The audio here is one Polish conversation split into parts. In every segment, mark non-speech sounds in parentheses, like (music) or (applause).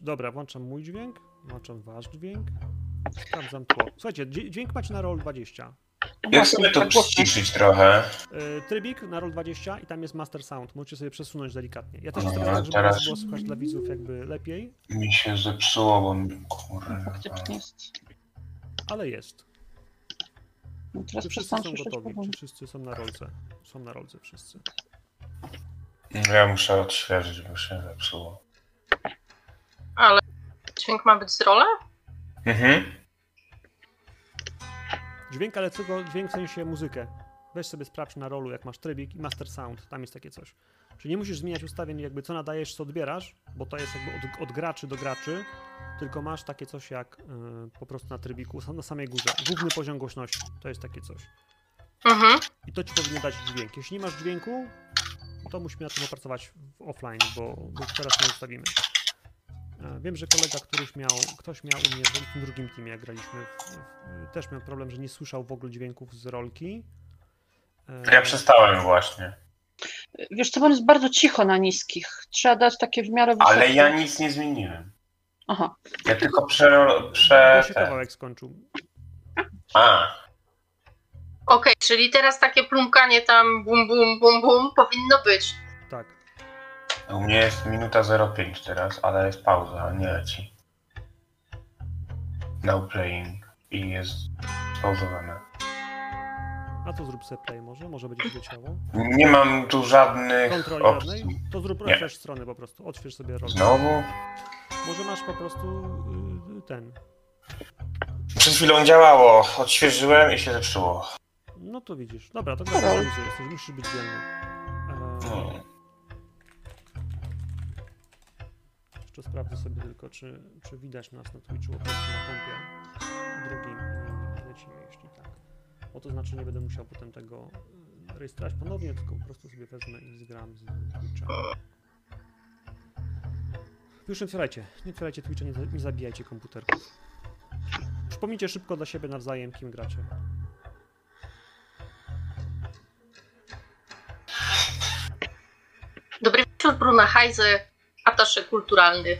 Dobra, włączam mój dźwięk, włączam wasz dźwięk, sprawdzam tło. Słuchajcie, dź- dźwięk macie na roll 20. Ja sobie to przyciszyć trochę. Yy, trybik na roll 20 i tam jest master sound. Możecie sobie przesunąć delikatnie. Ja też tak, żeby teraz- było słychać dla widzów jakby lepiej, Mi się zepsuło, bo mi kurwa. Faktycznie jest. ale jest. No teraz Czy wszyscy są gotowi? Czy wszyscy są na rolce? Są na rolce wszyscy. Ja muszę odświeżyć, bo się zepsuło. Dźwięk ma być z rola? Mhm. Dźwięk, ale tylko dźwięk w sensie muzykę. Weź sobie sprawdź na rolu, jak masz trybik i master sound, tam jest takie coś. Czyli nie musisz zmieniać ustawień, jakby co nadajesz, co odbierasz, bo to jest jakby od, od graczy do graczy, tylko masz takie coś jak y, po prostu na trybiku, na samej górze. Główny poziom głośności, to jest takie coś. Mhm. I to ci powinno dać dźwięk. Jeśli nie masz dźwięku, to musimy na tym opracować w offline, bo, bo teraz nie ustawimy. E, Wiem, że kolega któryś miał, ktoś miał u mnie w tym drugim teamie, jak graliśmy, w, w, też miał problem, że nie słyszał w ogóle dźwięków z rolki. E, Ja przestałem właśnie. Wiesz co, on jest bardzo cicho na niskich. Trzeba dać takie w miarę wysokie. Ale ja nic nie zmieniłem. Aha. Ja tylko prze... Prze się te- kawałek skończył. A, Okej, czyli teraz takie plumkanie tam bum bum bum bum powinno być. U mnie jest minuta 05 teraz, ale jest pauza, nie leci. Now playing. I jest spauzowane. A to zrób sobie play może, może będzie leciało. Nie mam tu żadnych Kontroli opcji. żadnej? To zrób Nie. refresh strony po prostu, odśwież sobie rolkę. Znowu? Może masz po prostu y, ten. Przed chwilą działało. Odświeżyłem i się zepsuło. No to widzisz. Dobra, to gratuluję, jesteś, musisz być dzielny. E, Jeszcze sprawdzę sobie tylko, czy, czy widać nas na Twitchu na kompie drugim i lecimy, jeśli tak. Bo to znaczy nie będę musiał potem tego y, rejestrować ponownie, tylko po prostu sobie wezmę i zgram z Twitcha. Już nie otwierajcie, nie otwierajcie Twitcha, nie, nie zabijajcie komputerków. Przypomnijcie szybko dla siebie nawzajem, kim gracie. Dobry wieczór, Bruna Hajzy, atasze kulturalny.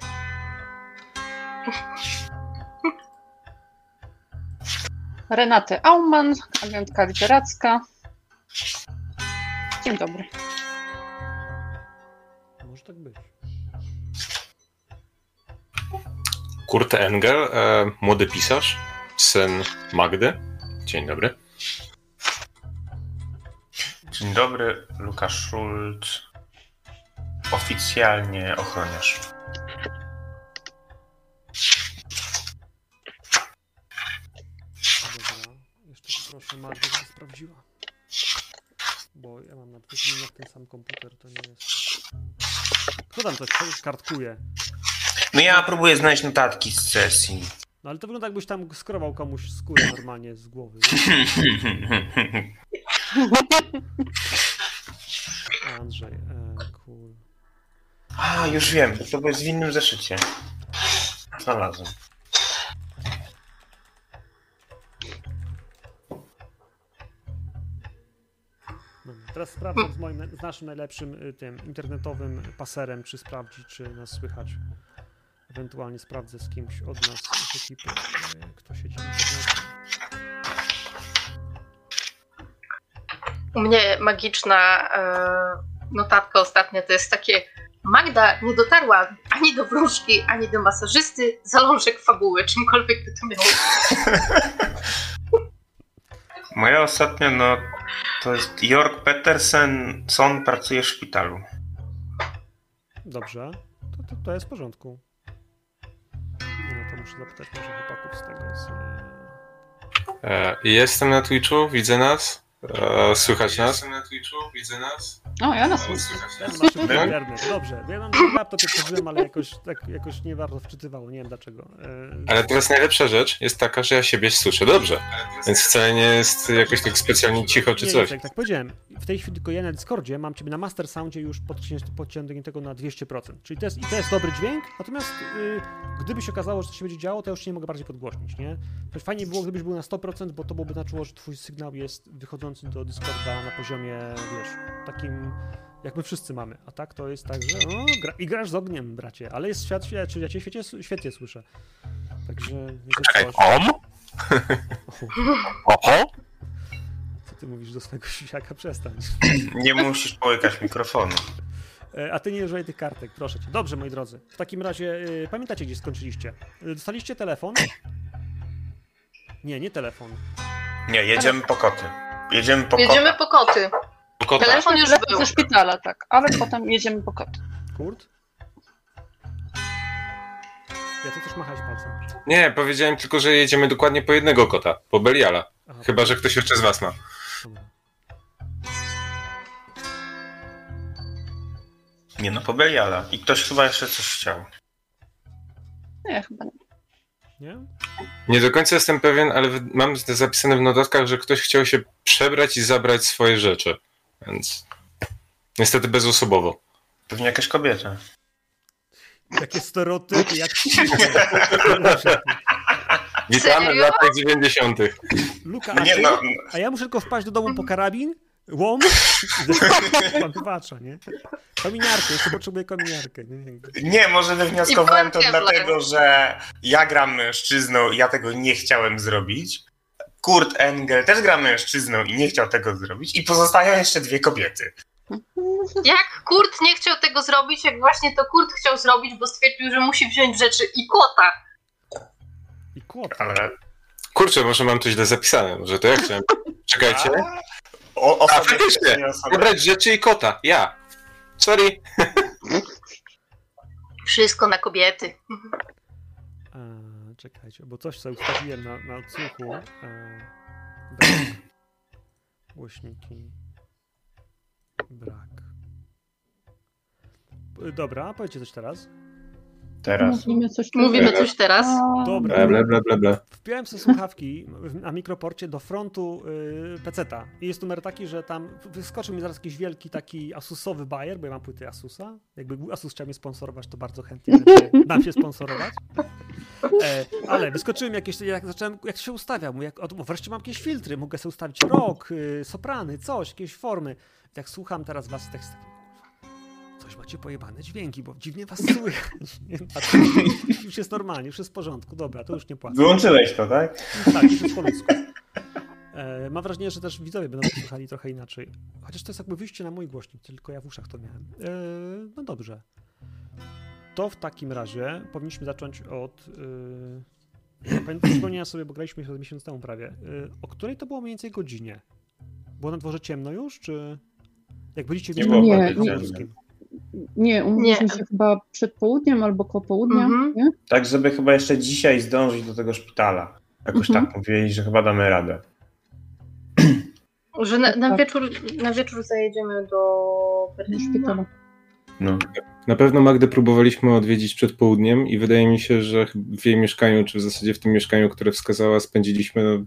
Renaty Auman, agentka literacka. Dzień dobry. Może tak być. Kurt Engel, e, młody pisarz, syn Magdy. Dzień dobry. Dzień dobry, Lukasz Schulz. Oficjalnie ochroniarz. Dobra, jeszcze proszę Magdę, żeby sprawdziła. Bo ja mam na dwóch minutach ten sam komputer, to nie jest... Kto tam coś kartkuje? No ja próbuję znaleźć notatki z sesji. No ale to wygląda jakbyś tam skrował komuś skórę normalnie z głowy. (laughs) Andrzej, e. A, już wiem, to było w innym zeszycie. Znalazłem. Teraz sprawdzam z, moim, z naszym najlepszym y, tym internetowym paserem, czy sprawdzi, czy nas słychać. Ewentualnie sprawdzę z kimś od nas z ekipy, y, kto siedzi. U mnie magiczna e, notatka ostatnia to jest takie Magda nie dotarła ani do wróżki, ani do masażysty, zalążek fabuły, czymkolwiek by to miało. (laughs) Moja ostatnia, no, to jest York Petersen, son pracuje w szpitalu. Dobrze, to, to, to jest w porządku. Nie no, to muszę zapytać może chłopaków z tego, z... E, jestem na Twitchu, widzę nas. E, słychać nas? Jestem na Twitchu, widzę nas. O, ja nas słyszę. Ja szybki Tak? internet, dobrze. Ja mam na laptopie przeżyłem, ale jakoś, tak, jakoś nie bardzo wczytywało, nie wiem dlaczego. E, Ale teraz najlepsza rzecz jest taka, że ja siebie słyszę dobrze. Więc wcale nie jest jakoś tak specjalnie cicho czy nie, coś. Jak tak powiedziałem, w tej chwili tylko ja na Discordzie mam ciebie na Master Soundzie już podciągniętego na 200%. Czyli to jest, i to jest dobry dźwięk, natomiast y, gdyby się okazało, że coś się będzie działo, to już nie mogę bardziej podgłośnić, nie? To fajnie było, gdybyś był na 100%, bo to byłoby znaczyło, że twój sygnał jest wychodzący do Discorda na poziomie, wiesz, takim Jak my wszyscy mamy. A tak to jest tak, że no, gra, i grasz z ogniem, bracie. Ale jest świat, świat ja cię świetnie, świetnie słyszę. Także, że Czekaj, om? (laughs) Oho? Co ty mówisz do swojego siusiaka? Przestań. (clears throat) Nie musisz połykać mikrofonu. E, A ty nie używaj tych kartek, proszę cię. Dobrze, moi drodzy. W takim razie y, pamiętacie, gdzie skończyliście? Y, Dostaliście telefon? Nie, nie telefon. Nie, jedziemy po koty. Jedziemy po Jedziemy koty. po koty. Kota. Telefon już Telefon był. ze szpitala, tak. Ale potem jedziemy po koty. Kurt? Ja tu coś machać palcem. Nie, powiedziałem tylko, że jedziemy dokładnie po jednego kota, po Beliala. Aha, Chyba, że ktoś jeszcze z was ma. dobra. Nie no, po Beliala. I ktoś chyba jeszcze coś chciał. Nie, chyba nie. Nie? Nie do końca jestem pewien, ale mam zapisane w notatkach, że ktoś chciał się przebrać i zabrać swoje rzeczy. Więc niestety bezosobowo. Pewnie jakaś kobieta. Jakie stereotypy, jak (laughs) Witamy w latach 90. Luka, a, nie no, a ja muszę tylko wpaść do domu po karabin, łom, pan wybacza, nie? Kominiarkę, jeszcze potrzebuję kominiarkę. Nie? nie, może wywnioskowałem to dlatego, że ja gram mężczyzną i ja tego nie chciałem zrobić. Kurt Engel też gra mężczyzną i nie chciał tego zrobić. I pozostają jeszcze dwie kobiety. Jak Kurt nie chciał tego zrobić, jak właśnie to Kurt chciał zrobić, bo stwierdził, że musi wziąć rzeczy i kota. I kłop. Ale. Kurczę, może mam to źle zapisane. Może to ja chciałem. (laughs) Czekajcie. O, A, osoby, faktycznie. nie osoby. Zabrać rzeczy i kota. Ja. Sorry. Wszystko na kobiety. Czekajcie, bo coś sobie ustawiłem na, na odsłuchu. E, brak. Głośniki. Brak. Dobra, powiedzcie coś teraz. Teraz. Mówimy coś Mówimy coś teraz. Dobra. Ble, ble, ble, ble. Wpiąłem sobie słuchawki na mikroporcie do frontu y, peceta i jest numer taki, że tam wyskoczył mi zaraz jakiś wielki taki asusowy bajer, bo ja mam płyty Asusa. Jakby Asus chciał mnie sponsorować, to bardzo chętnie nam się sponsorować. E, ale wyskoczyły mi jakieś, jak zacząłem, jak się ustawiał, mówię, jak, o, wreszcie mam jakieś filtry, mogę sobie ustawić rock, y, soprany, coś, jakieś formy. Jak słucham teraz was, tekst coś macie pojebane dźwięki, bo dziwnie was słychać. Nie, już jest normalnie, już jest w porządku, dobra, to już nie płacę. Wyłączyłeś to, tak? Tak, już jest po ludzku. E, mam wrażenie, że też widzowie będą słuchali trochę inaczej. Chociaż to jest jakby wyjście na mój głośnik, tylko ja w uszach to miałem. E, no dobrze. To w takim razie powinniśmy zacząć od. Yy, pamiętam, przypomniałem sobie, bo graliśmy się miesiąc temu prawie. O której to było mniej więcej godzinie? Było na dworze ciemno już, czy. Jak byliście w Nie bardzo Pomorskim? Nie, umówiliśmy Nie. się chyba przed południem albo koło południa, Mhm. nie? Tak, żeby chyba jeszcze dzisiaj zdążyć do tego szpitala. Jakoś Mhm. tak mówili, że chyba damy radę. (clears throat) Że na, na, Tak. wieczór, na wieczór zajedziemy do szpitala. No. Na pewno Magdę próbowaliśmy odwiedzić przed południem i wydaje mi się, że w jej mieszkaniu, czy w zasadzie w tym mieszkaniu, które wskazała, spędziliśmy no,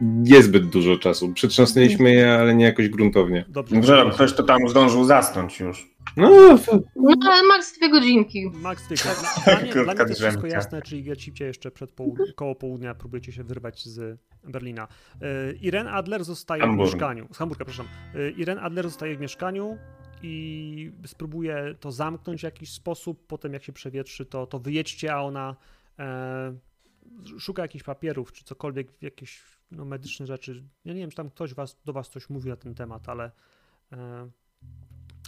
niezbyt dużo czasu. Przytrząsnęliśmy je, ale nie jakoś gruntownie. Dobrze. Może tam ktoś to tam zdążył zasnąć już. No, to- No ale max dwie godzinki. Max Tyka. Dla mnie, dla mnie to jest wszystko jasne, czyli lecicie jeszcze przed połud- koło południa, próbujecie się wyrwać z Berlina. Y, Irene Adler zostaje Hamburg. w mieszkaniu. Z Hamburga, przepraszam. Y, Irene Adler zostaje w mieszkaniu i spróbuje to zamknąć w jakiś sposób. Potem, jak się przewietrzy, to, to wyjedźcie, a ona e, szuka jakichś papierów, czy cokolwiek, jakieś no, medyczne rzeczy. Ja nie wiem, czy tam ktoś was, do was coś mówi na ten temat, ale e,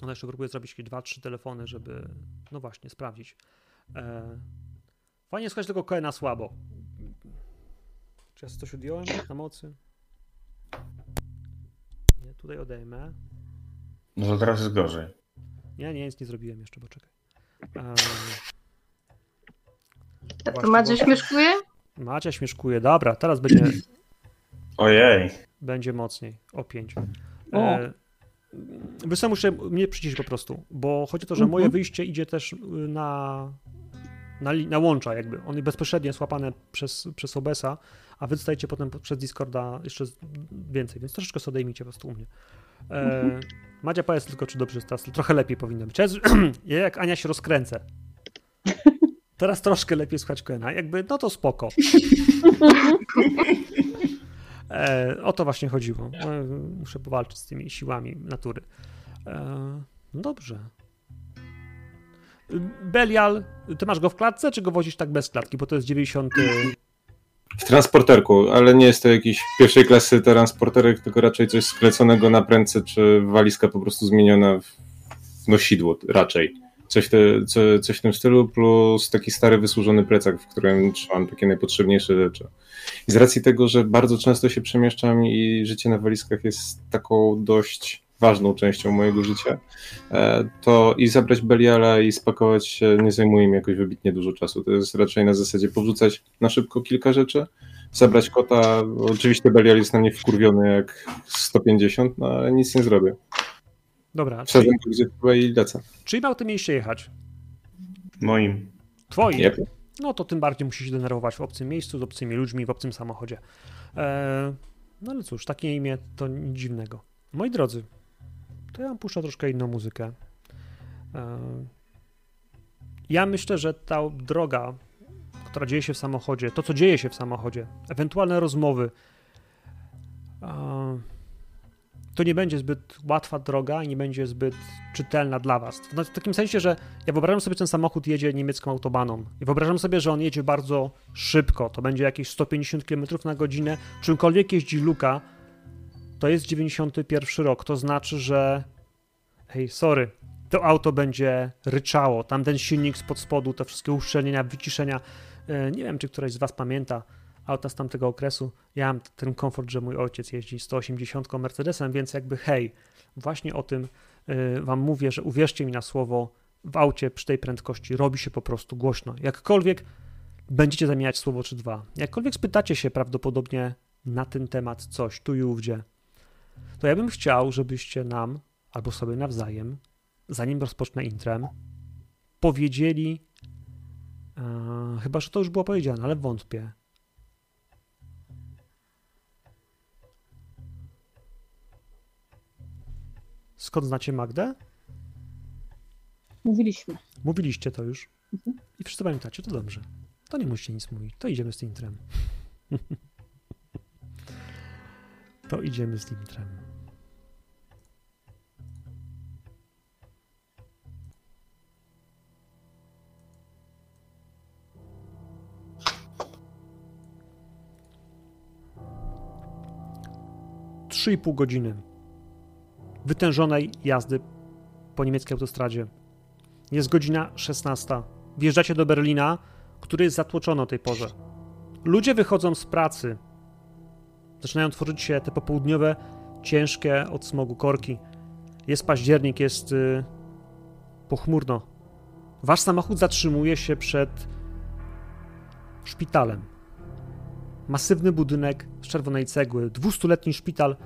ona jeszcze próbuje zrobić jakieś dwa, trzy telefony, żeby, no właśnie, sprawdzić. E, fajnie słuchać tego Koena słabo. Czy ja coś odjąłem na mocy? Nie, tutaj odejmę. No to teraz jest gorzej. Nie, nie, nic nie zrobiłem jeszcze, bo czekaj. E, A to Madzia bo- śmieszkuje? Macia śmieszkuje. Dobra, teraz będzie, Ojej. będzie mocniej. O 5. O. E, sobie muszę mnie przyciszyć po prostu, bo chodzi o to, że Mhm. moje wyjście idzie też y, na, na, na łącza jakby. On jest bezpośrednio słapane przez, przez OBS-a, a wy dostajecie potem przez Discorda jeszcze więcej, więc troszeczkę sobie odejmijcie po prostu u mnie. E, Madzia powiedz tylko, czy dobrze jest teraz, trochę lepiej powinno być. Ja, (clears throat) ja jak Ania się rozkręcę. (laughs) Teraz troszkę lepiej słuchać Koena. Jakby, no to spoko. (laughs) E, o to właśnie chodziło. E, muszę powalczyć z tymi siłami natury. E, No dobrze. Belial, ty masz go w klatce, czy go wozisz tak bez klatki, bo to jest 90... W transporterku, ale nie jest to jakiś pierwszej klasy transporterek, tylko raczej coś skleconego na prędce, czy walizka po prostu zmieniona w nosidło raczej. Coś, te, co, coś w tym stylu, plus taki stary, wysłużony plecak, w którym trzymam takie najpotrzebniejsze rzeczy. I z racji tego, że bardzo często się przemieszczam i życie na walizkach jest taką dość ważną częścią mojego życia, e, to i zabrać Beliala i spakować się nie zajmuje mi jakoś wybitnie dużo czasu. To jest raczej na zasadzie powrzucać na szybko kilka rzeczy, zabrać kota. Oczywiście Belial jest na mnie wkurwiony jak 150, no ale nic nie zrobię. Dobra, czyli, Wsadzam go gdzie i lecę. czyli miał tym mieście jechać? Moim. Twoim? Yep. No to tym bardziej musi się denerwować w obcym miejscu, z obcymi ludźmi, w obcym samochodzie. Eee, no ale cóż, takie imię to nic dziwnego. Moi drodzy, to ja wam puszczę troszkę inną muzykę. Eee, ja myślę, że ta droga, która dzieje się w samochodzie, to co dzieje się w samochodzie, ewentualne rozmowy, eee, to nie będzie zbyt łatwa droga i nie będzie zbyt czytelna dla was. W w takim sensie, że ja wyobrażam sobie, że ten samochód jedzie niemiecką autobaną i wyobrażam sobie, że on jedzie bardzo szybko, to będzie jakieś 150 km na godzinę. Czymkolwiek jeździ Luka, to jest 91 rok, to znaczy, że hej, sorry, to auto będzie ryczało, tam ten silnik spod spodu, te wszystkie uszczelnienia, wyciszenia. E, Nie wiem, czy któraś z was pamięta auta z tamtego okresu. Ja mam ten komfort, że mój ojciec jeździ 180 Mercedesem, więc jakby hej, właśnie o tym y, wam mówię, że uwierzcie mi na słowo, w aucie przy tej prędkości robi się po prostu głośno. Jakkolwiek będziecie zamieniać słowo czy dwa, jakkolwiek spytacie się prawdopodobnie na ten temat coś tu i ówdzie, to ja bym chciał, żebyście nam albo sobie nawzajem, zanim rozpocznę intrem, powiedzieli, e, chyba że to już było powiedziane, ale wątpię, Skąd znacie Magdę? Mówiliśmy. Mówiliście to już. I wszyscy pamiętacie, to dobrze. To nie musicie nic mówić. To idziemy z intrem. (laughs) to idziemy z intrem. Trzy i pół godziny wytężonej jazdy po niemieckiej autostradzie. Jest godzina 16. Wjeżdżacie do Berlina, który jest zatłoczony o tej porze. Ludzie wychodzą z pracy. Zaczynają tworzyć się te popołudniowe, ciężkie od smogu korki. Jest październik, jest y, pochmurno. Wasz samochód zatrzymuje się przed szpitalem. Masywny budynek z czerwonej cegły, dwustuletni szpital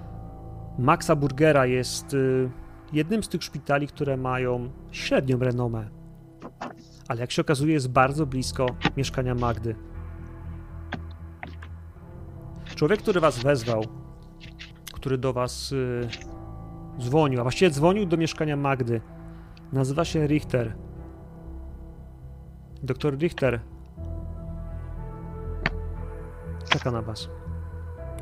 Maxa Burgera jest y, jednym z tych szpitali, które mają średnią renomę. Ale jak się okazuje, jest bardzo blisko mieszkania Magdy. Człowiek, który was wezwał, który do was y, dzwonił, a właściwie dzwonił do mieszkania Magdy, nazywa się Richter. Doktor Richter czeka na was.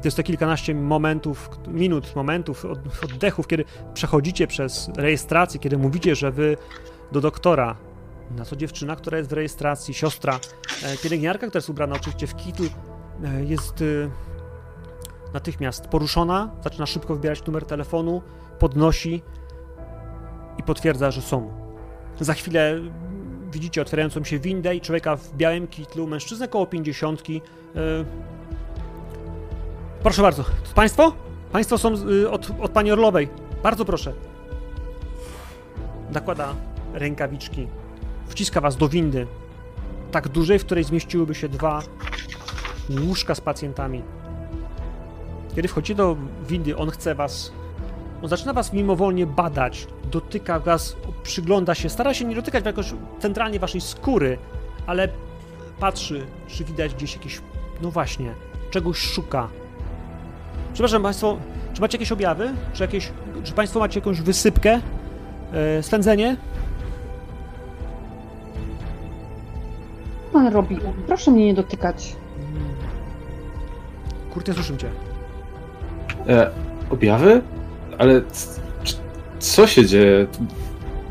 To jest to kilkanaście momentów, minut, momentów, od- oddechów, kiedy przechodzicie przez rejestrację, kiedy mówicie, że wy do doktora. Na co dziewczyna, która jest w rejestracji, siostra, e, pielęgniarka, która jest ubrana oczywiście w kitl, e, jest e, natychmiast poruszona, zaczyna szybko wybierać numer telefonu, podnosi i potwierdza, że są. Za chwilę widzicie otwierającą się windę i człowieka w białym kitlu, mężczyznę koło pięćdziesiątki, Proszę bardzo. Państwo? Państwo są y, od, od pani Orlowej. Bardzo proszę. Nakłada rękawiczki. Wciska was do windy. Tak dużej, w której zmieściłyby się dwa łóżka z pacjentami. Kiedy wchodzicie do windy, on chce was. On zaczyna was mimowolnie badać. Dotyka was, przygląda się. Stara się nie dotykać jakoś centralnie waszej skóry, ale patrzy, czy widać gdzieś jakieś. No właśnie, czegoś szuka. Przepraszam Państwo, czy macie jakieś objawy? Czy, jakieś, czy Państwo macie jakąś wysypkę? E, slędzenie? Co pan robi? Proszę mnie nie dotykać. Kurde, słyszę cię. E, objawy? Ale co się dzieje?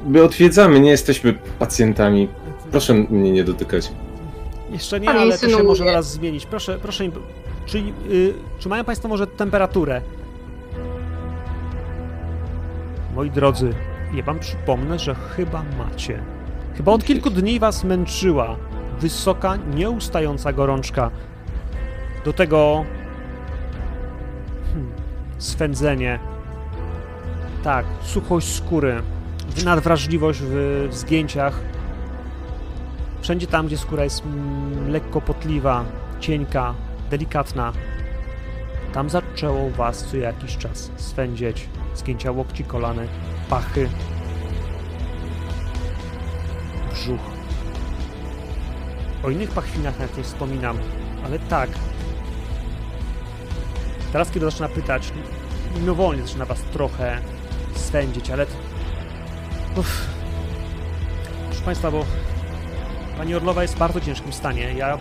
My odwiedzamy, nie jesteśmy pacjentami. Proszę mnie nie dotykać. Jeszcze nie, ale to się może zaraz zmienić. Proszę, proszę, im- czy, y, czy mają Państwo może temperaturę? Moi drodzy, ja Wam przypomnę, że chyba macie. Chyba od kilku dni Was męczyła wysoka, nieustająca gorączka. Do tego hmm, swędzenie. Tak, suchość skóry, nadwrażliwość w, w zgięciach. Wszędzie tam, gdzie skóra jest mm, lekko potliwa, cienka, delikatna, tam zaczęło was co jakiś czas swędzieć. Zgięcia łokci, kolany, pachy, brzuch. O innych pachwinach nawet nie wspominam, ale tak. Teraz, kiedy zaczyna pytać, mimowolnie zaczyna was trochę swędzić, ale... Uff. Proszę Państwa, bo Pani Orlowa jest w bardzo ciężkim stanie. Ja,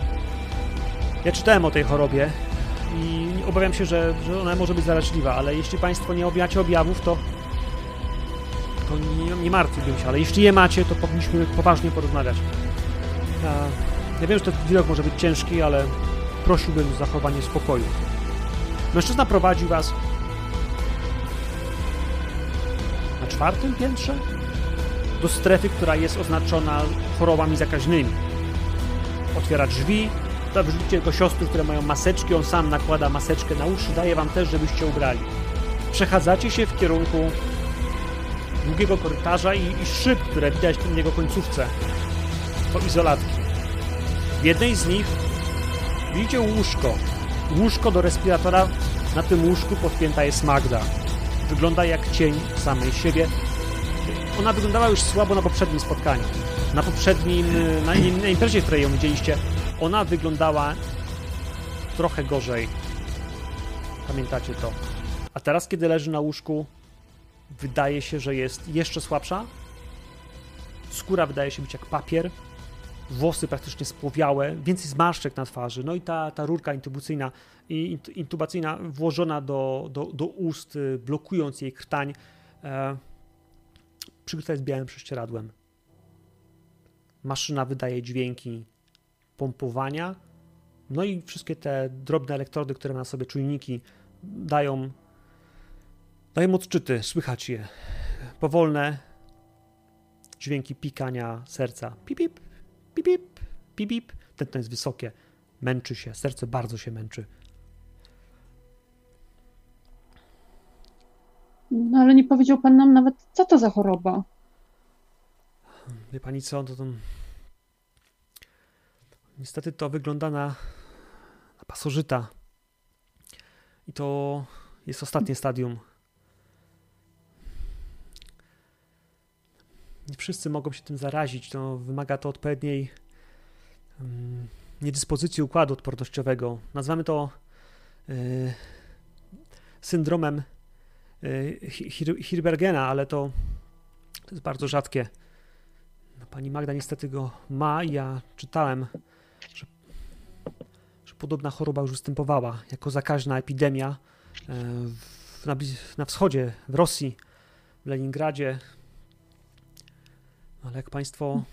ja czytałem o tej chorobie i obawiam się, że, że ona może być zaraźliwa, ale jeśli Państwo nie objacie objawów, to, to nie, nie martwiłbym się, ale jeśli je macie, to powinniśmy poważnie porozmawiać. Ja, wiem, że ten widok może być ciężki, ale prosiłbym o zachowanie spokoju. Mężczyzna prowadzi Was na czwartym piętrze? do strefy, która jest oznaczona chorobami zakaźnymi. Otwiera drzwi, to wyrzucicie tylko siostry, które mają maseczki, on sam nakłada maseczkę na uszy, daje wam też, żebyście ubrali. Przechadzacie się w kierunku długiego korytarza i, i szyb, które widać w jego końcówce, po izolatki. W jednej z nich widzicie łóżko. Łóżko do respiratora, na tym łóżku podpięta jest Magda. Wygląda jak cień samej siebie, ona wyglądała już słabo na poprzednim spotkaniu. Na poprzednim, na, na imprezie, w której ją widzieliście, ona wyglądała trochę gorzej. Pamiętacie to. A teraz, kiedy leży na łóżku, wydaje się, że jest jeszcze słabsza. Skóra wydaje się być jak papier. Włosy praktycznie spłowiałe, więcej zmarszczek na twarzy. No i ta, ta rurka intubacyjna, intubacyjna włożona do, do, do ust, y, blokując jej krtań. E, przykryta jest białym prześcieradłem. Maszyna wydaje dźwięki pompowania, no i wszystkie te drobne elektrody, które ma na sobie czujniki, dają, dają odczyty, słychać je. Powolne dźwięki pikania serca. Pip, pip, pip, pip, pip, pip. Tętno jest wysokie, męczy się, serce bardzo się męczy. No ale nie powiedział pan nam nawet, co to za choroba. Wie pani co, to, to... Niestety to wygląda na, na pasożyta. I to jest ostatnie stadium. Nie wszyscy mogą się tym zarazić. To wymaga to odpowiedniej mm, niedyspozycji układu odpornościowego. Nazywamy to y, syndromem y, Hir- Hirbergena, ale to, to jest bardzo rzadkie. No, Pani Magda niestety go ma i ja czytałem, podobna choroba już występowała jako zakaźna epidemia e, w, na, na wschodzie, w Rosji, w Leningradzie. Ale jak Państwo.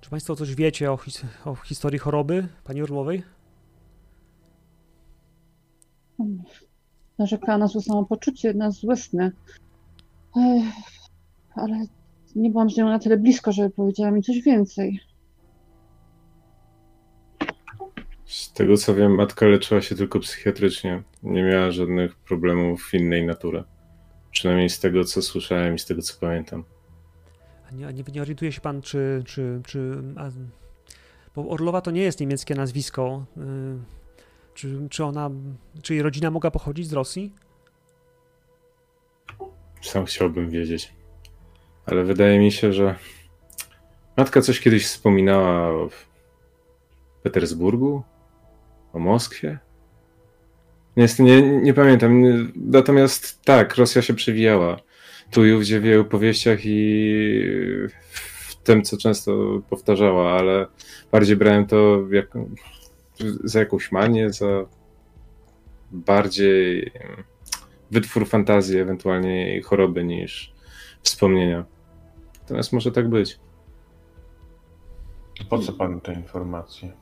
Czy Państwo coś wiecie o, his, o historii choroby Pani Orłowej? Narzekała na złe samopoczucie, na złe sny. Ech, ale nie byłam z nią na tyle blisko, żeby powiedziała mi coś więcej. Z tego co wiem, matka leczyła się tylko psychiatrycznie. Nie miała żadnych problemów innej natury. Przynajmniej z tego co słyszałem i z tego co pamiętam. A nie, nie, nie orientuje się Pan, czy. czy, czy a, bo Orlowa to nie jest niemieckie nazwisko. y, Czy, czy ona. Czy jej rodzina mogła pochodzić z Rosji? Sam chciałbym wiedzieć. Ale wydaje mi się, że matka coś kiedyś wspominała o Petersburgu, o Moskwie. Niestety nie, nie pamiętam. Natomiast tak, Rosja się przewijała. Tu i ówdzie w jej opowieściach i w tym, co często powtarzała, ale bardziej brałem to jak, za jakąś manię, za bardziej wytwór fantazji, ewentualnie choroby niż wspomnienia. Natomiast może tak być. Po co panu te informacje?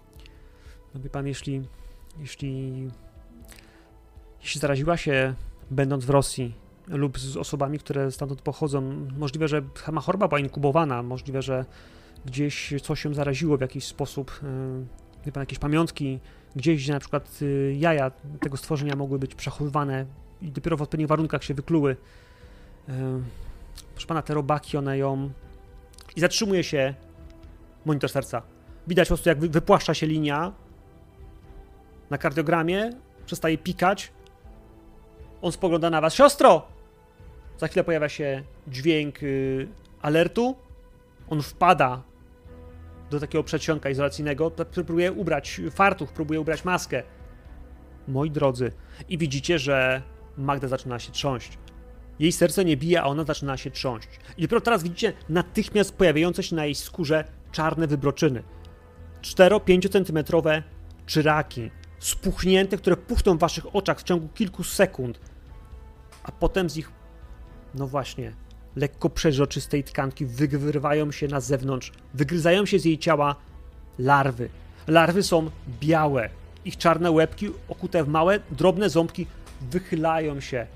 No wie pan, jeśli, jeśli, jeśli zaraziła się będąc w Rosji lub z osobami, które stamtąd pochodzą, możliwe, że ma choroba była inkubowana, możliwe, że gdzieś coś się zaraziło w jakiś sposób, yy, wie pan, jakieś pamiątki, gdzieś, gdzie na przykład yy, jaja tego stworzenia mogły być przechowywane i dopiero w odpowiednich warunkach się wykluły. Yy, proszę pana, te robaki, one ją... I zatrzymuje się monitor serca. Widać po prostu, jak wy- wypłaszcza się linia na kardiogramie, przestaje pikać. On spogląda na was. Siostro! Za chwilę pojawia się dźwięk y, alertu. On wpada do takiego przedsionka izolacyjnego. Próbuje ubrać fartuch, próbuje ubrać maskę. Moi drodzy, i widzicie, że Magda zaczyna się trząść. Jej serce nie bije, a ona zaczyna się trząść. I dopiero teraz widzicie natychmiast pojawiające się na jej skórze czarne wybroczyny. 4-5 centymetrowe czyraki, spuchnięte, które puchną w waszych oczach w ciągu kilku sekund, a potem z ich, no właśnie, lekko przeźroczystej tkanki wyrywają się na zewnątrz, wygryzają się z jej ciała larwy. Larwy są białe. Ich czarne łebki, okute w małe, drobne ząbki, wychylają się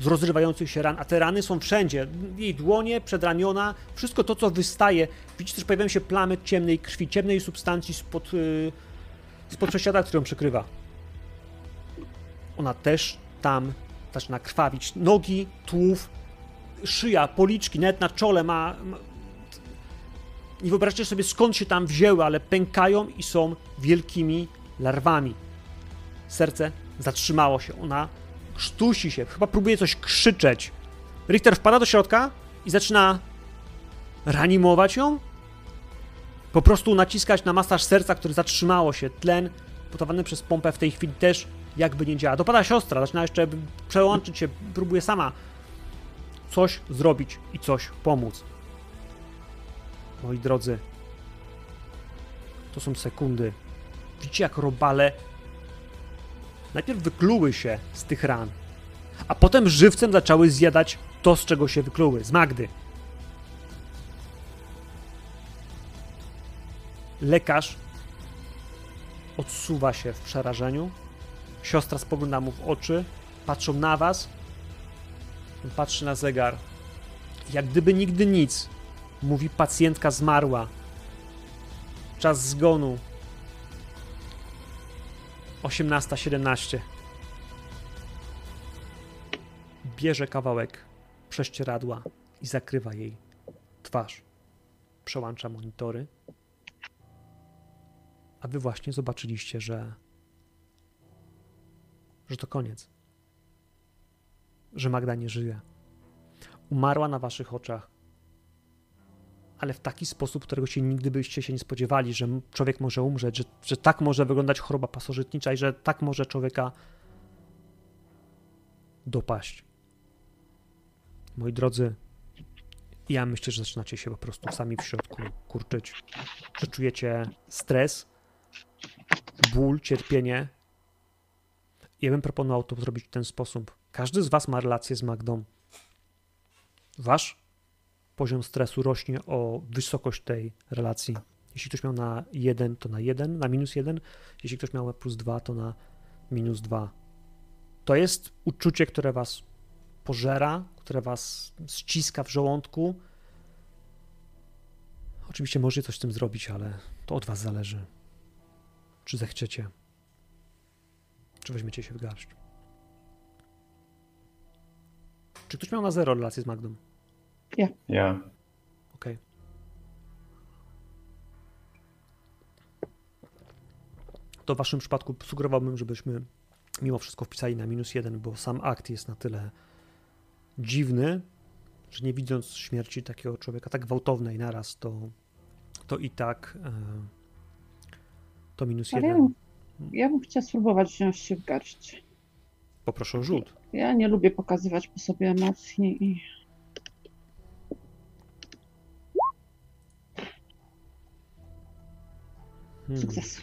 z rozrywających się ran, a te rany są wszędzie. Jej dłonie, przedramiona, wszystko to, co wystaje. Widzicie, też pojawiają się plamy ciemnej krwi, ciemnej substancji spod, yy, spod prześciada, który ją przykrywa. Ona też tam zaczyna krwawić. Nogi, tułów, szyja, policzki, nawet na czole ma... ma... Nie wyobraźcie sobie, skąd się tam wzięły, ale pękają i są wielkimi larwami. Serce zatrzymało się. Ona sztusi się, chyba próbuje coś krzyczeć. Richter wpada do środka i zaczyna reanimować ją. Po prostu naciskać na masaż serca, które zatrzymało się. Tlen podawany przez pompę w tej chwili też jakby nie działa. Dopada siostra, zaczyna jeszcze przełączyć się, próbuje sama coś zrobić i coś pomóc. Moi drodzy, to są sekundy. Widzicie, jak robale najpierw wykluły się z tych ran, a potem żywcem zaczęły zjadać to, z czego się wykluły, z Magdy. Lekarz odsuwa się w przerażeniu. Siostra spogląda mu w oczy, patrzą na was. On patrzy na zegar. Jak gdyby nigdy nic. Mówi pacjentka zmarła. Czas zgonu 18.17. Bierze kawałek prześcieradła i zakrywa jej twarz. Przełącza monitory. A wy właśnie zobaczyliście, że. że to koniec. Że Magda nie żyje. Umarła na waszych oczach. Ale w taki sposób, którego się nigdy byście się nie spodziewali, że człowiek może umrzeć, że, że tak może wyglądać choroba pasożytnicza i że tak może człowieka dopaść. Moi drodzy, ja myślę, że zaczynacie się po prostu sami w środku kurczyć. Że czujecie stres, ból, cierpienie. Ja bym proponował to zrobić w ten sposób. Każdy z Was ma relację z Magdą. Wasz poziom stresu rośnie o wysokość tej relacji. Jeśli ktoś miał na 1, to na 1, na minus 1. Jeśli ktoś miał na plus 2, to na minus 2. To jest uczucie, które Was pożera, które Was ściska w żołądku. Oczywiście możecie coś z tym zrobić, ale to od Was zależy. Czy zechciecie, czy weźmiecie się w garść. Czy ktoś miał na zero relację z Magdą? Ja. Okej. To w waszym przypadku sugerowałbym, żebyśmy mimo wszystko wpisali na minus jeden, bo sam akt jest na tyle dziwny, że nie widząc śmierci takiego człowieka tak gwałtownej naraz, to, to i tak e, to minus ja jeden. ja bym chciała spróbować wziąć się w garść. Poproszę o rzut. Ja nie lubię pokazywać po sobie emocji i Hmm. sukces.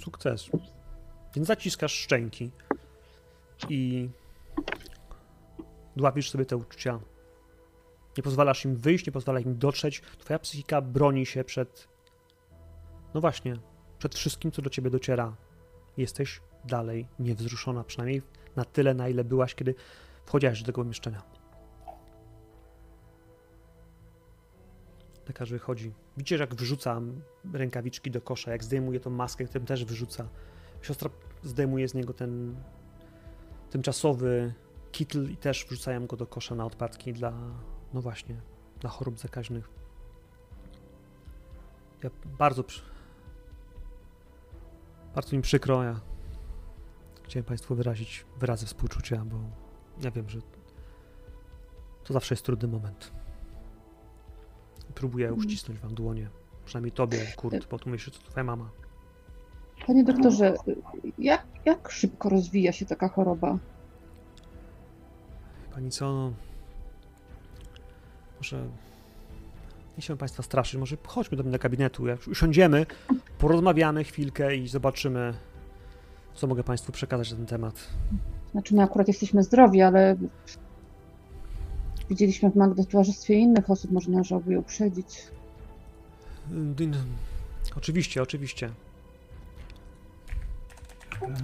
Sukces. Więc zaciskasz szczęki i dławisz sobie te uczucia Nie pozwalasz im wyjść, nie pozwalasz im dotrzeć. Twoja psychika broni się przed. No właśnie, przed wszystkim, co do ciebie dociera. Jesteś dalej niewzruszona, przynajmniej na tyle, na ile byłaś, kiedy wchodziłaś do tego pomieszczenia. Lekarz wychodzi. Widzicie, jak wrzuca rękawiczki do kosza, jak zdejmuje tą maskę, którą też wyrzuca. Siostra zdejmuje z niego ten tymczasowy kitl i też wrzucają go do kosza na odpadki dla, no właśnie, dla chorób zakaźnych. Ja bardzo, bardzo mi przykro, ja chciałem Państwu wyrazić wyrazy współczucia, bo ja wiem, że to zawsze jest trudny moment. Próbuję uścisnąć Wam dłonie, przynajmniej Tobie, Kurt, bo tu myślę, że to Twoja mama. Panie doktorze, jak, jak szybko rozwija się taka choroba? Pani co, no, może nie chciałem Państwa straszyć, może chodźmy do mnie do gabinetu, jak usiądziemy, porozmawiamy chwilkę i zobaczymy, co mogę Państwu przekazać na ten temat. Znaczy, my akurat jesteśmy zdrowi, ale widzieliśmy w Magdy w towarzystwie innych osób, może należałoby je uprzedzić. Dyn- Oczywiście, oczywiście.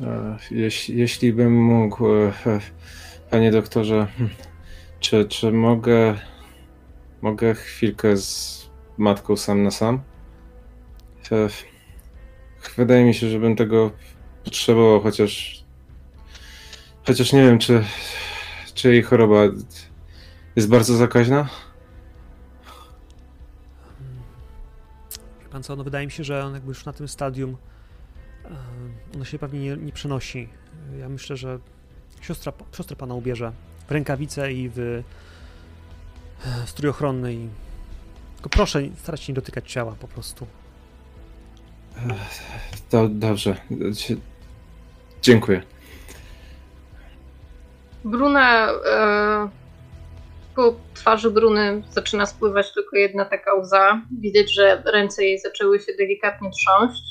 E, Jeśli, jeśli bym mógł, e, e, panie doktorze, hmm, czy, czy mogę, mogę chwilkę z matką sam na sam? Wydaje mi się, że bym tego potrzebował, chociaż, chociaż nie wiem, czy, czy jej choroba jest bardzo zakaźna? Wie Pan co, no wydaje mi się, że on jakby już na tym stadium e, ono się pewnie nie, nie przenosi. Ja myślę, że siostra, siostra Pana ubierze w rękawice i w strój ochronny i tylko proszę, starać się nie dotykać ciała po prostu. Do, dobrze. Dziękuję. Bruna, e, po twarzy Bruny zaczyna spływać tylko jedna taka łza. Widać, że ręce jej zaczęły się delikatnie trząść.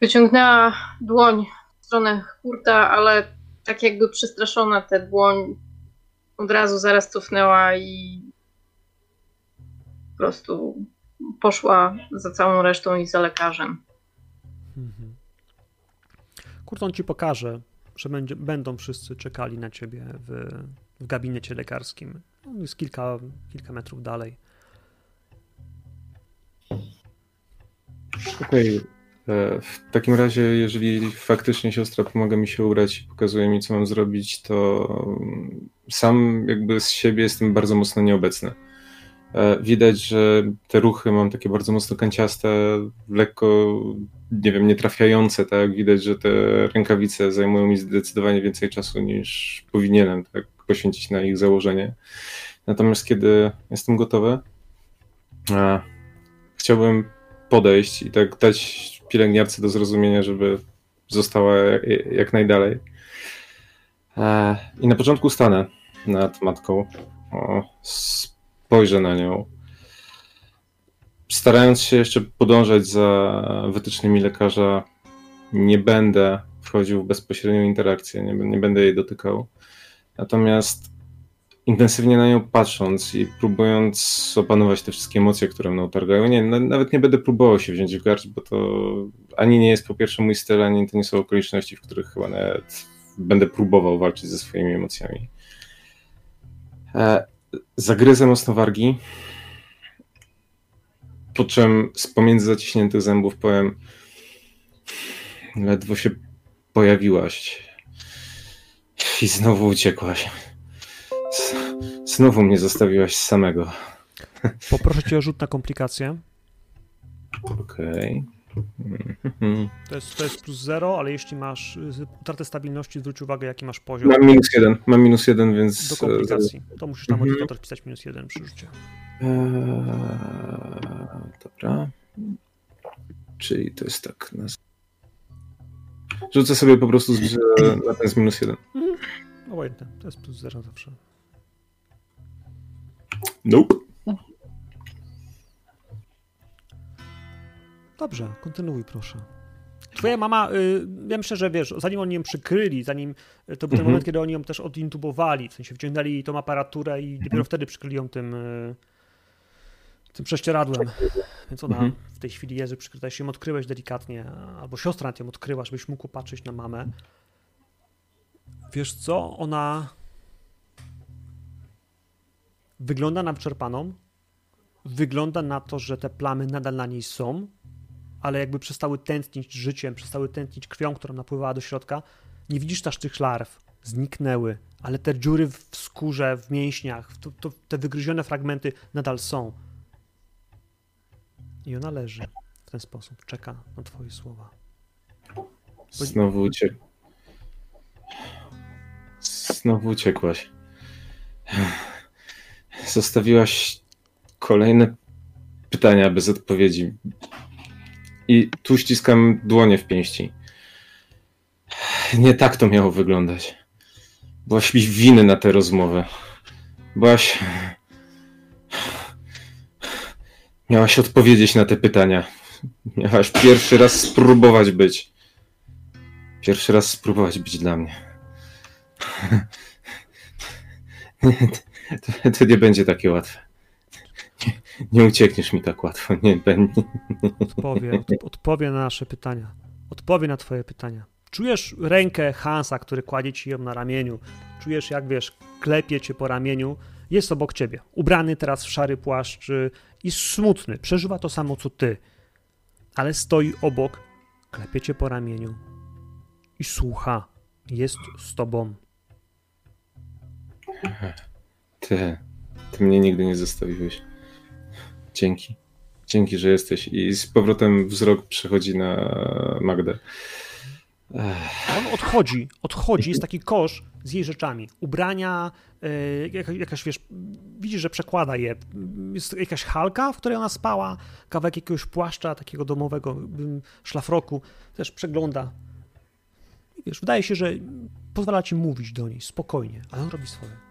Wyciągnęła dłoń w stronę Kurta, ale tak jakby przestraszona tę dłoń od razu zaraz cofnęła i po prostu poszła za całą resztą i za lekarzem. Mhm. Kurt, on ci pokaże, że będzie, będą wszyscy czekali na ciebie w, w gabinecie lekarskim. On jest kilka, kilka metrów dalej. Okej. e, W takim razie, jeżeli faktycznie siostra pomaga mi się ubrać i pokazuje mi, co mam zrobić, to mm, sam jakby z siebie jestem bardzo mocno nieobecny. E, Widać, że te ruchy mam takie bardzo mocno kanciaste, lekko, nie wiem, nietrafiające, tak? Widać, że te rękawice zajmują mi zdecydowanie więcej czasu niż powinienem, tak? Poświęcić na ich założenie. Natomiast kiedy jestem gotowy, e, chciałbym podejść i tak dać pielęgniarce do zrozumienia, żeby została jak, najdalej. E, I na początku stanę nad matką, o, spojrzę na nią, starając się jeszcze podążać za wytycznymi lekarza, nie będę wchodził w bezpośrednią interakcję, nie, nie będę jej dotykał. Natomiast intensywnie na nią patrząc i próbując opanować te wszystkie emocje, które mną targają, nie, na- nawet nie będę próbował się wziąć w garść, bo to ani nie jest po pierwsze mój styl, ani to nie są okoliczności, w których chyba nawet będę próbował walczyć ze swoimi emocjami. E, zagryzę mocno wargi, po czym z pomiędzy zaciśniętych zębów powiem ledwo się pojawiłaś i znowu uciekłaś. Znowu mnie zostawiłaś samego. Poproszę cię o rzut na komplikacje. Okej. Mhm. To jest, to jest plus 0, ale jeśli masz y, utratę stabilności, zwróć uwagę, jaki masz poziom Mam minus jeden, mam minus jeden, więc... do komplikacji. To musisz na Mhm. wpisać minus 1 przy rzucie. Eee, dobra. Czyli to jest tak. Rzucę sobie po prostu z, na ten z minus jeden. Obojętne, to jest plus 0 zawsze. Nope. Dobrze, kontynuuj proszę. Twoja mama, y, ja myślę, że wiesz, zanim oni ją przykryli, zanim y, to był ten Mhm. moment, kiedy oni ją też odintubowali, w sensie wciągnęli jej tą aparaturę i dopiero wtedy przykryli ją tym, y, tym prześcieradłem. Więc ona Mhm. w tej chwili jest przykryta. Jeśli ją odkryłeś delikatnie, albo siostra nad ją odkryła, żebyś mógł patrzeć na mamę. Wiesz co, ona wygląda na wyczerpaną, wygląda na to, że te plamy nadal na niej są, ale jakby przestały tętnić życiem, przestały tętnić krwią, która napływała do środka. Nie widzisz też tych larw, zniknęły, ale te dziury w skórze, w mięśniach, to, to, te wygryzione fragmenty nadal są. I ona leży w ten sposób, czeka na twoje słowa. Znowu uciek. Znowu uciekłaś. Zostawiłaś kolejne pytania bez odpowiedzi. I tu ściskam dłonie w pięści. Nie tak to miało wyglądać. Byłaś mi winy na tę rozmowę. Byłaś. Miałaś odpowiedzieć na te pytania. Miałaś pierwszy raz spróbować być. Pierwszy raz spróbować być dla mnie. (laughs) To, to nie będzie takie łatwe. Nie, nie uciekniesz mi tak łatwo. Nie będzie. Odpowie, od, odpowie na nasze pytania. Odpowie na twoje pytania. Czujesz rękę Hansa, który kładzie ci ją na ramieniu. Czujesz, jak wiesz, klepie cię po ramieniu. Jest obok ciebie. Ubrany teraz w szary płaszcz y, i smutny. Przeżywa to samo co ty. Ale stoi obok, klepie cię po ramieniu i słucha. Jest z tobą. Ty, ty mnie nigdy nie zostawiłeś. Dzięki. Dzięki, że jesteś. I z powrotem wzrok przechodzi na Magdę. On odchodzi, odchodzi, jest taki kosz z jej rzeczami. Ubrania, y, jakaś, wiesz, widzisz, że przekłada je. Jest jakaś halka, w której ona spała, kawałek jakiegoś płaszcza, takiego domowego, ym, szlafroku, też przegląda. Wiesz, wydaje się, że pozwala ci mówić do niej spokojnie, ale on robi swoje.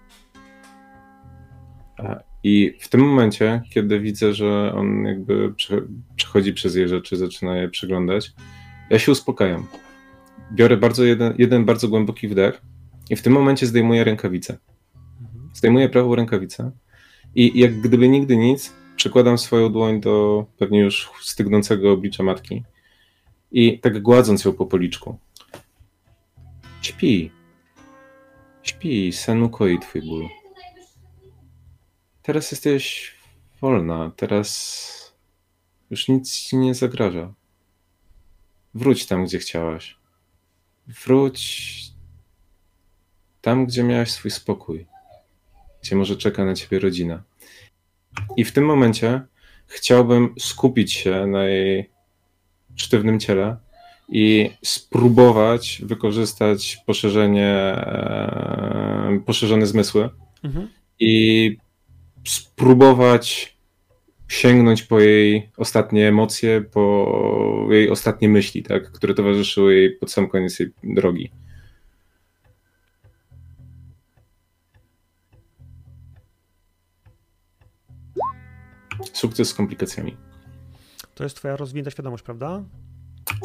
I w tym momencie, kiedy widzę, że on jakby prze- przechodzi przez jej rzeczy, zaczyna je przeglądać, ja się uspokajam. Biorę bardzo jeden, jeden bardzo głęboki wdech i w tym momencie zdejmuję rękawicę. Mhm. Zdejmuję prawą rękawicę i jak gdyby nigdy nic, przykładam swoją dłoń do pewnie już stygnącego oblicza matki i tak gładząc ją po policzku. Śpi. Śpi, sen ukoi twój ból. Teraz jesteś wolna, teraz już nic ci nie zagraża. Wróć tam, gdzie chciałaś. Wróć tam, gdzie miałaś swój spokój, gdzie może czeka na ciebie rodzina. I w tym momencie chciałbym skupić się na jej sztywnym ciele i spróbować wykorzystać poszerzenie, e, poszerzone zmysły Mhm. i spróbować sięgnąć po jej ostatnie emocje, po jej ostatnie myśli, tak, które towarzyszyły jej pod sam koniec jej drogi. Sukces z komplikacjami. To jest twoja rozwinięta świadomość, prawda?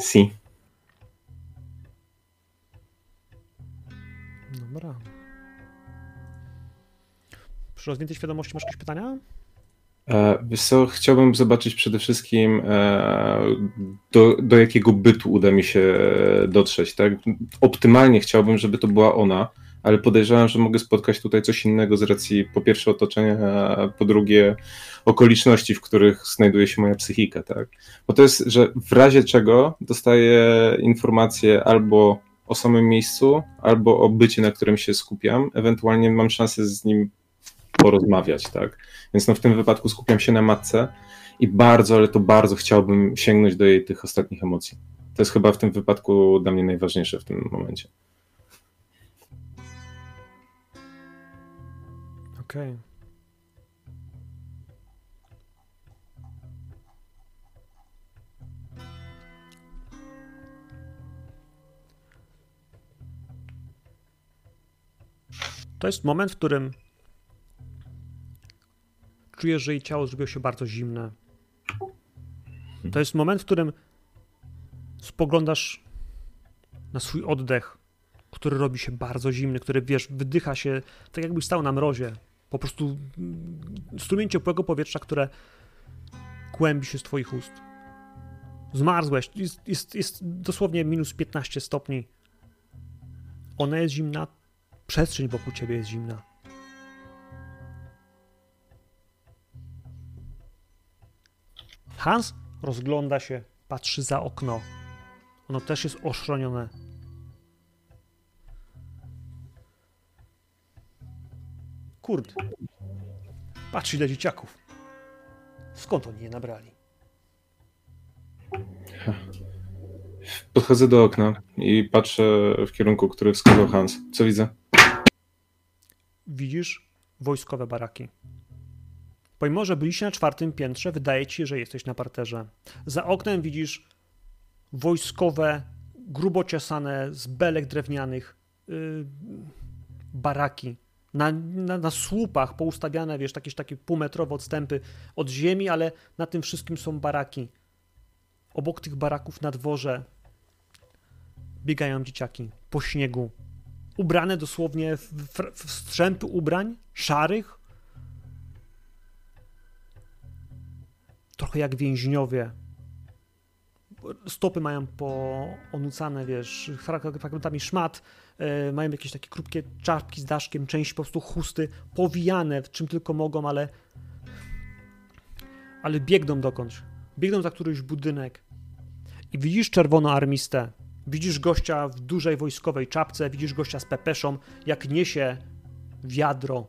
Si. Dobra. Rozwiniętej świadomości masz jakieś pytania? E, chciałbym zobaczyć przede wszystkim e, do, do jakiego bytu uda mi się dotrzeć, tak? Optymalnie chciałbym, żeby to była ona, ale podejrzewam, że mogę spotkać tutaj coś innego z racji po pierwsze otoczenia, po drugie okoliczności, w których znajduje się moja psychika, tak? Bo to jest, że w razie czego dostaję informacje albo o samym miejscu, albo o bycie, na którym się skupiam, ewentualnie mam szansę z nim porozmawiać, tak? Więc no w tym wypadku skupiam się na matce i bardzo, ale to bardzo chciałbym sięgnąć do jej tych ostatnich emocji. To jest chyba w tym wypadku dla mnie najważniejsze w tym momencie. Okej. To jest moment, w którym czujesz, że jej ciało zrobiło się bardzo zimne. To jest moment, w którym spoglądasz na swój oddech, który robi się bardzo zimny, który, wiesz, wydycha się tak jakbyś stał na mrozie. Po prostu mm, strumień ciepłego powietrza, które kłębi się z twoich ust. Zmarzłeś, jest, jest, jest dosłownie minus 15 stopni. Ona jest zimna, przestrzeń wokół ciebie jest zimna. Hans rozgląda się, patrzy za okno. Ono też jest oszronione. Kurde. Patrz ile dzieciaków. Skąd oni je nabrali? Podchodzę do okna i patrzę w kierunku, który wskazał Hans. Co widzę? Widzisz wojskowe baraki. Pomimo, że byliście na czwartym piętrze, wydaje ci się, że jesteś na parterze. Za oknem widzisz wojskowe, grubo ciosane z belek drewnianych yy, baraki. Na, na, na słupach poustawiane, wiesz, jakieś takie półmetrowe odstępy od ziemi, ale na tym wszystkim są baraki. Obok tych baraków na dworze biegają dzieciaki po śniegu. Ubrane dosłownie w, w, w strzępy ubrań, szarych. Trochę jak więźniowie. Stopy mają poonucane, wiesz, fragmentami szmat. Yy, mają jakieś takie krótkie czapki z daszkiem, część po prostu chusty, powijane czym tylko mogą, ale ale biegną dokądś. Biegną za któryś budynek. I widzisz czerwonoarmistę, Widzisz gościa w dużej wojskowej czapce, widzisz gościa z pepeszą, jak niesie wiadro.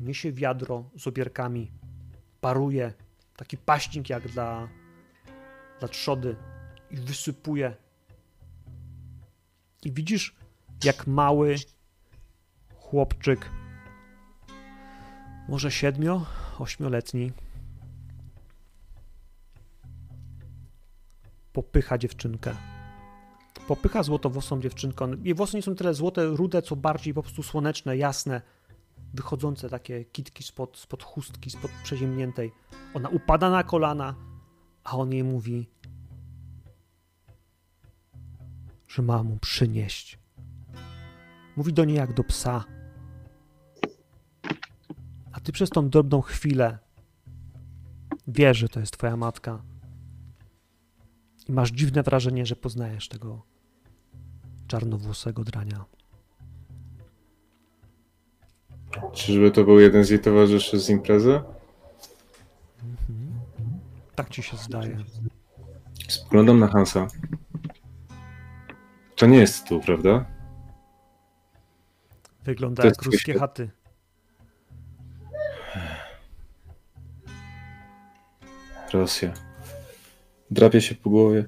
Niesie wiadro z obierkami. Paruje. Taki paśnik jak dla, dla trzody. I wysypuje. I widzisz, jak mały chłopczyk, może siedmio, ośmioletni, popycha dziewczynkę. Popycha złotowłosą dziewczynkę. Jej włosy nie są tyle złote, rude, co bardziej po prostu słoneczne, jasne, wychodzące takie kitki spod, spod chustki, spod przeziemniętej. Ona upada na kolana, a on jej mówi, że ma mu przynieść. Mówi do niej jak do psa. A ty przez tą drobną chwilę wiesz, że to jest twoja matka. I masz dziwne wrażenie, że poznajesz tego czarnowłosego drania. Czyżby to był jeden z jej towarzyszy z imprezy? Tak ci się zdaje. Spoglądam na Hansa. To nie jest tu, prawda? Wygląda To jak jest ruskie świat. chaty. Rosja. Drapie się po głowie.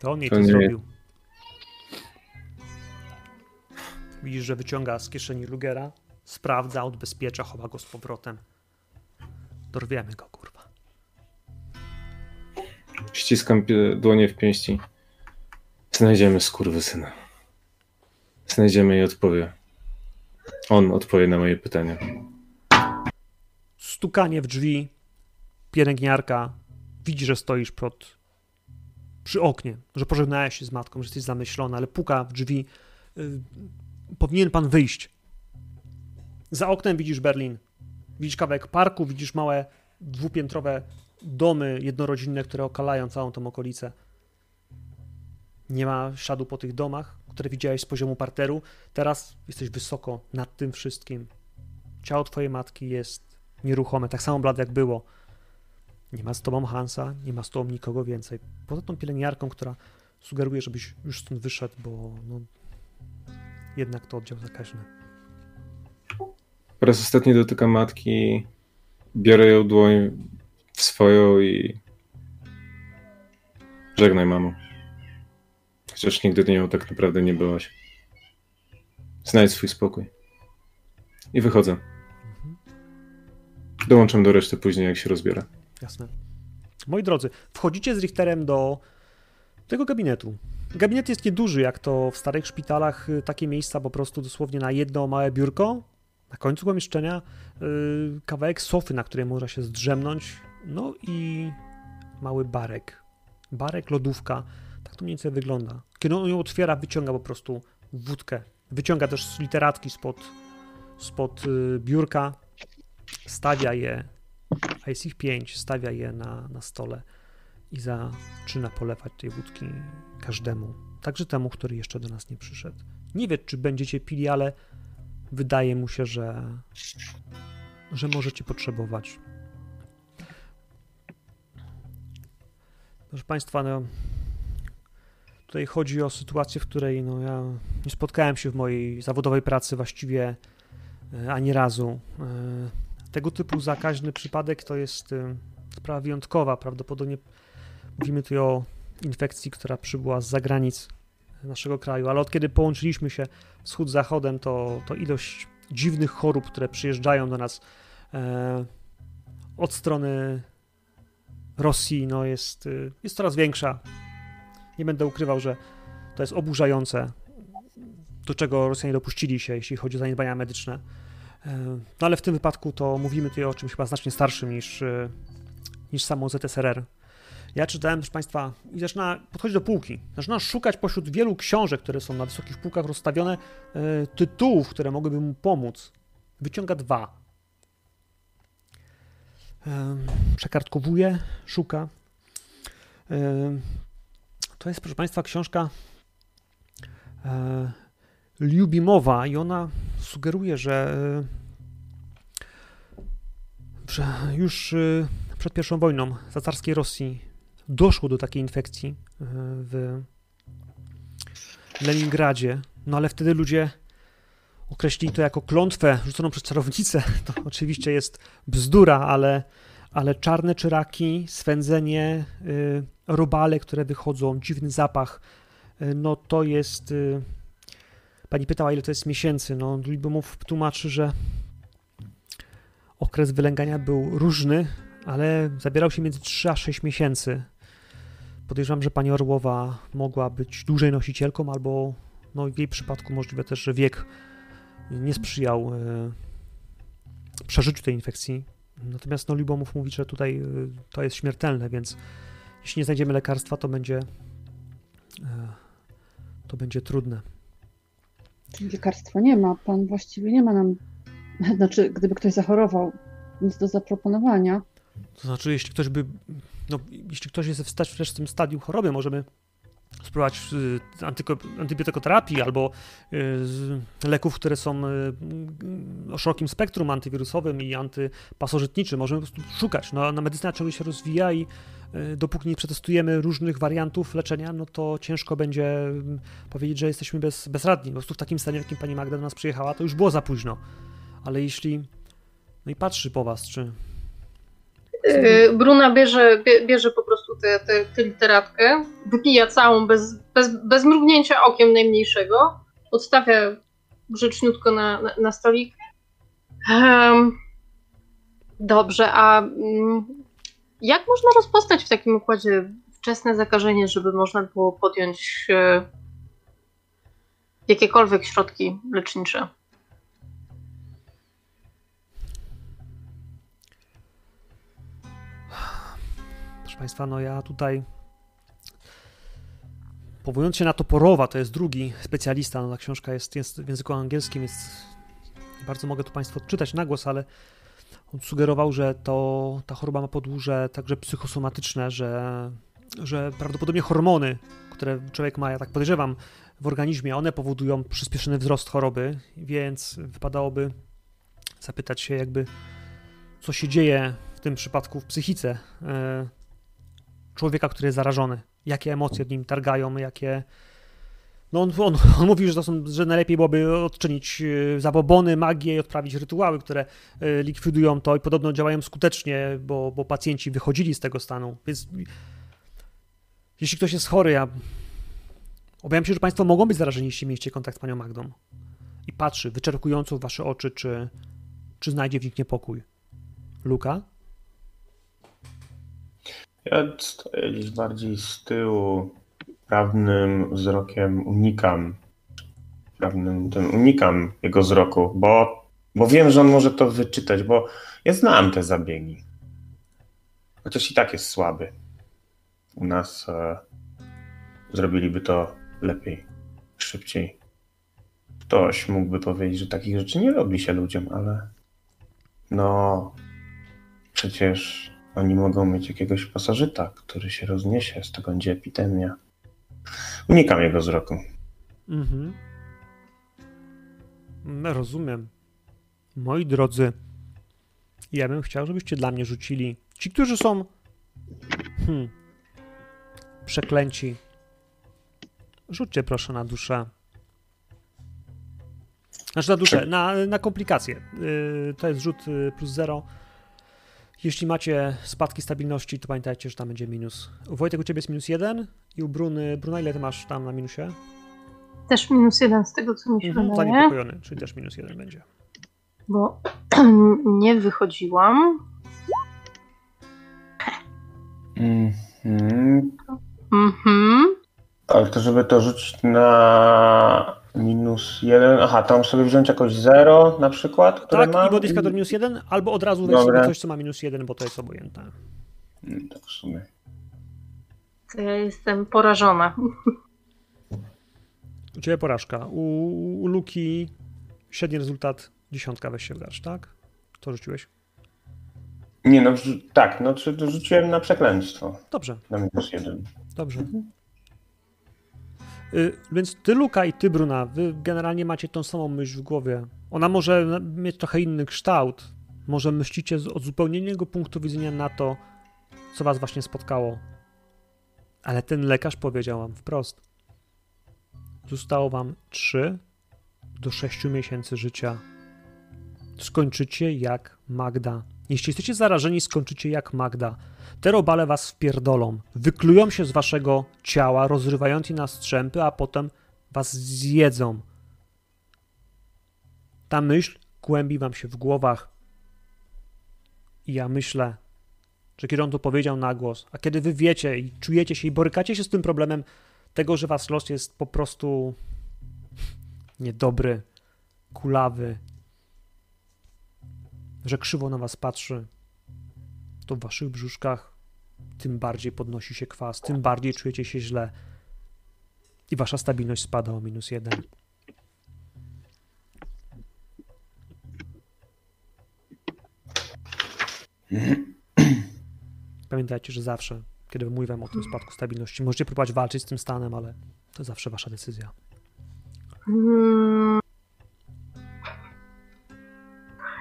To on jej To to nie- zrobił. Widzisz, że wyciąga z kieszeni Lugera, sprawdza, odbezpiecza, chowa go z powrotem. Dorwiemy go, kurwa. Ściskam dłonie w pięści. Znajdziemy skurwysyna. Znajdziemy i odpowie. On odpowie na moje pytania. Stukanie w drzwi, pielęgniarka widzi, że stoisz pod, przy oknie, że pożegnałeś się z matką, że jesteś zamyślona, ale puka w drzwi. Powinien pan wyjść. Za oknem widzisz Berlin. Widzisz kawałek parku, widzisz małe dwupiętrowe domy jednorodzinne, które okalają całą tą okolicę. Nie ma śladu po tych domach, które widziałeś z poziomu parteru. Teraz jesteś wysoko nad tym wszystkim. Ciało twojej matki jest nieruchome, tak samo blade jak było. Nie ma z tobą Hansa, nie ma z tobą nikogo więcej. Poza tą pielęgniarką, która sugeruje, żebyś już stąd wyszedł, bo no, jednak to oddział zakaźny. Po raz ostatni dotykam matki, biorę ją dłoń w swoją i żegnaj mamo. Chociaż nigdy nią tak naprawdę nie byłaś. Znajdź swój spokój. I wychodzę. Dołączam do reszty później, jak się rozbiorę. Jasne. Moi drodzy, wchodzicie z Richterem do tego gabinetu. Gabinet jest nieduży, jak to w starych szpitalach, y, takie miejsca po prostu dosłownie na jedno małe biurko, na końcu pomieszczenia yy, kawałek sofy, na której można się zdrzemnąć, no i mały barek. Barek, lodówka. Tak to mniej więcej wygląda. Kiedy on ją otwiera, wyciąga po prostu wódkę. Wyciąga też literatki spod, spod y, biurka, stawia je, a jest ich pięć, stawia je na, na stole i zaczyna polewać tej wódki każdemu. Także temu, który jeszcze do nas nie przyszedł. Nie wie, czy będziecie pili, ale wydaje mu się, że, że możecie potrzebować. Proszę Państwa, no, tutaj chodzi o sytuację, w której no, ja nie spotkałem się w mojej zawodowej pracy właściwie e, ani razu. E, tego typu zakaźny przypadek to jest e, sprawa wyjątkowa. Prawdopodobnie mówimy tu o infekcji, która przybyła z zagranic naszego kraju, ale od kiedy połączyliśmy się wschód z zachodem, to, to ilość dziwnych chorób, które przyjeżdżają do nas e, od strony Rosji, no jest, y, jest coraz większa. Nie będę ukrywał, że to jest oburzające, do czego Rosjanie dopuścili się, jeśli chodzi o zaniedbania medyczne. E, no ale w tym wypadku to mówimy tutaj o czymś chyba znacznie starszym niż, y, niż samo ZSRR. Ja czytałem, proszę Państwa, i zaczyna podchodzić do półki. Zaczyna szukać pośród wielu książek, które są na wysokich półkach rozstawione, e, tytułów, które mogłyby mu pomóc. Wyciąga dwa. E, przekartkowuje, szuka. E, to jest, proszę Państwa, książka Liubimowa i ona sugeruje, że, że już przed pierwszą wojną za carskiej Rosji doszło do takiej infekcji e, w Leningradzie, no ale wtedy ludzie określili to jako klątwę rzuconą przez czarownicę. (laughs) To oczywiście jest bzdura, ale, ale czarne czyraki, swędzenie, y, robale, które wychodzą, dziwny zapach, y, no to jest... Pani pytała, ile to jest miesięcy. No, Libomów tłumaczy, że okres wylęgania był różny, ale zabierał się między 3 a 6 miesięcy. Podejrzewam, że pani Orłowa mogła być dłużej nosicielką, albo no, w jej przypadku możliwe też, że wiek nie sprzyjał e, przeżyciu tej infekcji. Natomiast no, Libomów mówi, że tutaj e, to jest śmiertelne, więc jeśli nie znajdziemy lekarstwa, to będzie e, to będzie trudne. Lekarstwa nie ma. Pan właściwie nie ma nam, znaczy, gdyby ktoś zachorował, nic do zaproponowania. To znaczy, jeśli ktoś by no, jeśli ktoś jest w tym stadium choroby, możemy spróbować y, antybiotykoterapii albo y, leków, które są y, o szerokim spektrum antywirusowym i antypasożytniczym. Możemy po prostu szukać. No, na medycyna ciągle się rozwija i dopóki nie przetestujemy różnych wariantów leczenia, no to ciężko będzie mm, powiedzieć, że jesteśmy bez, bezradni. Po prostu w takim stanie, w jakim pani Magda do nas przyjechała, to już było za późno. Ale jeśli no i patrzy po was, czy Bruna bierze, bierze po prostu tę te, te, te literatkę, wypija całą bez, bez, bez mrugnięcia okiem najmniejszego, odstawia grzeczniutko na, na, na stolik. Um, dobrze, a um, jak można rozpoznać w takim układzie wczesne zakażenie, żeby można było podjąć e, jakiekolwiek środki lecznicze? Państwa, no ja tutaj powołując się na Toporowa, to jest drugi specjalista, no ta książka jest, jest w języku angielskim, jest, bardzo mogę tu Państwu odczytać na głos, ale on sugerował, że to, ta choroba ma podłuże także psychosomatyczne, że, że prawdopodobnie hormony, które człowiek ma, ja tak podejrzewam, w organizmie, one powodują przyspieszony wzrost choroby, więc wypadałoby zapytać się jakby, co się dzieje w tym przypadku w psychice e, człowieka, który jest zarażony. Jakie emocje w nim targają, jakie... No on, on, on mówi, że, to są, że najlepiej byłoby odczynić e, zabobony, magię i odprawić rytuały, które e, likwidują to i podobno działają skutecznie, bo, bo pacjenci wychodzili z tego stanu. Więc jeśli ktoś jest chory, ja obawiam się, że Państwo mogą być zarażeni, jeśli mieliście kontakt z Panią Magdą i patrzy wyczerpująco w Wasze oczy, czy, czy znajdzie w nich niepokój. Luka? Ja stoję gdzieś bardziej z tyłu, prawnym wzrokiem unikam, prawnym tym unikam jego wzroku, bo, bo wiem, że on może to wyczytać, bo ja znam te zabiegi. Chociaż i tak jest słaby. u nas e, zrobiliby to lepiej, szybciej. Ktoś mógłby powiedzieć, że takich rzeczy nie robi się ludziom, ale no przecież oni mogą mieć jakiegoś pasożyta, który się rozniesie, z tego będzie epidemia. Unikam jego wzroku. Mhm. No, rozumiem. Moi drodzy, ja bym chciał, żebyście dla mnie rzucili. Ci, którzy są hmm, przeklęci, rzućcie proszę na duszę. Znaczy na duszę, na, na komplikacje. Yy, to jest rzut yy, plus zero. Jeśli macie spadki stabilności, to pamiętajcie, że tam będzie minus. U Wojtek u ciebie jest minus jeden i u Bruny, Bruna ile ty masz tam na minusie? Też minus jeden z tego, co mi się Mhm, wydaje, zaniepokojony, czyli też minus jeden będzie. bo (clears throat) nie wychodziłam. Mhm. Mhm. Ale to żeby to rzucić na minus jeden. Aha, tam sobie wziąć jakoś zero na przykład, które Tak, mam. i modyfikator minus jeden, albo od razu weź sobie coś, co ma minus jeden, bo to jest obojętne. Tak w sumie. To ja jestem porażona. U ciebie porażka. U, u Luki średni rezultat dziesiątka weź się w garść, tak? To rzuciłeś? Nie no, tak, no rzuciłem na przekleństwo. Dobrze, Na minus jeden. dobrze. Y, więc ty, Luka i ty, Bruna, wy generalnie macie tą samą myśl w głowie. Ona może mieć trochę inny kształt. Może myślicie z, od zupełnie innego punktu widzenia na to, co was właśnie spotkało. Ale ten lekarz powiedział wam wprost. Zostało wam 3 do 6 miesięcy życia. Skończycie jak Magda. Jeśli jesteście zarażeni, skończycie jak Magda. Te robale was wpierdolą. Wyklują się z waszego ciała, rozrywając je na strzępy, a potem was zjedzą. Ta myśl głębi wam się w głowach. I ja myślę, że kiedy on to powiedział na głos, a kiedy wy wiecie i czujecie się i borykacie się z tym problemem tego, że was los jest po prostu niedobry, kulawy, że krzywo na was patrzy, to w waszych brzuszkach tym bardziej podnosi się kwas, tym bardziej czujecie się źle i wasza stabilność spada o minus jeden. Pamiętajcie, że zawsze, kiedy mówię o tym spadku stabilności, możecie próbować walczyć z tym stanem, ale to zawsze wasza decyzja.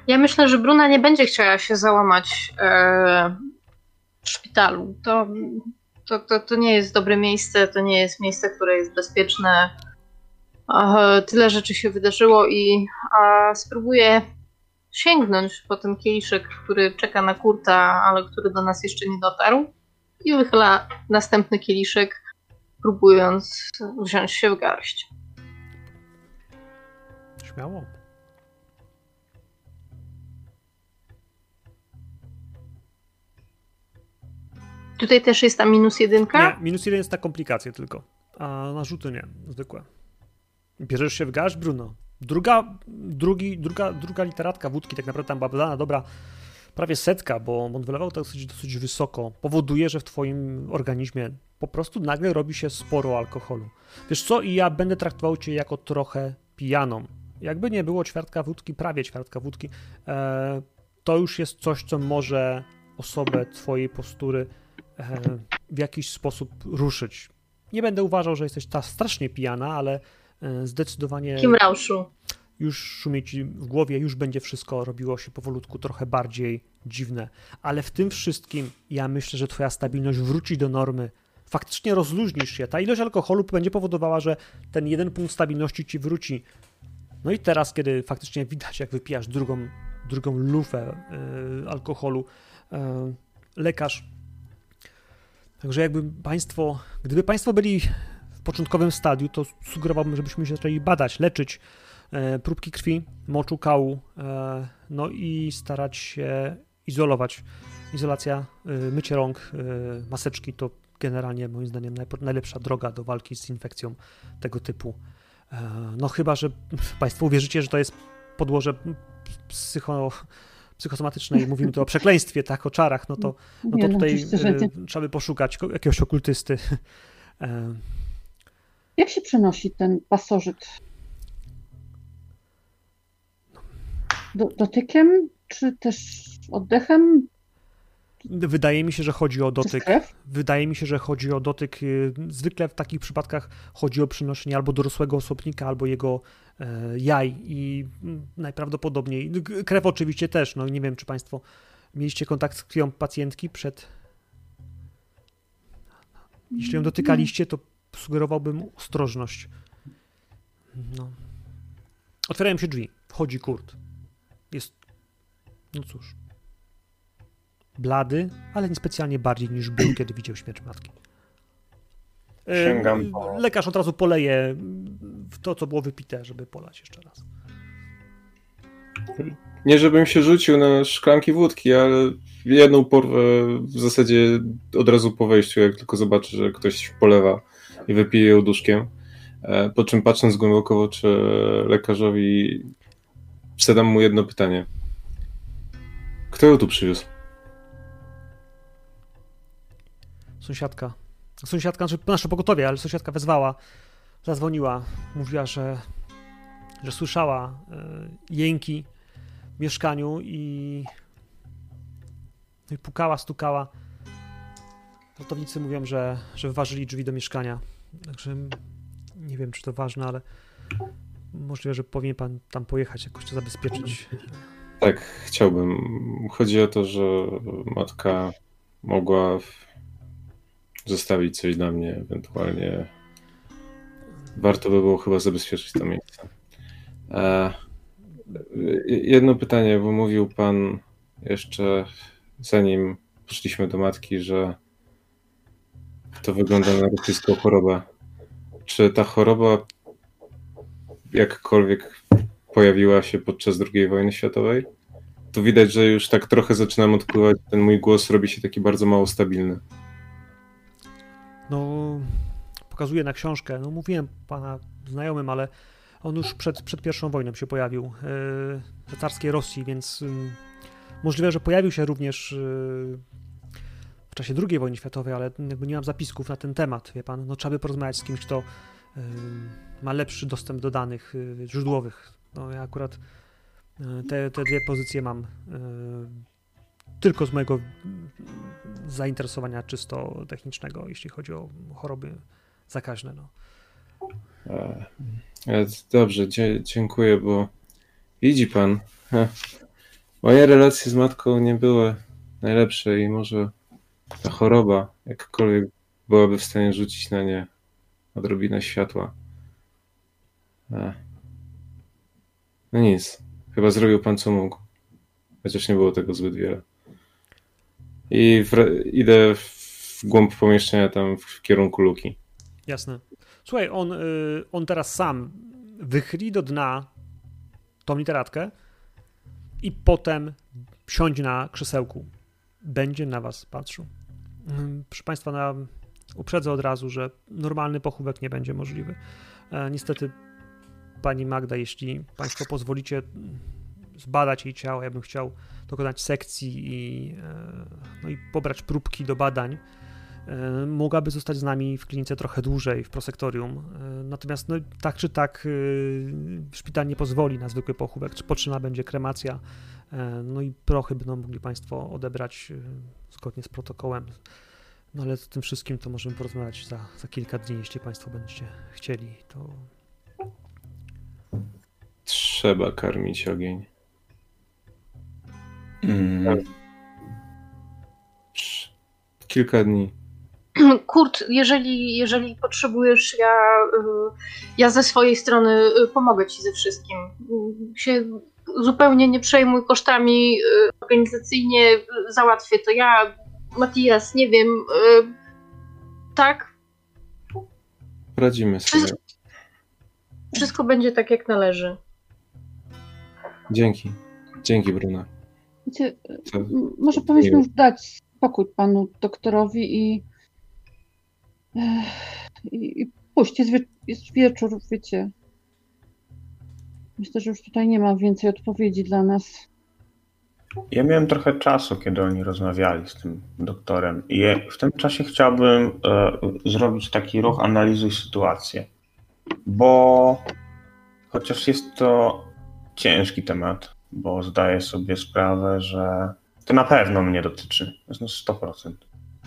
Ja myślę, że Bruna nie będzie chciała się załamać e, w szpitalu. To, to, to, to nie jest dobre miejsce, to nie jest miejsce, które jest bezpieczne. E, tyle rzeczy się wydarzyło i spróbuję sięgnąć po ten kieliszek, który czeka na kurta, ale który do nas jeszcze nie dotarł. I wychyla następny kieliszek, próbując wziąć się w garść. Śmiało. Tutaj też jest ta minus jedynka. Nie, minus jeden jest na komplikacje tylko, a na rzuty nie, zwykłe. Bierzesz się w garść, Bruno. Druga, drugi, druga, druga literatka wódki, tak naprawdę tam była dana dobra prawie setka, bo on wylewał to dosyć, dosyć wysoko, powoduje, że w twoim organizmie po prostu nagle robi się sporo alkoholu. Wiesz co, i ja będę traktował cię jako trochę pijaną. Jakby nie było ćwiartka wódki, prawie ćwiartka wódki, e, to już jest coś, co może osobę twojej postury w jakiś sposób ruszyć. Nie będę uważał, że jesteś ta strasznie pijana, ale e, zdecydowanie Kim rauszu. już szumie ci w głowie, już będzie wszystko robiło się powolutku trochę bardziej dziwne. Ale w tym wszystkim ja myślę, że twoja stabilność wróci do normy. Faktycznie rozluźnisz się. Ta ilość alkoholu będzie powodowała, że ten jeden punkt stabilności ci wróci. No i teraz, kiedy faktycznie widać, jak wypijasz drugą, drugą lufę e, alkoholu, e, lekarz. Także jakby państwo, gdyby państwo byli w początkowym stadium, to sugerowałbym, żebyśmy się zaczęli badać, leczyć e, próbki krwi, moczu kału, e, no i starać się izolować. Izolacja, e, mycie rąk, maseczki to generalnie moim zdaniem najlepsza droga do walki z infekcją tego typu. No chyba, że Państwo uwierzycie, że to jest podłoże psycho, psychosomatycznej, mówimy tu o przekleństwie, tak, o czarach, no to, no to no, tutaj y, trzeba by poszukać jakiegoś okultysty. (laughs) E, Jak się przenosi ten pasożyt? Do, dotykiem, czy też oddechem? Wydaje mi się, że chodzi o dotyk. Wydaje mi się, że chodzi o dotyk. Zwykle w takich przypadkach chodzi o przynoszenie albo dorosłego osobnika, albo jego e, jaj i mm, najprawdopodobniej krew oczywiście też. No nie wiem, czy Państwo mieliście kontakt z krwią pacjentki przed. Jeśli ją dotykaliście, to sugerowałbym ostrożność. No. Otwierają się drzwi. Wchodzi Kurt. Jest. No cóż. Blady, ale niespecjalnie bardziej niż był, kiedy widział śmierć matki. E, Sięgam po- Lekarz od razu poleje w to, co było wypite, żeby polać jeszcze raz. Nie żebym się rzucił na szklanki wódki, ale jedną porwę w zasadzie od razu po wejściu, jak tylko zobaczę, że ktoś polewa i wypije ją duszkiem. E, Po czym patrząc głęboko w oczy lekarzowi, zadam mu jedno pytanie. Kto ją tu przywiózł? Sąsiadka. Sąsiadka, znaczy nasze pogotowie, ale sąsiadka wezwała, zadzwoniła, mówiła, że, że słyszała e, jęki w mieszkaniu i, no i pukała, stukała. Ratownicy mówią, że, że wyważyli drzwi do mieszkania. Także nie wiem, czy to ważne, ale możliwe, że powinien pan tam pojechać, jakoś to zabezpieczyć. Tak, chciałbym. Chodzi o to, że matka mogła zostawić coś dla mnie, ewentualnie warto by było chyba zabezpieczyć to miejsce. E, jedno pytanie, bo mówił pan jeszcze zanim poszliśmy do matki, że to wygląda na rosyjską chorobę. Czy ta choroba jakkolwiek pojawiła się podczas II wojny światowej? Tu widać, że już tak trochę zaczynam odpływać, ten mój głos robi się taki bardzo mało stabilny. No, pokazuje na książkę. No, mówiłem pana znajomym, ale on już przed, przed pierwszą wojną się pojawił yy, w carskiej Rosji, więc yy, możliwe, że pojawił się również yy, w czasie II wojny światowej, ale nie mam zapisków na ten temat, wie pan. No, trzeba by porozmawiać z kimś, kto yy, ma lepszy dostęp do danych yy, źródłowych. No, ja akurat yy, te, te dwie pozycje mam yy, tylko z mojego zainteresowania czysto technicznego, jeśli chodzi o choroby zakaźne. No. E, e, Dobrze, dziękuję, bo widzi pan, e, moje relacje z matką nie były najlepsze i może ta choroba jakkolwiek byłaby w stanie rzucić na nie odrobinę światła. No nic, chyba zrobił pan co mógł, chociaż nie było tego zbyt wiele. I wra- idę w głąb pomieszczenia tam w kierunku luki. Jasne. Słuchaj, on, y, on teraz sam wychyli do dna tą literatkę i potem siądź na krzesełku. Będzie na was patrzył. Mm, Proszę Państwa, na, uprzedzę od razu, że normalny pochówek nie będzie możliwy. E, niestety, Pani Magda, jeśli Państwo pozwolicie zbadać jej ciało, ja bym chciał dokonać sekcji i, e, no i pobrać próbki do badań. E, mogłaby zostać z nami w klinice trochę dłużej, w prosektorium. E, Natomiast no, tak czy tak szpital nie pozwoli na zwykły pochówek. Potrzebna będzie kremacja, no i prochy będą mogli Państwo odebrać zgodnie z protokołem. No ale z tym wszystkim to możemy porozmawiać za, za kilka dni, jeśli Państwo będziecie chcieli. To Trzeba karmić ogień. Mm. Kilka dni. (clears throat) Kurt, jeżeli, jeżeli potrzebujesz, ja, y, ja ze swojej strony y, pomogę ci ze wszystkim. Się zupełnie nie przejmuj kosztami y, organizacyjnie, załatwię to ja. Matias, nie wiem, tak? Poradzimy sobie. Wszystko będzie tak, jak należy. Dzięki. Dzięki, Bruna. Wiecie, może powinniśmy już dać spokój panu doktorowi i, Ech, i, i pójść. Jest, wie, jest wieczór, wiecie. Myślę, że już tutaj nie ma więcej odpowiedzi dla nas. Ja miałem trochę czasu, kiedy oni rozmawiali z tym doktorem i w tym czasie chciałbym e, zrobić taki ruch analizuj sytuację, bo chociaż jest to ciężki temat, bo zdaję sobie sprawę, że to na pewno mnie dotyczy, no 100%. Po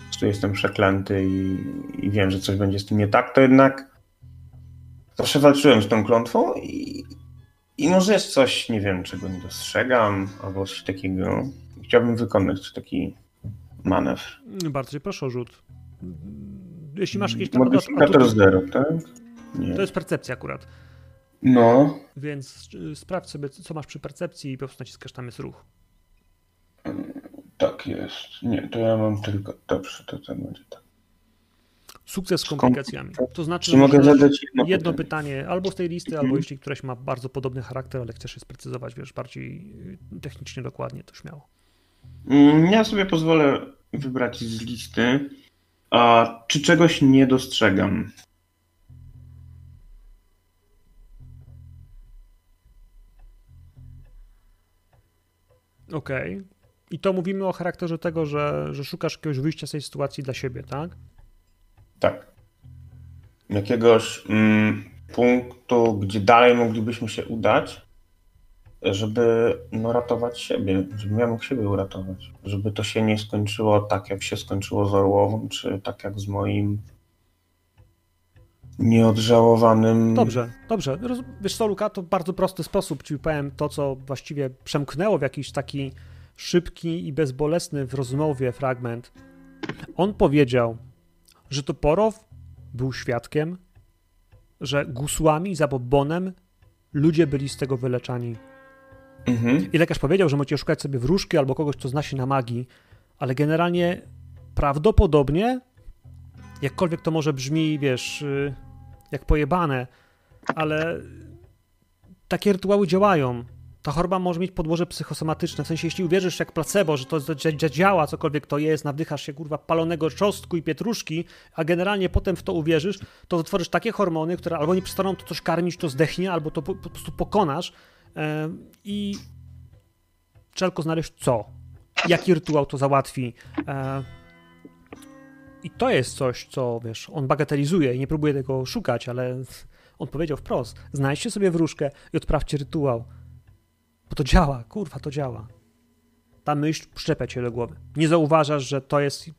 prostu jestem przeklęty i, i wiem, że coś będzie z tym nie tak, to jednak zawsze walczyłem z tą klątwą i, i może jest coś, nie wiem, czego nie dostrzegam, albo coś takiego. Chciałbym wykonać taki manewr. Bardzo proszę o rzut. Jeśli masz jakieś tam Modyfikator zero, tak? Nie. To jest percepcja akurat. No. Więc y, sprawdź sobie, co masz przy percepcji i po prostu naciskasz tam jest ruch. Tak jest. Nie, to ja mam tylko. Dobrze, to to będzie tak. Sukces z komplikacjami. To znaczy, że mogę zadać jedno, jedno pytanie. albo z tej listy, albo jeśli któreś ma bardzo podobny charakter, ale chcesz je sprecyzować, wiesz, bardziej y, technicznie dokładnie, to śmiało. Mm, ja sobie pozwolę wybrać z listy. A czy czegoś nie dostrzegam? Okej. Okay. I to mówimy o charakterze tego, że, że szukasz jakiegoś wyjścia z tej sytuacji dla siebie, tak? Tak. Jakiegoś mm, punktu, gdzie dalej moglibyśmy się udać, żeby no, ratować siebie, żebym ja mógł siebie uratować. Żeby to się nie skończyło tak, jak się skończyło z Orłową, czy tak jak z moim nieodżałowanym. Dobrze, dobrze. Wiesz co, Luka, to w bardzo prosty sposób ci powiem to, co właściwie przemknęło w jakiś taki szybki i bezbolesny w rozmowie fragment. On powiedział, że Toporow był świadkiem, że gusłami za bobonem ludzie byli z tego wyleczani. Mhm. I lekarz powiedział, że możecie szukać sobie wróżki albo kogoś, kto zna się na magii, ale generalnie prawdopodobnie, jakkolwiek to może brzmi, wiesz, y, jak pojebane, ale takie rytuały działają ta choroba może mieć podłoże psychosomatyczne. W sensie, jeśli uwierzysz jak placebo, że to, działa, cokolwiek to jest, nawdychasz się kurwa palonego czosnku i pietruszki, a generalnie potem w to uwierzysz, to wytworzysz takie hormony, które albo nie przestaną to coś karmić, to zdechnie, albo to po, po prostu pokonasz. Yy, I trzeba tylko znaleźć co. Jaki rytuał to załatwi. Yy, I to jest coś, co wiesz, on bagatelizuje i nie próbuje tego szukać, ale on powiedział wprost: znajdźcie sobie wróżkę i odprawcie rytuał. Bo to działa, kurwa, to działa. Ta myśl przyczepia cię do głowy. Nie zauważasz, że to jest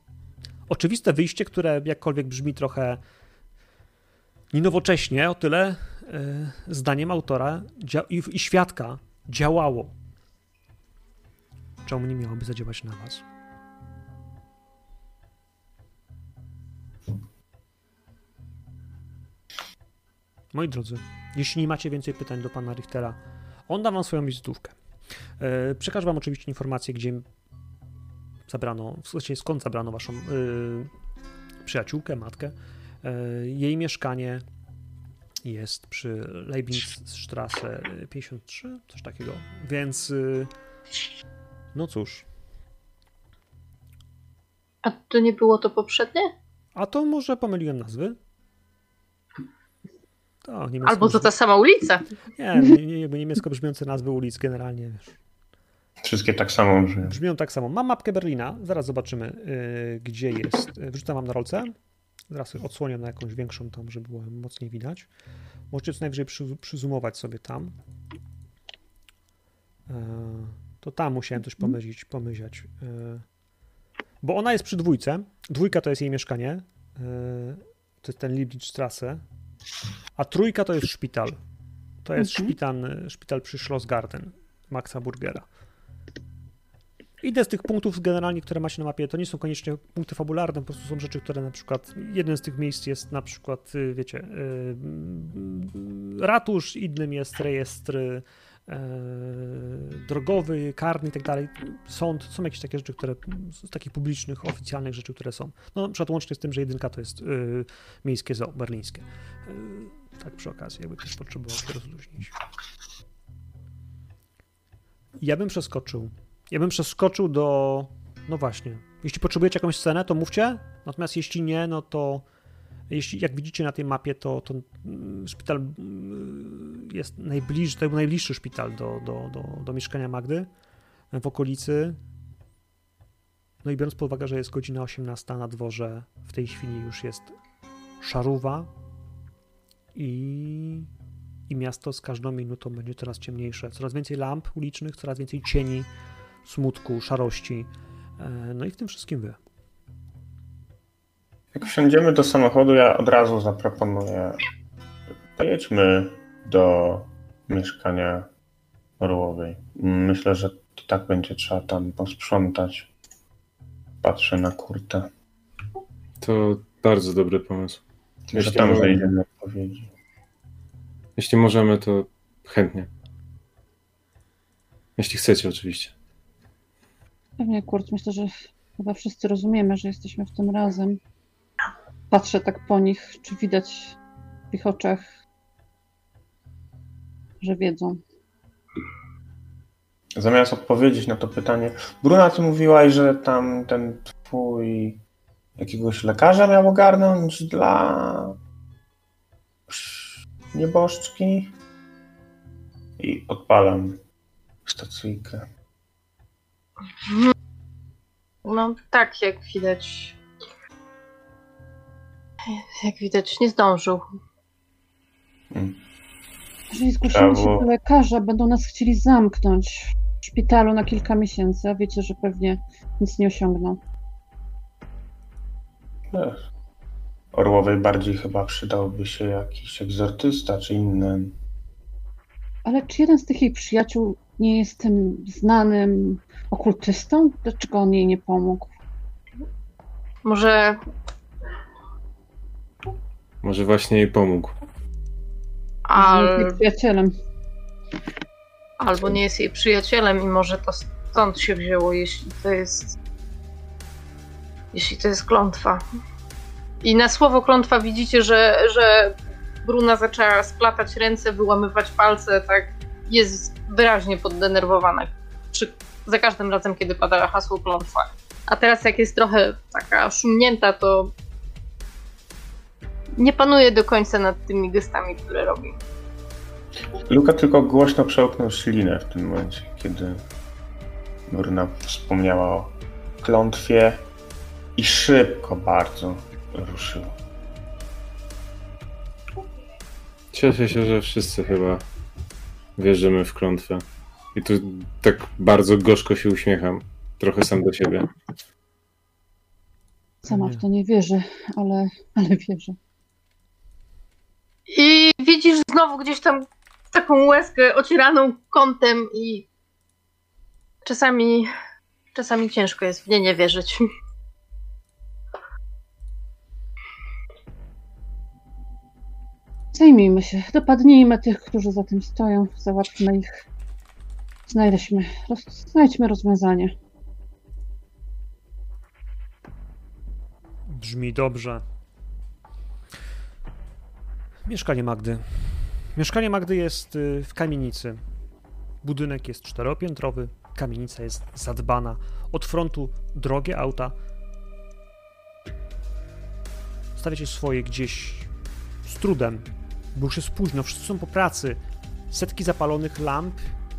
oczywiste wyjście, które jakkolwiek brzmi trochę nienowocześnie, o tyle yy, zdaniem autora i, i świadka działało. Czemu nie miałoby zadziałać na was? Moi drodzy, jeśli nie macie więcej pytań do pana Richtera, on da wam swoją wizytówkę. E, przekażę wam oczywiście informację, gdzie zabrano, w sensie skąd zabrano waszą yy, przyjaciółkę, matkę. Yy, jej mieszkanie jest przy Leibnizstrasse 53, coś takiego. Więc yy, no cóż. A to nie było to poprzednie? A to może pomyliłem nazwy? To Albo to ta sama ulica. Nie, nie, jakby niemiecko brzmiące nazwy ulic generalnie. Wiesz. Wszystkie tak samo brzmią. Brzmią tak samo. Mam mapkę Berlina, zaraz zobaczymy, yy, gdzie jest. Y, wrzucam wam na rolce. Zaraz odsłonię na jakąś większą tam, żeby było mocniej widać. Możecie co najwyżej przy, przyzumować sobie tam. Yy, to tam musiałem coś pomyśleć, pomyśleć. Yy, bo ona jest przy dwójce. Dwójka to jest jej mieszkanie. Yy, to jest ten Liebnitzstrasse. A trójka to jest szpital. To jest mhm. szpital, szpital przy Schlossgarten Maxa Burgera. Idę z tych punktów generalnie, które macie na mapie, to nie są koniecznie punkty fabularne, po prostu są rzeczy, które na przykład, jeden z tych miejsc jest na przykład, y, wiecie, yy, ratusz, innym jest rejestr drogowy, karny i tak dalej, sąd, są jakieś takie rzeczy, które, z takich publicznych, oficjalnych rzeczy, które są. No na przykład łącznie z tym, że jedynka to jest yy, miejskie zoo berlińskie. tak przy okazji, jakby ktoś potrzebował się rozluźnić. Ja bym przeskoczył ja bym przeskoczył do. No właśnie. Jeśli potrzebujecie jakąś scenę, to mówcie. Natomiast jeśli nie, no to. Jeśli, jak widzicie na tej mapie, to, to mm, szpital mm, jest najbliższy, to był najbliższy szpital do, do, do, do mieszkania Magdy. w okolicy. No i biorąc pod uwagę, że jest godzina 18 na dworze, w tej chwili już jest szaruwa i, i miasto z każdą minutą będzie coraz ciemniejsze. Coraz więcej lamp ulicznych, coraz więcej cieni, smutku, szarości. E, No i w tym wszystkim wy. Jak wsiądziemy do samochodu, ja od razu zaproponuję. Pojedźmy do mieszkania Orłowej. Myślę, że i tak będzie trzeba tam posprzątać. Patrzę na kurtę. To bardzo dobry pomysł. Że Jeśli, tam mo- znajdziemy odpowiedzi. jeśli możemy, to chętnie. Jeśli chcecie, oczywiście. Pewnie, Kurt, myślę, że chyba wszyscy rozumiemy, że jesteśmy w tym razem. Patrzę tak po nich, czy widać w ich oczach, że wiedzą. Zamiast odpowiedzieć na to pytanie, Bruna, ty mówiłaś, że tam ten twój jakiegoś lekarza miał ogarnąć dla nieboszczki i odpalam stacyjkę. No tak, jak widać. Jak widać, nie zdążył. Mm. Jeżeli zgłosimy się do lekarza, będą nas chcieli zamknąć w szpitalu na kilka miesięcy, a wiecie, że pewnie nic nie osiągną. Wiesz, Orłowej bardziej chyba przydałby się jakiś egzortysta czy inny. Ale czy jeden z tych jej przyjaciół nie jest tym znanym okultystą? Dlaczego on jej nie pomógł? Może Może właśnie jej pomógł. al, Jest jej przyjacielem. albo nie jest jej przyjacielem i może to stąd się wzięło, jeśli to jest. Jeśli to jest klątwa. I na słowo klątwa widzicie, że, że Bruna zaczęła splatać ręce, wyłamywać palce, tak jest wyraźnie poddenerwowana. Przy, za każdym razem, kiedy pada hasło klątwa. A teraz jak jest trochę taka szumnięta, to nie panuje do końca nad tymi gestami, które robi. Luka tylko głośno przełknął ślinę w tym momencie, kiedy Bruna wspomniała o klątwie i szybko bardzo ruszył. Cieszę się, że wszyscy chyba wierzymy w klątwę. I tu tak bardzo gorzko się uśmiecham. Trochę sam do siebie. Sama w to nie wierzę, ale, ale wierzę. I widzisz znowu gdzieś tam taką łezkę ocieraną kątem i czasami, czasami ciężko jest w nie nie wierzyć. Zajmijmy się, dopadnijmy tych, którzy za tym stoją, załatwmy ich. Znajdeśmy, roz, znajdźmy rozwiązanie. Brzmi dobrze. Mieszkanie Magdy. Mieszkanie Magdy jest y, w kamienicy. Budynek jest czteropiętrowy, kamienica jest zadbana. Od frontu drogie auta. Stawiacie swoje gdzieś z trudem, bo już jest późno, wszyscy są po pracy. Setki zapalonych lamp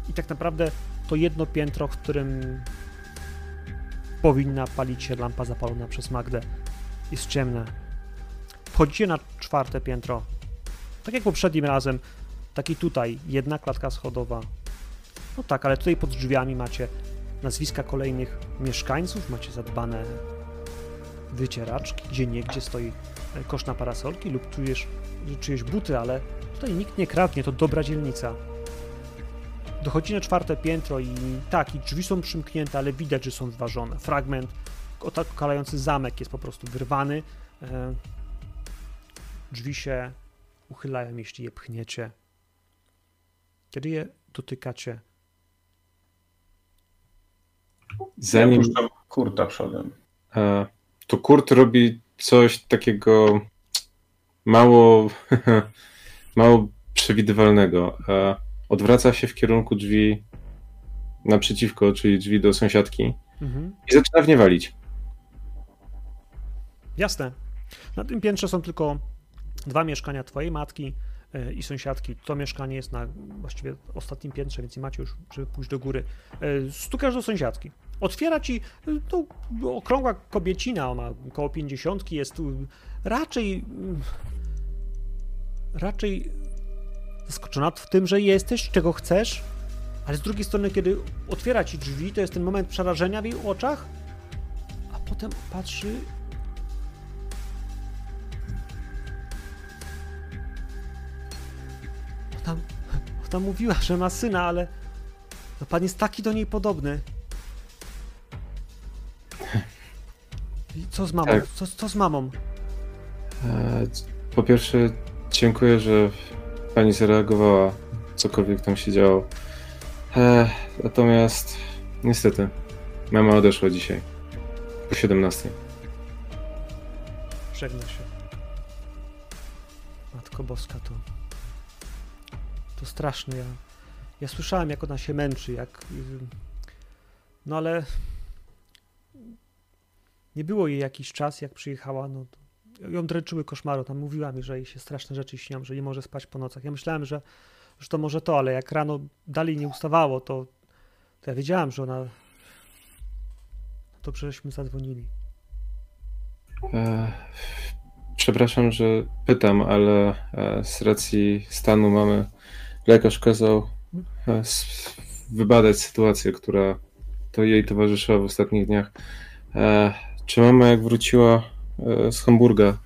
i tak naprawdę to jedno piętro, w którym powinna palić się lampa zapalona przez Magdę jest ciemne. Wchodzicie na czwarte piętro. Tak jak poprzednim razem, tak i tutaj, jedna klatka schodowa. No tak, ale tutaj pod drzwiami macie nazwiska kolejnych mieszkańców, macie zadbane wycieraczki, gdzie niegdzie stoi e, kosz na parasolki lub czujesz, czyjeś buty, ale tutaj nikt nie kradnie, to dobra dzielnica. Dochodzi na czwarte piętro i tak, i drzwi są przymknięte, ale widać, że są wyważone. Fragment okalający zamek jest po prostu wyrwany. E, Drzwi się uchylają, jeśli je pchniecie. Kiedy je dotykacie, Zanim Ja kurta przodem. e, to Kurt robi coś takiego mało, (laughs) mało przewidywalnego. E, Odwraca się w kierunku drzwi naprzeciwko, czyli drzwi do sąsiadki mhm. i zaczyna w nie walić. Jasne. Na tym piętrze są tylko dwa mieszkania twojej matki, e, i sąsiadki. To mieszkanie jest na właściwie ostatnim piętrze, więc nie macie już, żeby pójść do góry. E, Stukasz do sąsiadki. Otwiera ci e, to okrągła kobiecina, ona około 50, jest raczej mm, raczej zaskoczona w tym, że jesteś, czego chcesz, ale z drugiej strony, kiedy otwiera ci drzwi, to jest ten moment przerażenia w jej oczach, a potem patrzy. Ona, ona mówiła, że ma syna, ale no pan jest taki do niej podobny. I co z mamą? Tak. Co, co z mamą? E, Po pierwsze, dziękuję, że pani zareagowała, cokolwiek tam się działo. E, natomiast niestety, mama odeszła dzisiaj. Po 17. Żegna się. Matko Boska, to. To straszne. Ja, ja słyszałem, jak ona się męczy, jak. No ale. Nie było jej jakiś czas, jak przyjechała. No, ją dręczyły koszmary. Tam mówiła mi, że jej się straszne rzeczy śnią, że nie może spać po nocach. Ja myślałem, że, że to może to, ale jak rano dalej nie ustawało, to, to ja wiedziałem, że ona. To żeśmy zadzwonili. E, Przepraszam, że pytam, ale e, z racji stanu mamy, lekarz kazał e, wybadać sytuację, która to jej towarzyszyła w ostatnich dniach. E, Czy mama jak wróciła e, z Hamburga,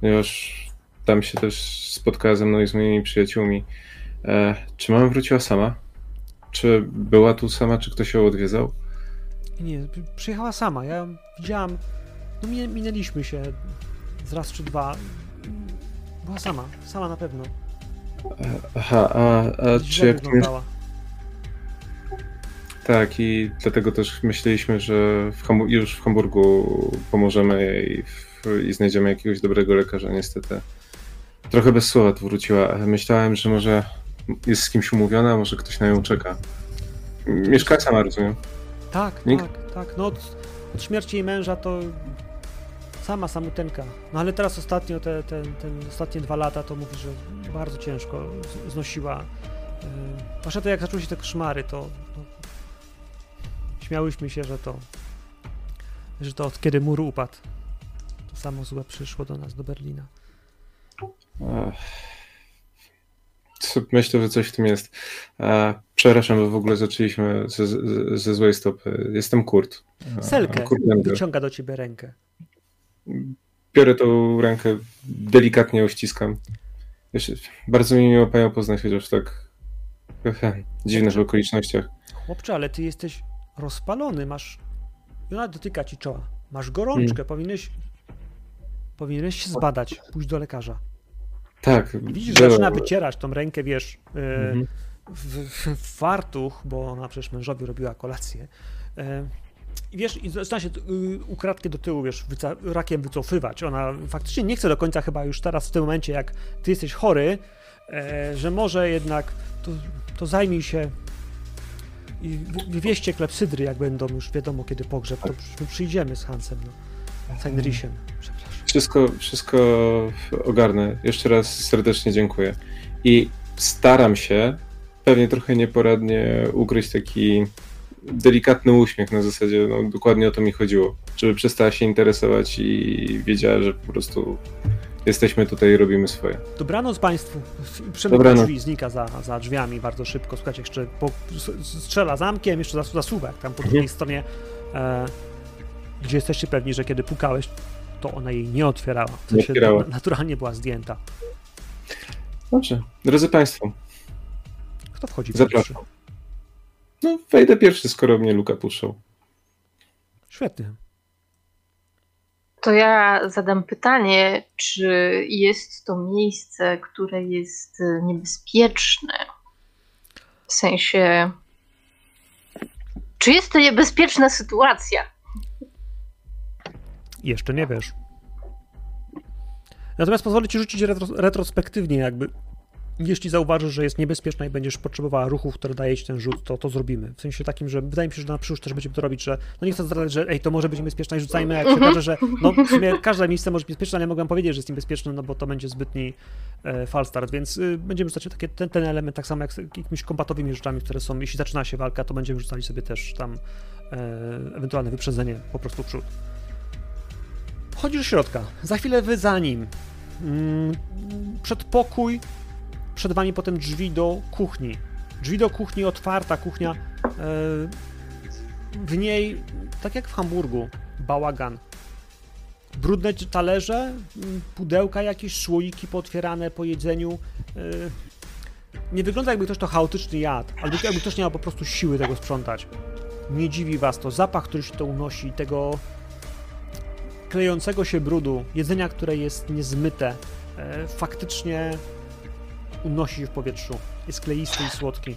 ponieważ tam się też spotkała ze mną i z moimi przyjaciółmi, czy mama wróciła sama? Czy była tu sama, czy ktoś ją odwiedzał? Nie, przyjechała sama. Ja widziałam. No minęliśmy się z raz czy dwa. Była sama, sama na pewno. Aha, a, a czy jak wyglądała. Tak, i dlatego też myśleliśmy, że w już w Hamburgu pomożemy jej w, i znajdziemy jakiegoś dobrego lekarza. Niestety trochę bez słowa tu wróciła. Myślałem, że może jest z kimś umówiona, może ktoś na nią czeka. Mieszka sama, rozumiem. Tak, Nikt- tak, tak. No od, od śmierci jej męża to sama samutenka. No ale teraz ostatnio, te, te, te ostatnie dwa lata, to mówi, że bardzo ciężko znosiła. Yy, Zwłaszcza to jak zaczęły się te koszmary, to, to śmiałyśmy się, że to że to od kiedy mur upadł. To samo złe przyszło do nas, do Berlina. Myślę, że coś w tym jest. E, Przepraszam, bo w ogóle zaczęliśmy ze, ze, złej stopy. Jestem Kurt. E, Selkę Kurt wyciąga do ciebie rękę. Biorę tą rękę, delikatnie ją ściskam. Jeszcze, bardzo mi miło panią poznać, chociaż w tak he, dziwnych okolicznościach. Chłopcze, ale ty jesteś rozpalony, masz... I ona dotyka ci czoła. Masz gorączkę, powinieneś... Powinieneś się zbadać, pójść do lekarza. Tak. Widzisz, że zaczyna wycierać tą rękę, wiesz, yy, Mhm. w, w, w fartuch, bo ona przecież mężowi robiła kolację. Yy, I wiesz, i zaczyna się yy, ukradkiem do tyłu, wiesz, wyca- rakiem wycofywać. Ona faktycznie nie chce do końca chyba już teraz, w tym momencie, jak ty jesteś chory, yy, że może jednak to, to zajmij się i wywieźcie klepsydry, jak będą już wiadomo kiedy pogrzeb, to przy- przyjdziemy z Hansem, no. Z Heinrichem, przepraszam. Wszystko, wszystko ogarnę. Jeszcze raz serdecznie dziękuję. I staram się, pewnie trochę nieporadnie, ugryźć taki delikatny uśmiech na zasadzie, no dokładnie o to mi chodziło. Żeby przestała się interesować i wiedziała, że po prostu jesteśmy tutaj i robimy swoje. Dobranoc Państwu. Przemyka drzwi, znika za, za drzwiami bardzo szybko. Słuchajcie, jeszcze po, strzela zamkiem, jeszcze zasuwa, jak tam po drugiej stronie, e, gdzie jesteście pewni, że kiedy pukałeś, to ona jej nie otwierała. W Nie sensie otwierała. na- naturalnie była zdjęta. Dobrze. Drodzy Państwo, Kto wchodzi Zapraszam. pierwszy? No wejdę pierwszy, skoro mnie Luka puszczał. Świetnie. To ja zadam pytanie, czy jest to miejsce, które jest y, niebezpieczne? W sensie, czy jest to niebezpieczna sytuacja? Jeszcze nie wiesz. Natomiast pozwolę ci rzucić retro, retrospektywnie jakby jeśli zauważysz, że jest niebezpieczna i będziesz potrzebowała ruchów, które daje ci ten rzut, to to zrobimy. W sensie takim, że wydaje mi się, że na przyszłość też będziemy to robić, że no nie chcę zdradzać, że ej, to może być niebezpieczne i rzucajmy, jak się okaże, że no w sumie każde miejsce może być niebezpieczne, ale nie mogłem powiedzieć, że jest niebezpieczne, no bo to będzie zbytni e, falstart, więc y, będziemy rzucać takie, ten, ten element tak samo jak z jakimiś kombatowymi rzeczami, które są, jeśli zaczyna się walka, to będziemy rzucali sobie też tam e, ewentualne wyprzedzenie po prostu w przód. Chodzisz do środka. Za chwilę wy za nim. Mm, przedpokój, przed wami potem drzwi do kuchni. Drzwi do kuchni, otwarta kuchnia. E, w niej, tak jak w Hamburgu, bałagan. Brudne talerze, pudełka jakieś, słoiki pootwierane po jedzeniu. E, nie wygląda jakby ktoś to chaotyczny jadł, albo jakby ktoś nie miał po prostu siły tego sprzątać. Nie dziwi was to. Zapach, który się to unosi, tego klejącego się brudu, jedzenia, które jest niezmyte, e, faktycznie unosi się w powietrzu. Jest kleisty i słodki.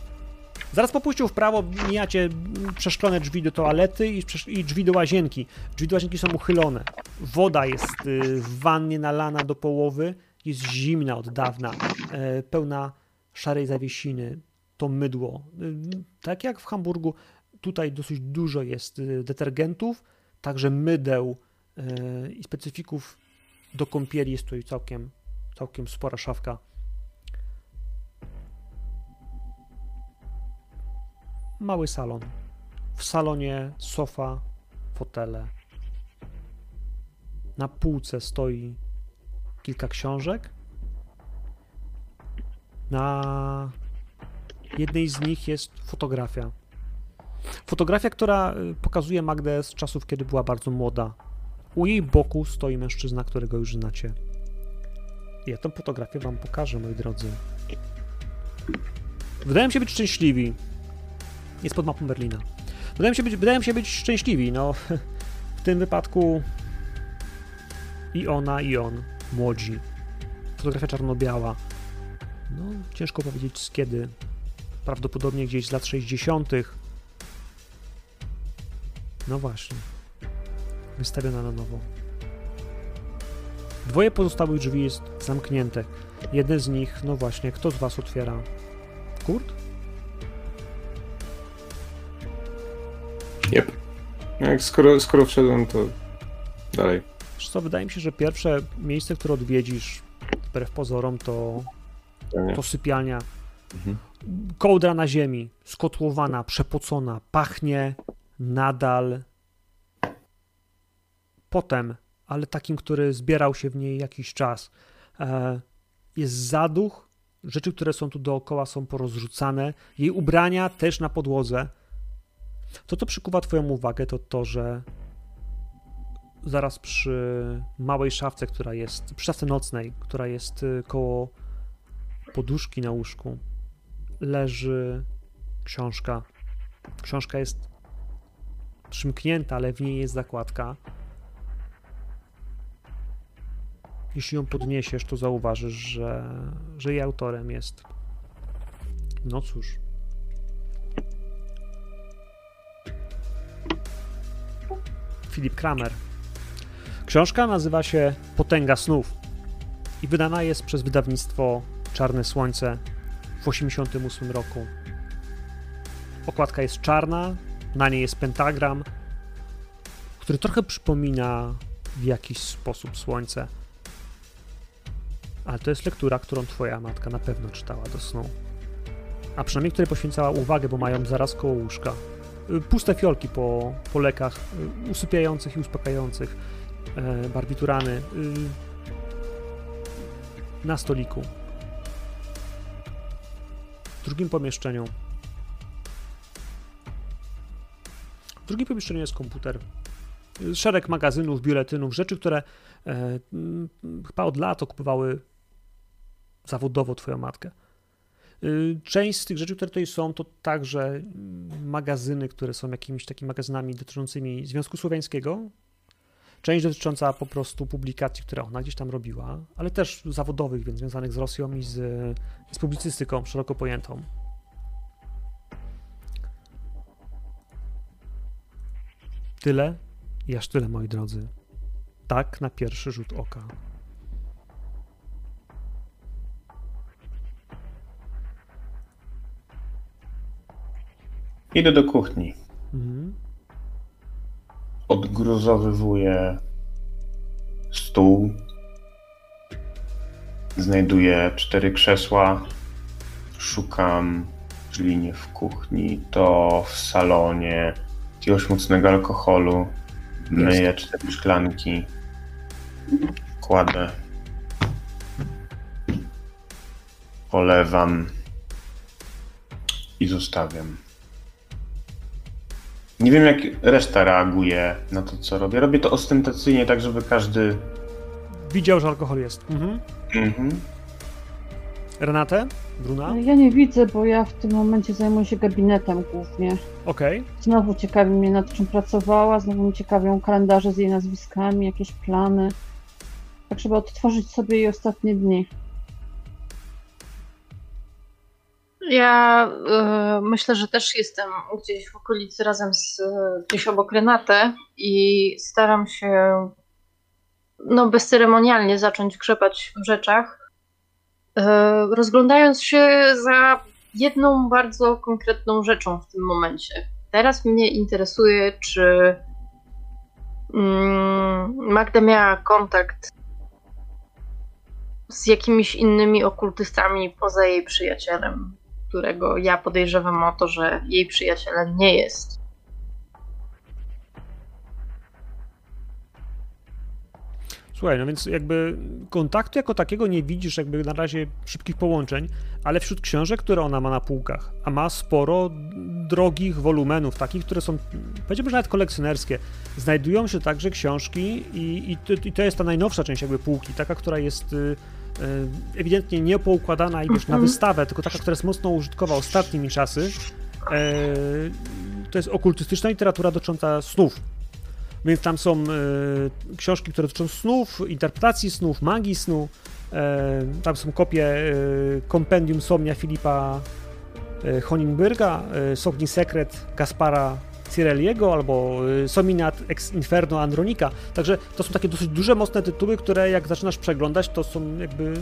Zaraz po pójściu w prawo mijacie przeszklone drzwi do toalety i, i, drzwi do łazienki. Drzwi do łazienki są uchylone. Woda jest y, w wannie nalana do połowy. Jest zimna od dawna, e, pełna szarej zawiesiny. To mydło. Y, tak jak w Hamburgu, tutaj dosyć dużo jest y, detergentów, także mydeł i specyfików do kąpieli jest tutaj całkiem, całkiem spora szafka. Mały salon. W salonie sofa, fotele. Na półce stoi kilka książek. Na jednej z nich jest fotografia. Fotografia, która y, pokazuje Magdę z czasów, kiedy była bardzo młoda. U jej boku stoi mężczyzna, którego już znacie. Ja tę fotografię wam pokażę, moi drodzy. Wydają się być szczęśliwi. Jest pod mapą Berlina. Wydają się być, wydają się być szczęśliwi. No, w tym wypadku i ona, i on, młodzi. Fotografia czarno-biała. No, ciężko powiedzieć z kiedy. Prawdopodobnie gdzieś z lat 60. No właśnie wystawiona na nowo. Dwoje pozostałych drzwi jest zamknięte. Jedne z nich, no właśnie, kto z was otwiera? Kurt? Yep. Jak skoro, skoro wszedłem, to dalej. Wiesz co, wydaje mi się, że pierwsze miejsce, które odwiedzisz, wbrew pozorom, to, to sypialnia. Mhm. Kołdra na ziemi, skotłowana, przepocona, pachnie nadal potem, ale takim, który zbierał się w niej jakiś czas. E, jest zaduch, rzeczy, które są tu dookoła, są porozrzucane. Jej ubrania też na podłodze. To, co przykuwa Twoją uwagę, to to, że zaraz przy małej szafce, która jest, przy szafce nocnej, która jest y, koło poduszki na łóżku, leży książka. Książka jest przymknięta, ale w niej jest zakładka. jeśli ją podniesiesz, to zauważysz, że, że jej autorem jest. No cóż. Filip Kramer. Książka nazywa się Potęga snów i wydana jest przez wydawnictwo Czarne Słońce w 1988 roku. Okładka jest czarna, na niej jest pentagram, który trochę przypomina w jakiś sposób słońce. Ale to jest lektura, którą twoja matka na pewno czytała do snu. A przynajmniej której poświęcała uwagę, bo mają zaraz koło łóżka. Y, puste fiolki po, po lekach y, usypiających i uspokajających, e, barbiturany y, na stoliku. W drugim pomieszczeniu. W drugim pomieszczeniu jest komputer. Szereg magazynów, biuletynów, rzeczy, które e, chyba od lat okupowały zawodowo twoją matkę. Y, część z tych rzeczy, które tutaj są, to także magazyny, które są jakimiś takimi magazynami dotyczącymi Związku Słowiańskiego. Część dotycząca po prostu publikacji, które ona gdzieś tam robiła, ale też zawodowych, więc związanych z Rosją i z, z publicystyką szeroko pojętą. Tyle i aż tyle, moi drodzy. Tak na pierwszy rzut oka. Idę do kuchni. Mhm. Odgruzowywuję stół. Znajduję cztery krzesła. Szukam, jeżeli nie w kuchni, to w salonie jakiegoś mocnego alkoholu. Myję cztery szklanki. Kładę. Polewam. I zostawiam. Nie wiem, jak reszta reaguje na to, co robię. Robię to ostentacyjnie, tak żeby każdy. Widział, że alkohol jest. Mhm. Mhm. Renatę? Bruna? Ja nie widzę, bo ja w tym momencie zajmuję się gabinetem głównie. Okej. Znowu ciekawi mnie, nad czym pracowała, znowu mnie ciekawią kalendarze z jej nazwiskami, jakieś plany. Tak, żeby odtworzyć sobie jej ostatnie dni. Ja e, myślę, że też jestem gdzieś w okolicy razem z e, gdzieś obok Renatę i staram się no bezceremonialnie zacząć grzebać w rzeczach, e, rozglądając się za jedną bardzo konkretną rzeczą w tym momencie. Teraz mnie interesuje, czy mm, Magda miała kontakt z jakimiś innymi okultystami poza jej przyjacielem, którego ja podejrzewam o to, że jej przyjacielem nie jest. Słuchaj, no więc jakby kontaktu jako takiego nie widzisz jakby na razie szybkich połączeń, ale wśród książek, które ona ma na półkach, a ma sporo drogich wolumenów, takich, które są, powiedziałbym, że nawet kolekcjonerskie, znajdują się także książki i, i, to, i to jest ta najnowsza część jakby półki, taka, która jest y, ewidentnie nie poukładana i wiesz, na Mhm. wystawę, tylko taka, która jest mocno użytkowa ostatnimi czasy. E, to jest okultystyczna literatura dotycząca snów. Więc tam są e, książki, które dotyczą snów, interpretacji snów, magii snu. E, tam są kopie e, kompendium Somnia Filipa e, Honingberga, e, Sogni Sekret Gaspara Cirelliego albo e, Sominat ex Inferno Andronika. Także to są takie dosyć duże, mocne tytuły, które jak zaczynasz przeglądać, to są jakby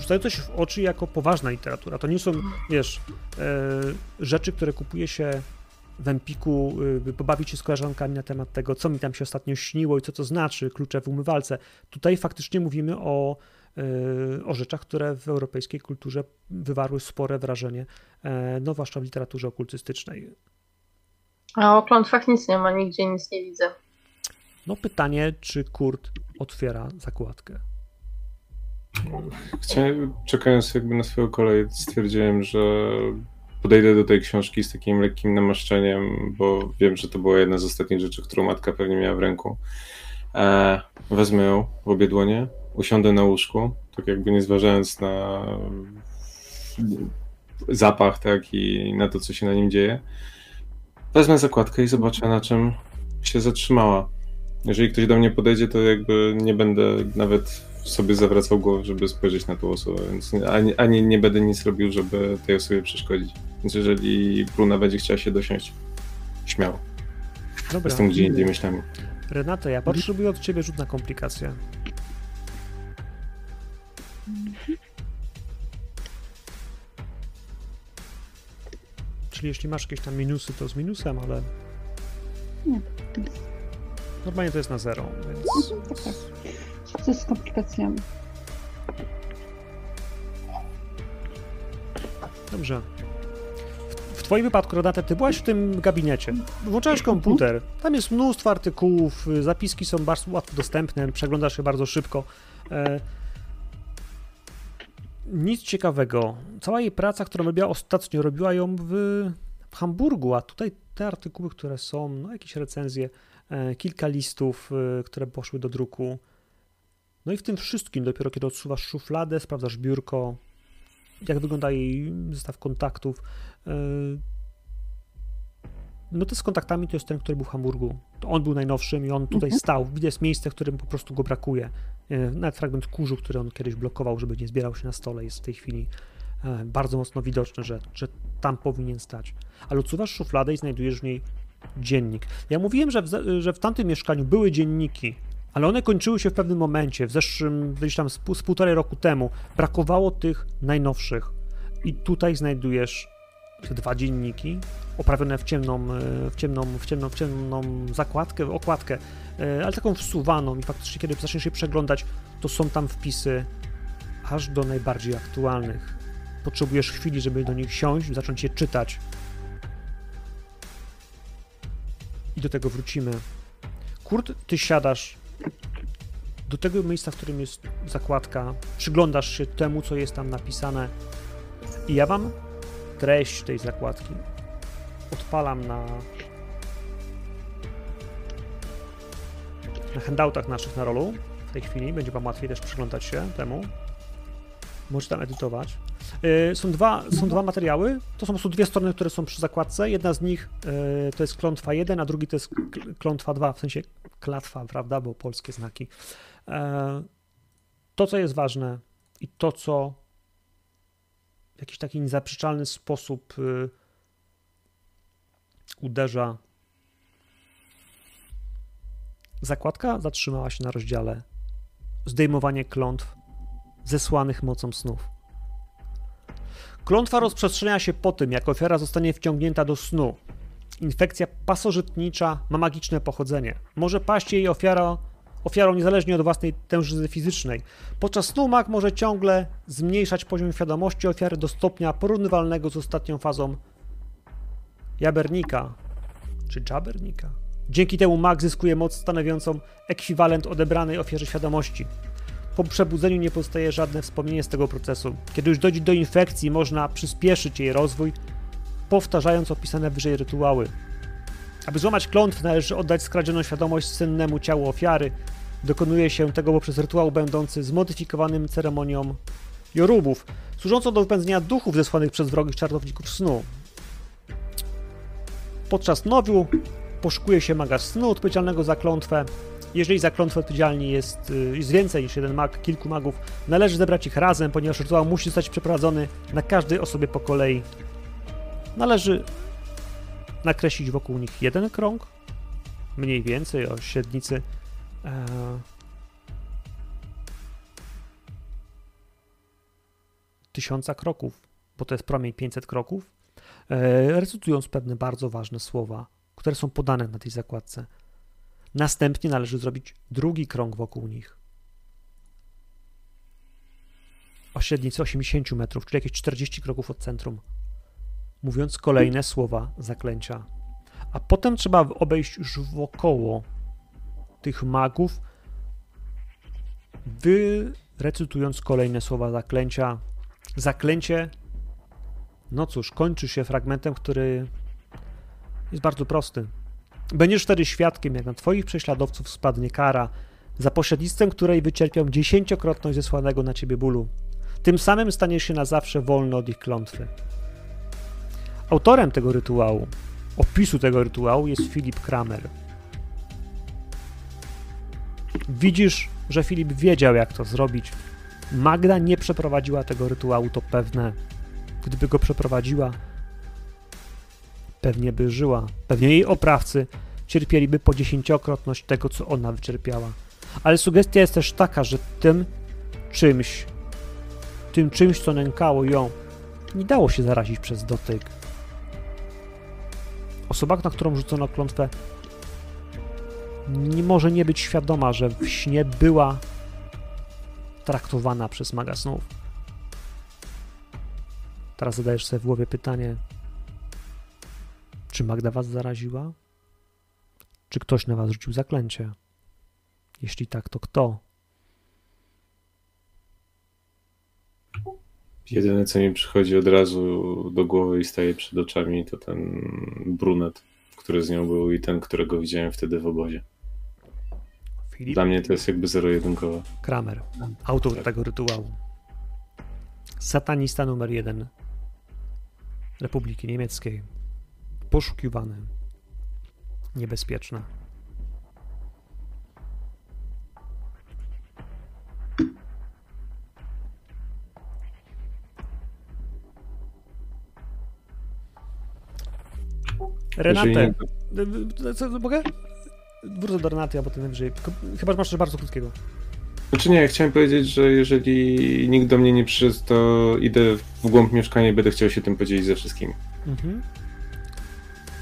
rzucające się w oczy jako poważna literatura. To nie są, wiesz, e, rzeczy, które kupuje się w Empiku, y, by pobawić się z koleżankami na temat tego, co mi tam się ostatnio śniło i co to znaczy, klucze w umywalce. Tutaj faktycznie mówimy o, y, o rzeczach, które w europejskiej kulturze wywarły spore wrażenie, e, no zwłaszcza w literaturze okultystycznej. A o klątwach nic nie ma, nigdzie nic nie widzę. No pytanie, czy Kurt otwiera zakładkę? Chciałem, czekając jakby na swoją kolej, stwierdziłem, że podejdę do tej książki z takim lekkim namaszczeniem, bo wiem, że to była jedna z ostatnich rzeczy, którą matka pewnie miała w ręku. E, wezmę ją w obie dłonie, usiądę na łóżku, tak jakby nie zważając na zapach, tak, i na to, co się na nim dzieje. Wezmę zakładkę i zobaczę, na czym się zatrzymała. Jeżeli ktoś do mnie podejdzie, to jakby nie będę nawet sobie zawracał głowę, żeby spojrzeć na tą osobę, więc ani, ani nie będę nic robił, żeby tej osobie przeszkodzić. Więc jeżeli Bruna będzie chciała się dosiąść, śmiało. Dobra, Jestem gdzie indziej myślami. Renata, ja potrzebuję od ciebie rzut na komplikację. Czyli jeśli masz jakieś tam minusy, to z minusem, ale Nie. normalnie to jest na zero, więc Tak, tak. Co z komplikacjami? dobrze. W, w twoim wypadku, Renata, ty byłaś w tym gabinecie. Włączałeś komputer. Tam jest mnóstwo artykułów, zapiski są bardzo łatwo dostępne, przeglądasz je bardzo szybko. Nic ciekawego. Cała jej praca, którą robiła ostatnio, robiła ją w, w Hamburgu, a tutaj te artykuły, które są, no jakieś recenzje, e, kilka listów, e, które poszły do druku. No i w tym wszystkim, dopiero kiedy odsuwasz szufladę, sprawdzasz biurko, jak wygląda jej zestaw kontaktów. e, No to z kontaktami to jest ten, który był w Hamburgu. To on był najnowszym i on tutaj Mhm. stał. Widać miejsce, w którym po prostu go brakuje. E, Nawet fragment kurzu, który on kiedyś blokował, żeby nie zbierał się na stole, jest w tej chwili e, bardzo mocno widoczny, że, że tam powinien stać. Ale odsuwasz szufladę i znajdujesz w niej dziennik. Ja mówiłem, że w, że w tamtym mieszkaniu były dzienniki, ale one kończyły się w pewnym momencie, w zeszłym, gdzieś tam z, z półtorej roku temu. Brakowało tych najnowszych. I tutaj znajdujesz dwa dzienniki oprawione w ciemną, e, w ciemną, w ciemną, w ciemną zakładkę, okładkę, e, ale taką wsuwaną i faktycznie kiedy zaczniesz się przeglądać, to są tam wpisy aż do najbardziej aktualnych. Potrzebujesz chwili, żeby do nich siąść, zacząć je czytać. I do tego wrócimy. Kurt, ty siadasz do tego miejsca, w którym jest zakładka, przyglądasz się temu, co jest tam napisane i ja mam treść tej zakładki. Odpalam na na handoutach naszych na rolu w tej chwili. Będzie Wam łatwiej też przyglądać się temu. Możecie tam edytować. Yy, są, dwa, są dwa materiały. To są po prostu dwie strony, które są przy zakładce. Jedna z nich yy, to jest klątwa 1, a drugi to jest kl- klątwa 2, w sensie klatwa, prawda, bo polskie znaki. Yy, to, co jest ważne i to, co w jakiś taki niezaprzeczalny sposób yy, uderza. Zakładka zatrzymała się na rozdziale zdejmowanie klątw zesłanych mocą snów. Klątwa rozprzestrzenia się po tym, jak ofiara zostanie wciągnięta do snu. Infekcja pasożytnicza ma magiczne pochodzenie. Może paść jej ofiara, ofiarą niezależnie od własnej tężyzny fizycznej. Podczas snu mag może ciągle zmniejszać poziom świadomości ofiary do stopnia porównywalnego z ostatnią fazą jabernika czy jabernika. Dzięki temu mag zyskuje moc stanowiącą ekwiwalent odebranej ofierze świadomości. Po przebudzeniu nie pozostaje żadne wspomnienie z tego procesu. Kiedy już dojdzie do infekcji, można przyspieszyć jej rozwój, powtarzając opisane wyżej rytuały. Aby złamać klątwę, należy oddać skradzioną świadomość sennemu ciału ofiary. Dokonuje się tego poprzez rytuał będący zmodyfikowanym ceremonią jorubów, służącą do wypędzenia duchów zesłanych przez wrogich czarowników snu. Podczas nowiu poszukuje się maga snu odpowiedzialnego za klątwę. Jeżeli za klątwę odpowiedzialni jest, y, jest więcej niż jeden mag, kilku magów, należy zebrać ich razem, ponieważ rytuał musi zostać przeprowadzony na każdej osobie po kolei. Należy nakreślić wokół nich jeden krąg, mniej więcej o średnicy. E... Tysiąca kroków, bo to jest promień 500 kroków, e, recytując pewne bardzo ważne słowa, które są podane na tej zakładce. Następnie należy zrobić drugi krąg wokół nich. O średnicy 80 metrów, czyli jakieś 40 kroków od centrum, mówiąc kolejne słowa zaklęcia. A potem trzeba obejść już wokoło tych magów, wyrecytując kolejne słowa zaklęcia. Zaklęcie, no cóż, kończy się fragmentem, który jest bardzo prosty. Będziesz wtedy świadkiem, jak na twoich prześladowców spadnie kara, za pośrednictwem której wycierpią dziesięciokrotność zesłanego na ciebie bólu. Tym samym staniesz się na zawsze wolny od ich klątwy. Autorem tego rytuału, opisu tego rytuału jest Filip Kramer. Widzisz, że Filip wiedział, jak to zrobić. Magda nie przeprowadziła tego rytuału, to pewne. Gdyby go przeprowadziła, pewnie by żyła. Pewnie jej oprawcy cierpieliby po dziesięciokrotność tego, co ona wyczerpiała. Ale sugestia jest też taka, że tym czymś, tym czymś, co nękało ją, nie dało się zarazić przez dotyk. Osoba, na którą rzucono klątwę, nie może nie być świadoma, że w śnie była traktowana przez maga snów. Teraz zadajesz sobie w głowie pytanie, czy Magda was zaraziła? Czy ktoś na was rzucił zaklęcie? Jeśli tak, to kto? Jedyne, co mi przychodzi od razu do głowy i staje przed oczami, to ten brunet, który z nią był i ten, którego widziałem wtedy w obozie. Filip Dla mnie to jest jakby zero-jedynkowe. Kramer, autor tego rytuału. Satanista numer jeden Republiki Niemieckiej. Poszukiwany. Niebezpieczny. Renate, Jeżeli- co, mogę? Wrócę do Renaty, a potem wyżej. Chyba że masz coś bardzo krótkiego. Znaczy nie, chciałem powiedzieć, że jeżeli nikt do mnie nie przyszedł, to idę w głąb mieszkania i będę chciał się tym podzielić ze wszystkimi. Mhm.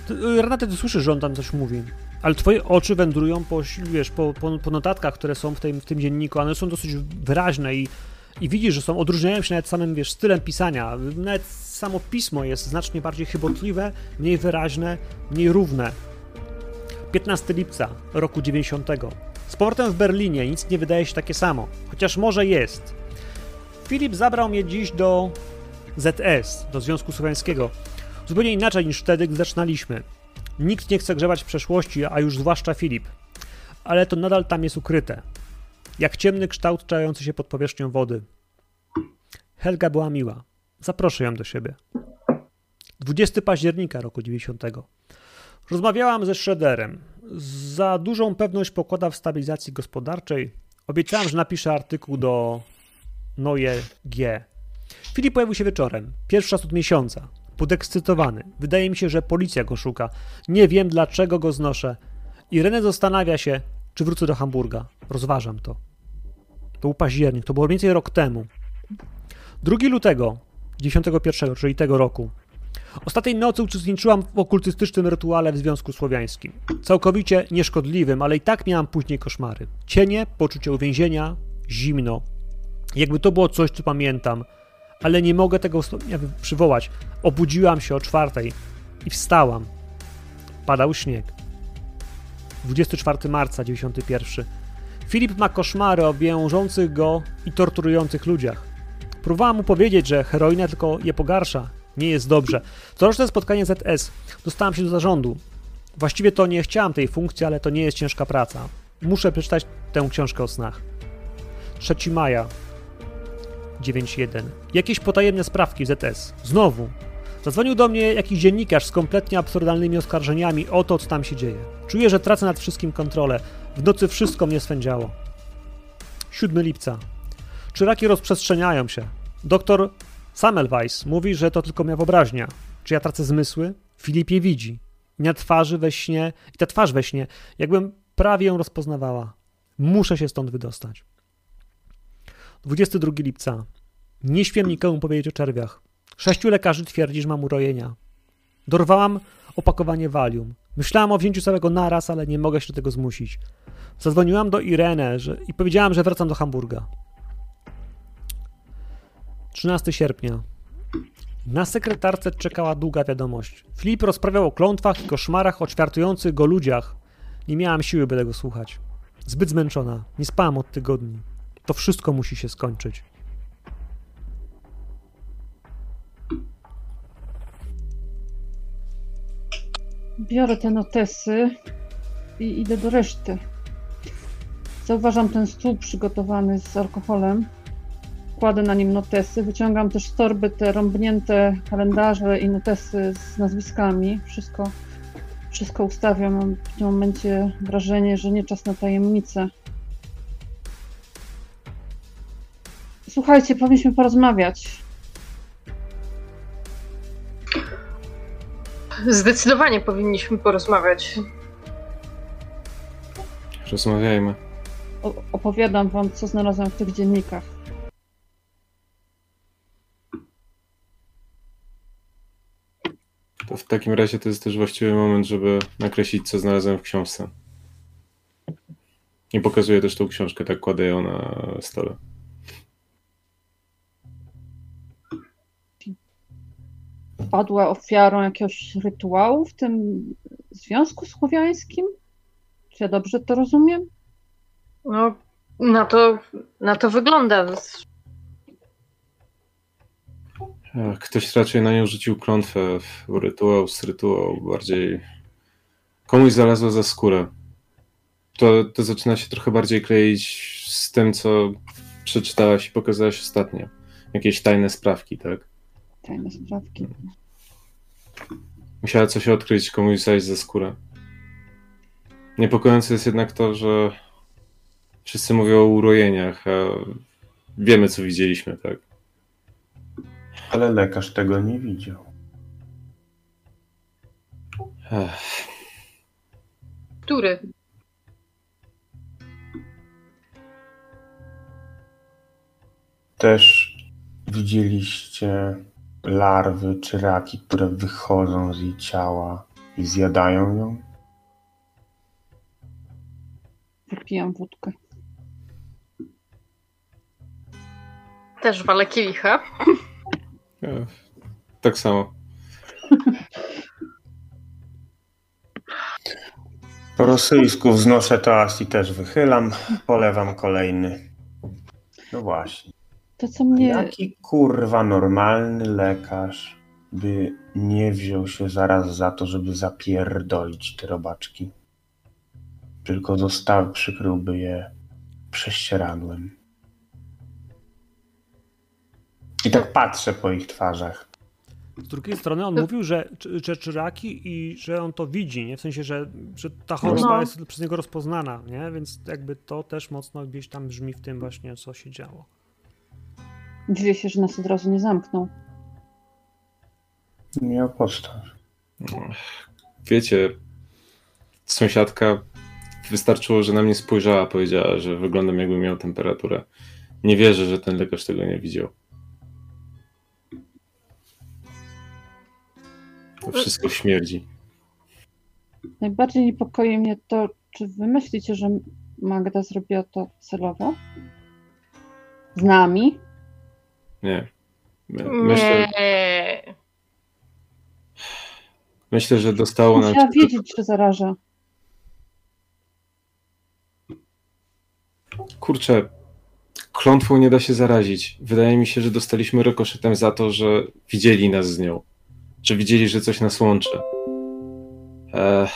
Ty, Renaty, ty słyszysz, że on tam coś mówi, ale twoje oczy wędrują po, wiesz, po, po, po notatkach, które są w tym, w tym dzienniku, one są dosyć wyraźne i, i widzisz, że są, odróżniają się nawet samym, wiesz, stylem pisania. Nawet samo pismo jest znacznie bardziej chybotliwe, mniej wyraźne, mniej równe. 15 lipca roku 90. Z powrotem w Berlinie nic nie wydaje się takie samo, chociaż może jest. Filip zabrał mnie dziś do ZS, do Związku Słowiańskiego. Zupełnie inaczej niż wtedy, gdy zaczynaliśmy. Nikt nie chce grzebać w przeszłości, a już zwłaszcza Filip. Ale to nadal tam jest ukryte. Jak ciemny kształt czający się pod powierzchnią wody. Helga była miła. Zaproszę ją do siebie. 20 października roku 90. Rozmawiałam ze Schroederem. Za dużą pewność pokłada w stabilizacji gospodarczej. Obiecałam, że napiszę artykuł do Noje G. Filip pojawił się wieczorem. Pierwszy raz od miesiąca. Podekscytowany. Wydaje mi się, że policja go szuka. Nie wiem, dlaczego go znoszę. Irene zastanawia się, czy wrócę do Hamburga. Rozważam to. To był październik, to było mniej więcej rok temu. 2 lutego 91, czyli tego roku. Ostatniej nocy uczestniczyłam w okultystycznym rytuale w Związku Słowiańskim. Całkowicie nieszkodliwym, ale i tak miałam później koszmary. Cienie, poczucie uwięzienia, zimno. Jakby to było coś, co pamiętam, ale nie mogę tego przywołać. Obudziłam się o czwartej i wstałam. Padał śnieg. 24 marca 91. Filip ma koszmary o wiążących go i torturujących ludziach. Próbowałam mu powiedzieć, że heroina tylko je pogarsza. Nie jest dobrze. Coroczne spotkanie ZS. Dostałam się do zarządu. Właściwie to nie chciałam tej funkcji, ale to nie jest ciężka praca. Muszę przeczytać tę książkę o snach. 3 maja 9.1. Jakieś potajemne sprawki w ZS. Znowu. Zadzwonił do mnie jakiś dziennikarz z kompletnie absurdalnymi oskarżeniami o to, co tam się dzieje. Czuję, że tracę nad wszystkim kontrolę. W nocy wszystko mnie swędziało. 7 lipca. Czy raki rozprzestrzeniają się? Doktor Samelweis mówi, że to tylko moja wyobraźnia. Czy ja tracę zmysły? Filip je widzi. Na twarzy we śnie, i ta twarz we śnie, jakbym prawie ją rozpoznawała. Muszę się stąd wydostać. 22 lipca. Nie śmiem nikomu powiedzieć o czerwiach. Sześciu lekarzy twierdzi, że mam urojenia. Dorwałam opakowanie Valium. Myślałam o wzięciu całego naraz, ale nie mogę się do tego zmusić. Zadzwoniłam do Irene że, i powiedziałam, że wracam do Hamburga. 13 sierpnia. Na sekretarce czekała długa wiadomość. Filip rozprawiał o klątwach i koszmarach o ćwiartujących go ludziach. Nie miałam siły, by tego słuchać. Zbyt zmęczona. Nie spałam od tygodni. To wszystko musi się skończyć. Biorę te notesy i idę do reszty. Zauważam ten stół przygotowany z alkoholem. Kładę na nim notesy. Wyciągam też z torby te rąbnięte kalendarze i notesy z nazwiskami. Wszystko, wszystko ustawiam. Mam w tym momencie wrażenie, że nie czas na tajemnicę. Słuchajcie, powinniśmy porozmawiać. Zdecydowanie powinniśmy porozmawiać. Rozmawiajmy. O, opowiadam wam, co znalazłam w tych dziennikach. To w takim razie to jest też właściwy moment, żeby nakreślić, co znalazłem w książce. I pokazuję też tą książkę, tak kładę ją na stole. Padła ofiarą jakiegoś rytuału w tym Związku Słowiańskim? Czy ja dobrze to rozumiem? No, na to, na to wygląda. Ach, Ktoś raczej na nią rzucił klątwę w rytuał z rytuał, bardziej komuś znalazło za skórę. To, to zaczyna się trochę bardziej kleić z tym, co przeczytałaś i pokazałaś ostatnio. Jakieś tajne sprawki, tak? Tajne sprawki. Musiała coś odkryć, komuś zajść za skórę. Niepokojące jest jednak to, że wszyscy mówią o urojeniach, a wiemy, co widzieliśmy, tak? Ale lekarz tego nie widział. Ech, Który? Też widzieliście larwy czy raki, które wychodzą z jej ciała i zjadają ją. Wypijam wódkę. Też walę kielicha. E, Tak samo. Po rosyjsku wznoszę toast i też wychylam, polewam kolejny. No właśnie. To, co mnie... Jaki kurwa normalny lekarz by nie wziął się zaraz za to, żeby zapierdolić te robaczki? Tylko został, przykryłby je prześcieradłem. I tak patrzę po ich twarzach. Z drugiej strony on mówił, że, że czyraki i że on to widzi, nie? W sensie, że, że ta choroba No. jest przez niego rozpoznana, nie? Więc jakby to też mocno gdzieś tam brzmi w tym właśnie, co się działo. Dziwię się, że nas od razu nie zamknął. Nie miał podstaw. Wiecie, sąsiadka wystarczyło, że na mnie spojrzała, powiedziała, że wyglądam jakby miał temperaturę. Nie wierzę, że ten lekarz tego nie widział. To wszystko śmierdzi. Najbardziej niepokoi mnie to, czy wy myślicie, że Magda zrobiła to celowo? Z nami? Nie. My, Nie. myślę, że dostało nam się wiedzieć, że zaraża. Kurczę, klątwą nie da się zarazić. Wydaje mi się, że dostaliśmy rykoszetem za to, że widzieli nas z nią. Że widzieli, że coś nas łączy. E,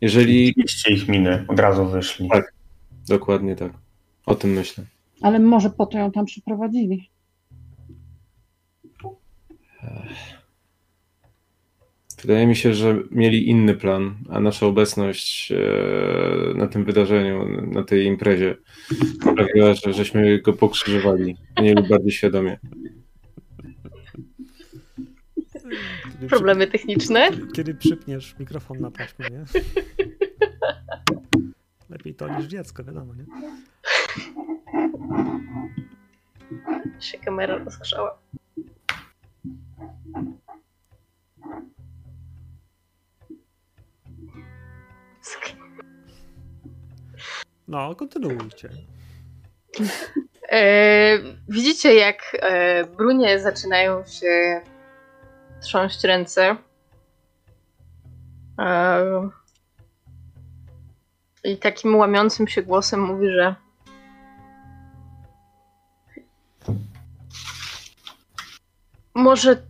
jeżeli. Widzieliście ich miny, od razu wyszli. Tak. Dokładnie tak. O tym myślę. Ale może po to ją tam przyprowadzili. Wydaje mi się, że mieli inny plan, a nasza obecność e, na tym wydarzeniu, na tej imprezie sprawiła, że żeśmy go pokrzyżowali. Mieli bardziej świadomie. Problemy techniczne. Kiedy, kiedy przypniesz mikrofon na taśmę, nie? Lepiej to niż dziecko, wiadomo, nie? się kamera rozgrzała. No, kontynuujcie. E, widzicie, jak e, Brunie zaczynają się trząść ręce. E, I takim łamiącym się głosem mówi, że może,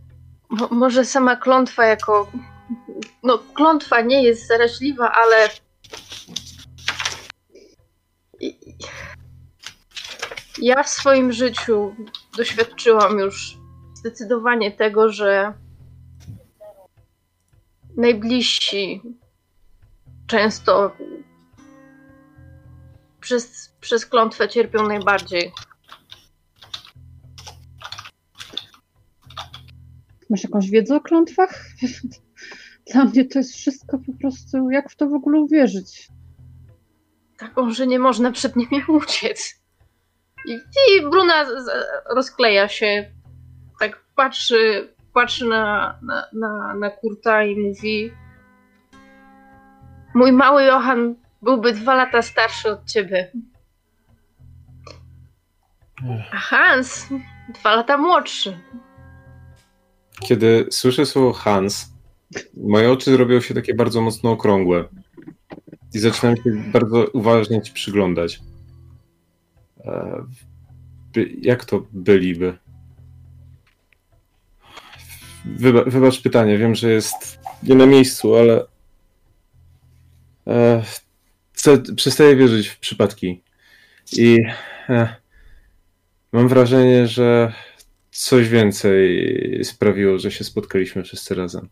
mo, może sama klątwa jako. No, klątwa nie jest zaraźliwa, ale. Ja w swoim życiu doświadczyłam już zdecydowanie tego, że najbliżsi często przez, przez klątwę cierpią najbardziej. Masz jakąś wiedzę o klątwach? (laughs) Dla mnie to jest wszystko po prostu, jak w to w ogóle uwierzyć? Taką, że nie można przed nimi (laughs) uciec. I, i Bruna z, z, rozkleja się, tak patrzy, patrzy na, na, na, na Kurta i mówi Mój mały Johan byłby dwa lata starszy od ciebie. A Hans dwa lata młodszy. Kiedy słyszę słowo Hans, moje oczy robią się takie bardzo mocno okrągłe i zaczynam się bardzo uważnie ci przyglądać. E, Jak to byliby? Wyba, wybacz pytanie, wiem, że jest nie na miejscu, ale e, przestaję wierzyć w przypadki. I e, mam wrażenie, że coś więcej sprawiło, że się spotkaliśmy wszyscy razem.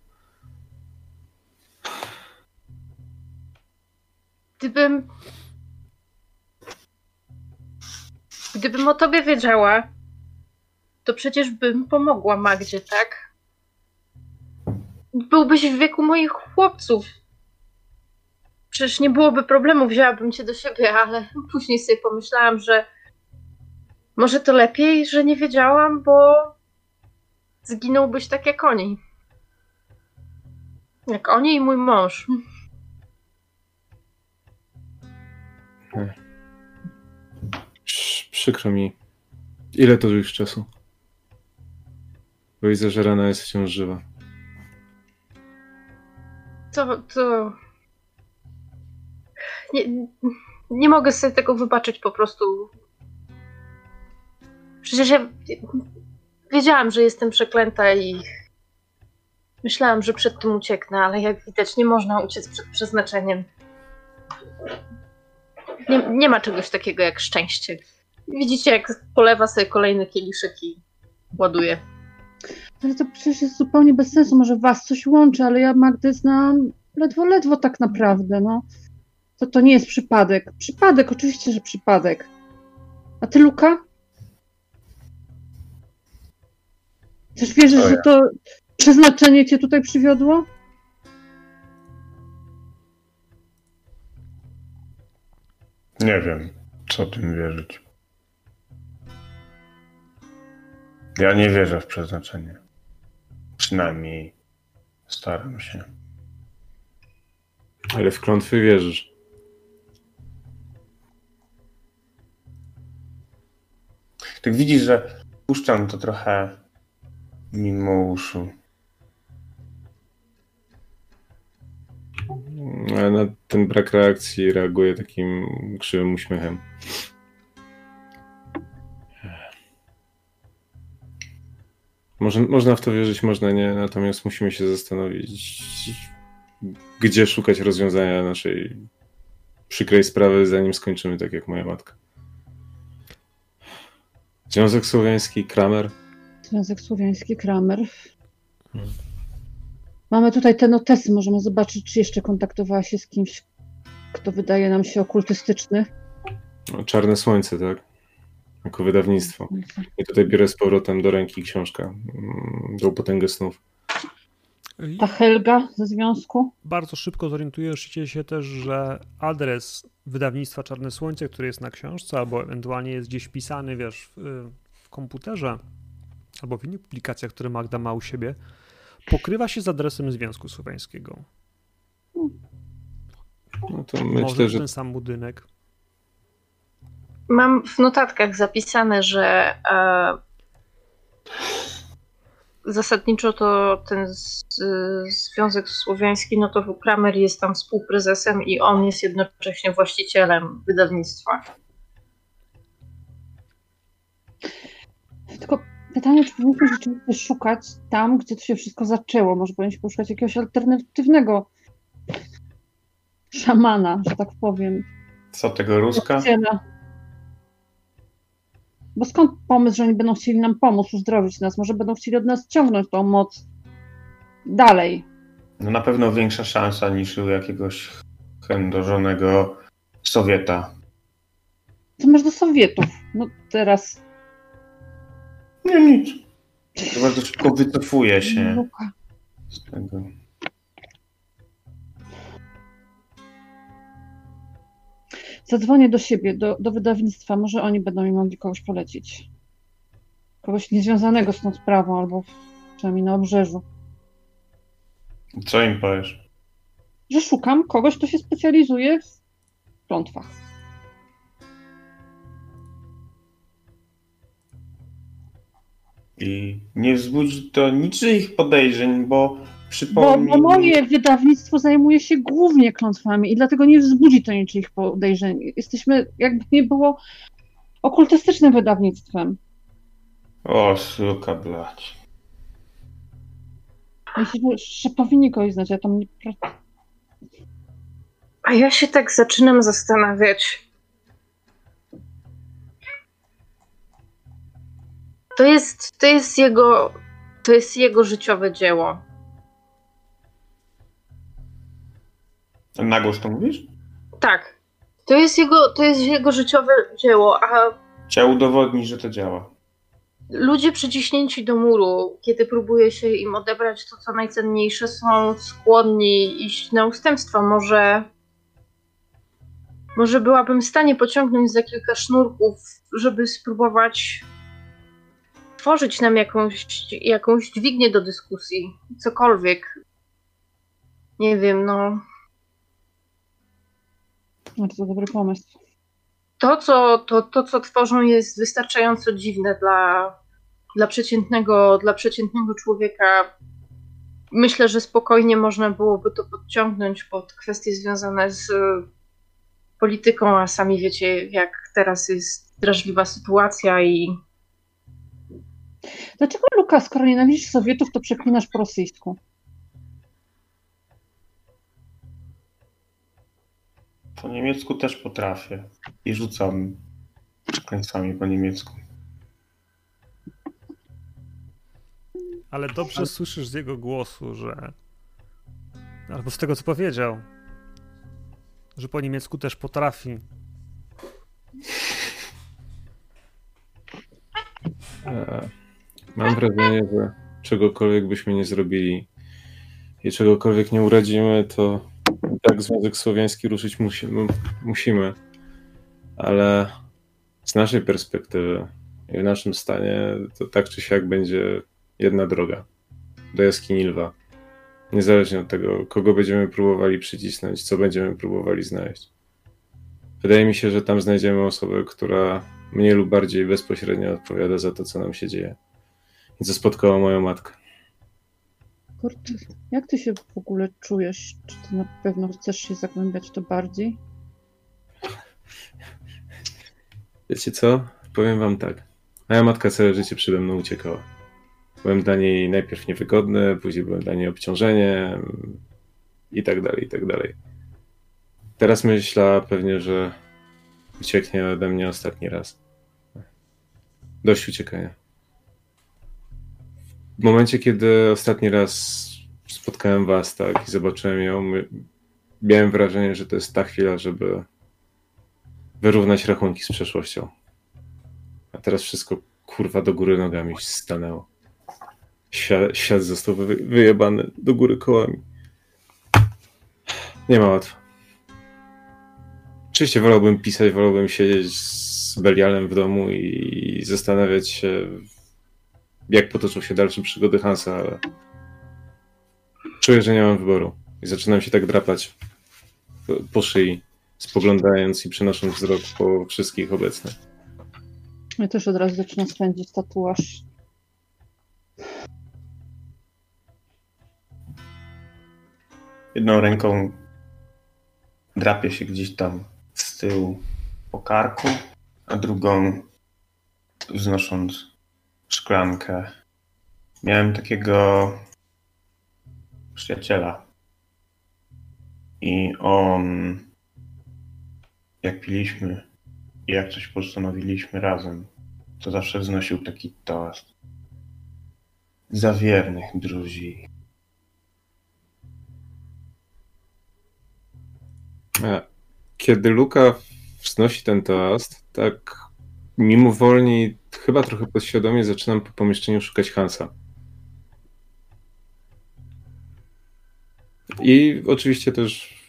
Gdybym. Gdybym o tobie wiedziała, to przecież bym pomogła Magdzie, tak? Byłbyś w wieku moich chłopców. Przecież nie byłoby problemu, wzięłabym cię do siebie, ale później sobie pomyślałam, że może to lepiej, że nie wiedziałam, bo zginąłbyś tak jak oni. Jak oni i mój mąż. Przykro mi. Ile to już czasu? Bo widzę, że rana jest wciąż żywa. To, to... Nie, nie mogę sobie tego wybaczyć po prostu. Przecież ja wiedziałam, że jestem przeklęta i myślałam, że przed tym ucieknę, ale jak widać, nie można uciec przed przeznaczeniem. Nie, nie ma czegoś takiego jak szczęście. Widzicie, jak polewa sobie kolejny kieliszek i ładuje. Ale to przecież jest zupełnie bez sensu. Może was coś łączy, ale ja Magdę znam ledwo, ledwo tak naprawdę, no. To, to nie jest przypadek. Przypadek, oczywiście, że przypadek. A ty, Luka? Też wierzysz, że to przeznaczenie cię tutaj przywiodło? Nie wiem, co tym wierzyć. Ja nie wierzę w przeznaczenie. Przynajmniej staram się. Ale w klątwy wierzysz. Tak widzisz, że puszczam to trochę mimo uszu. Ale na ten brak reakcji reaguje takim krzywym uśmiechem. Może, można w to wierzyć, można nie, natomiast musimy się zastanowić, gdzie szukać rozwiązania naszej przykrej sprawy, zanim skończymy tak jak moja matka. Związek Słowiański, Kramer. Związek Słowiański, Kramer. Mamy tutaj te notesy. Możemy zobaczyć, czy jeszcze kontaktowała się z kimś, kto wydaje nam się okultystyczny. Czarne Słońce, tak? Jako wydawnictwo. I tutaj biorę z powrotem do ręki książkę. mm, Do potęgę snów. Ta Helga ze związku. bardzo szybko zorientujecie się też, że adres wydawnictwa Czarne Słońce, który jest na książce, albo ewentualnie jest gdzieś wpisany, wiesz, w, w komputerze, albo w innych publikacjach, które Magda ma u siebie, pokrywa się z adresem Związku Słowiańskiego. No to Może myślę, że ten sam budynek. Mam w notatkach zapisane, że e, zasadniczo to ten z, Związek Słowiański, no to Kramer jest tam współprezesem i on jest jednocześnie właścicielem wydawnictwa. Tylko pytanie, czy powinniśmy rzeczywiście szukać tam, gdzie to się wszystko zaczęło. Może powinniśmy poszukać jakiegoś alternatywnego szamana, że tak powiem. Co tego Ruska? Bo skąd pomysł, że oni będą chcieli nam pomóc, uzdrowić nas? Może będą chcieli od nas ciągnąć tą moc dalej. No na pewno większa szansa niż u jakiegoś chędożonego Sowieta. Co masz do Sowietów? No teraz. Nie, nic. To bardzo szybko wycofuje się Luka. z tego. Zadzwonię do siebie, do, do wydawnictwa. Może oni będą mi mogli kogoś polecić. Kogoś niezwiązanego z tą sprawą, albo przynajmniej na obrzeżu. Co im powiesz? Że szukam kogoś, kto się specjalizuje w klątwach. I nie wzbudzi to niczyich podejrzeń, bo Bo, przypomnij... bo moje wydawnictwo zajmuje się głównie klątwami i dlatego nie wzbudzi to niczyich podejrzeń. Jesteśmy, jakby nie było, okultystycznym wydawnictwem. O, suka blać. Myślę, że powinni kogoś znać, ja tam nie... A ja się tak zaczynam zastanawiać. To jest, to jest jego. To jest jego życiowe dzieło. Na głos to mówisz? Tak. To jest jego, to jest jego życiowe dzieło, a Chciał udowodnić, że to działa. ludzie przyciśnięci do muru, kiedy próbuje się im odebrać to, co najcenniejsze, są skłonni iść na ustępstwa. Może. Może byłabym w stanie pociągnąć za kilka sznurków, żeby spróbować tworzyć nam jakąś, jakąś dźwignię do dyskusji. Cokolwiek. nie wiem, no. Bardzo dobry pomysł. To co, to, to, co tworzą, jest wystarczająco dziwne dla, dla, przeciętnego, dla przeciętnego człowieka. Myślę, że spokojnie można byłoby to podciągnąć pod kwestie związane z polityką, a sami wiecie, jak teraz jest drażliwa sytuacja i Dlaczego, Luka, skoro nienawidzisz Sowietów, to przeklinasz po rosyjsku? Po niemiecku też potrafię. I rzucam końcami po niemiecku. Ale dobrze słyszysz z jego głosu, że. Albo z tego, co powiedział, że po niemiecku też potrafi. E, Mam wrażenie, że czegokolwiek byśmy nie zrobili i czegokolwiek nie uradzimy, to tak Związek Słowiański ruszyć musimy, musimy. Ale z naszej perspektywy i w naszym stanie, to tak czy siak będzie jedna droga do jaskini lwa. Niezależnie od tego, kogo będziemy próbowali przycisnąć, co będziemy próbowali znaleźć. Wydaje mi się, że tam znajdziemy osobę, która mniej lub bardziej bezpośrednio odpowiada za to, co nam się dzieje. Co spotkało moją matkę. Kurde, jak ty się w ogóle czujesz? Czy ty na pewno chcesz się zagłębiać w to bardziej? Wiecie co? Powiem wam tak. Moja matka całe życie przede mną uciekała. Byłem dla niej najpierw niewygodny, później byłem dla niej obciążeniem i tak dalej, i tak dalej. Teraz myślała pewnie, że ucieknie ode mnie ostatni raz. Dość uciekania. W momencie, kiedy ostatni raz spotkałem was tak i zobaczyłem ją, miałem wrażenie, że to jest ta chwila, żeby wyrównać rachunki z przeszłością. A teraz wszystko kurwa do góry nogami stanęło. Świat, świat został wy, wyjebany do góry kołami. Nie ma łatwo. Oczywiście wolałbym pisać, wolałbym siedzieć z Belialem w domu i zastanawiać się, jak potoczą się dalsze przygody Hansa, ale czuję, że nie mam wyboru. I zaczynam się tak drapać po, szyi, spoglądając i przenosząc wzrok po wszystkich obecnych. Ja też od razu zaczynam spędzić tatuaż. Jedną ręką drapie się gdzieś tam z tyłu po karku, a drugą wznosząc szklankę. Miałem takiego przyjaciela. I on, jak piliśmy i jak coś postanowiliśmy razem, to zawsze wznosił taki toast. Za wiernych druzi. Kiedy Luka wznosi ten toast, tak mimowolnie, chyba trochę podświadomie zaczynam po pomieszczeniu szukać Hansa. I oczywiście też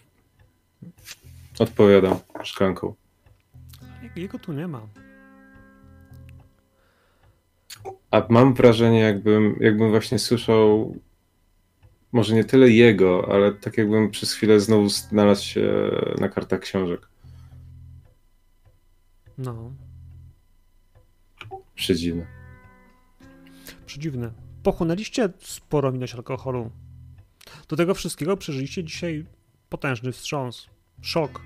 odpowiadam szklanką. Jego tu nie ma. A mam wrażenie, jakbym, jakbym właśnie słyszał może nie tyle jego, ale tak jakbym przez chwilę znowu znalazł się na kartach książek. No, Przedziwne. przedziwne. Pochłonęliście sporo ilość alkoholu. Do tego wszystkiego przeżyliście dzisiaj potężny wstrząs, szok.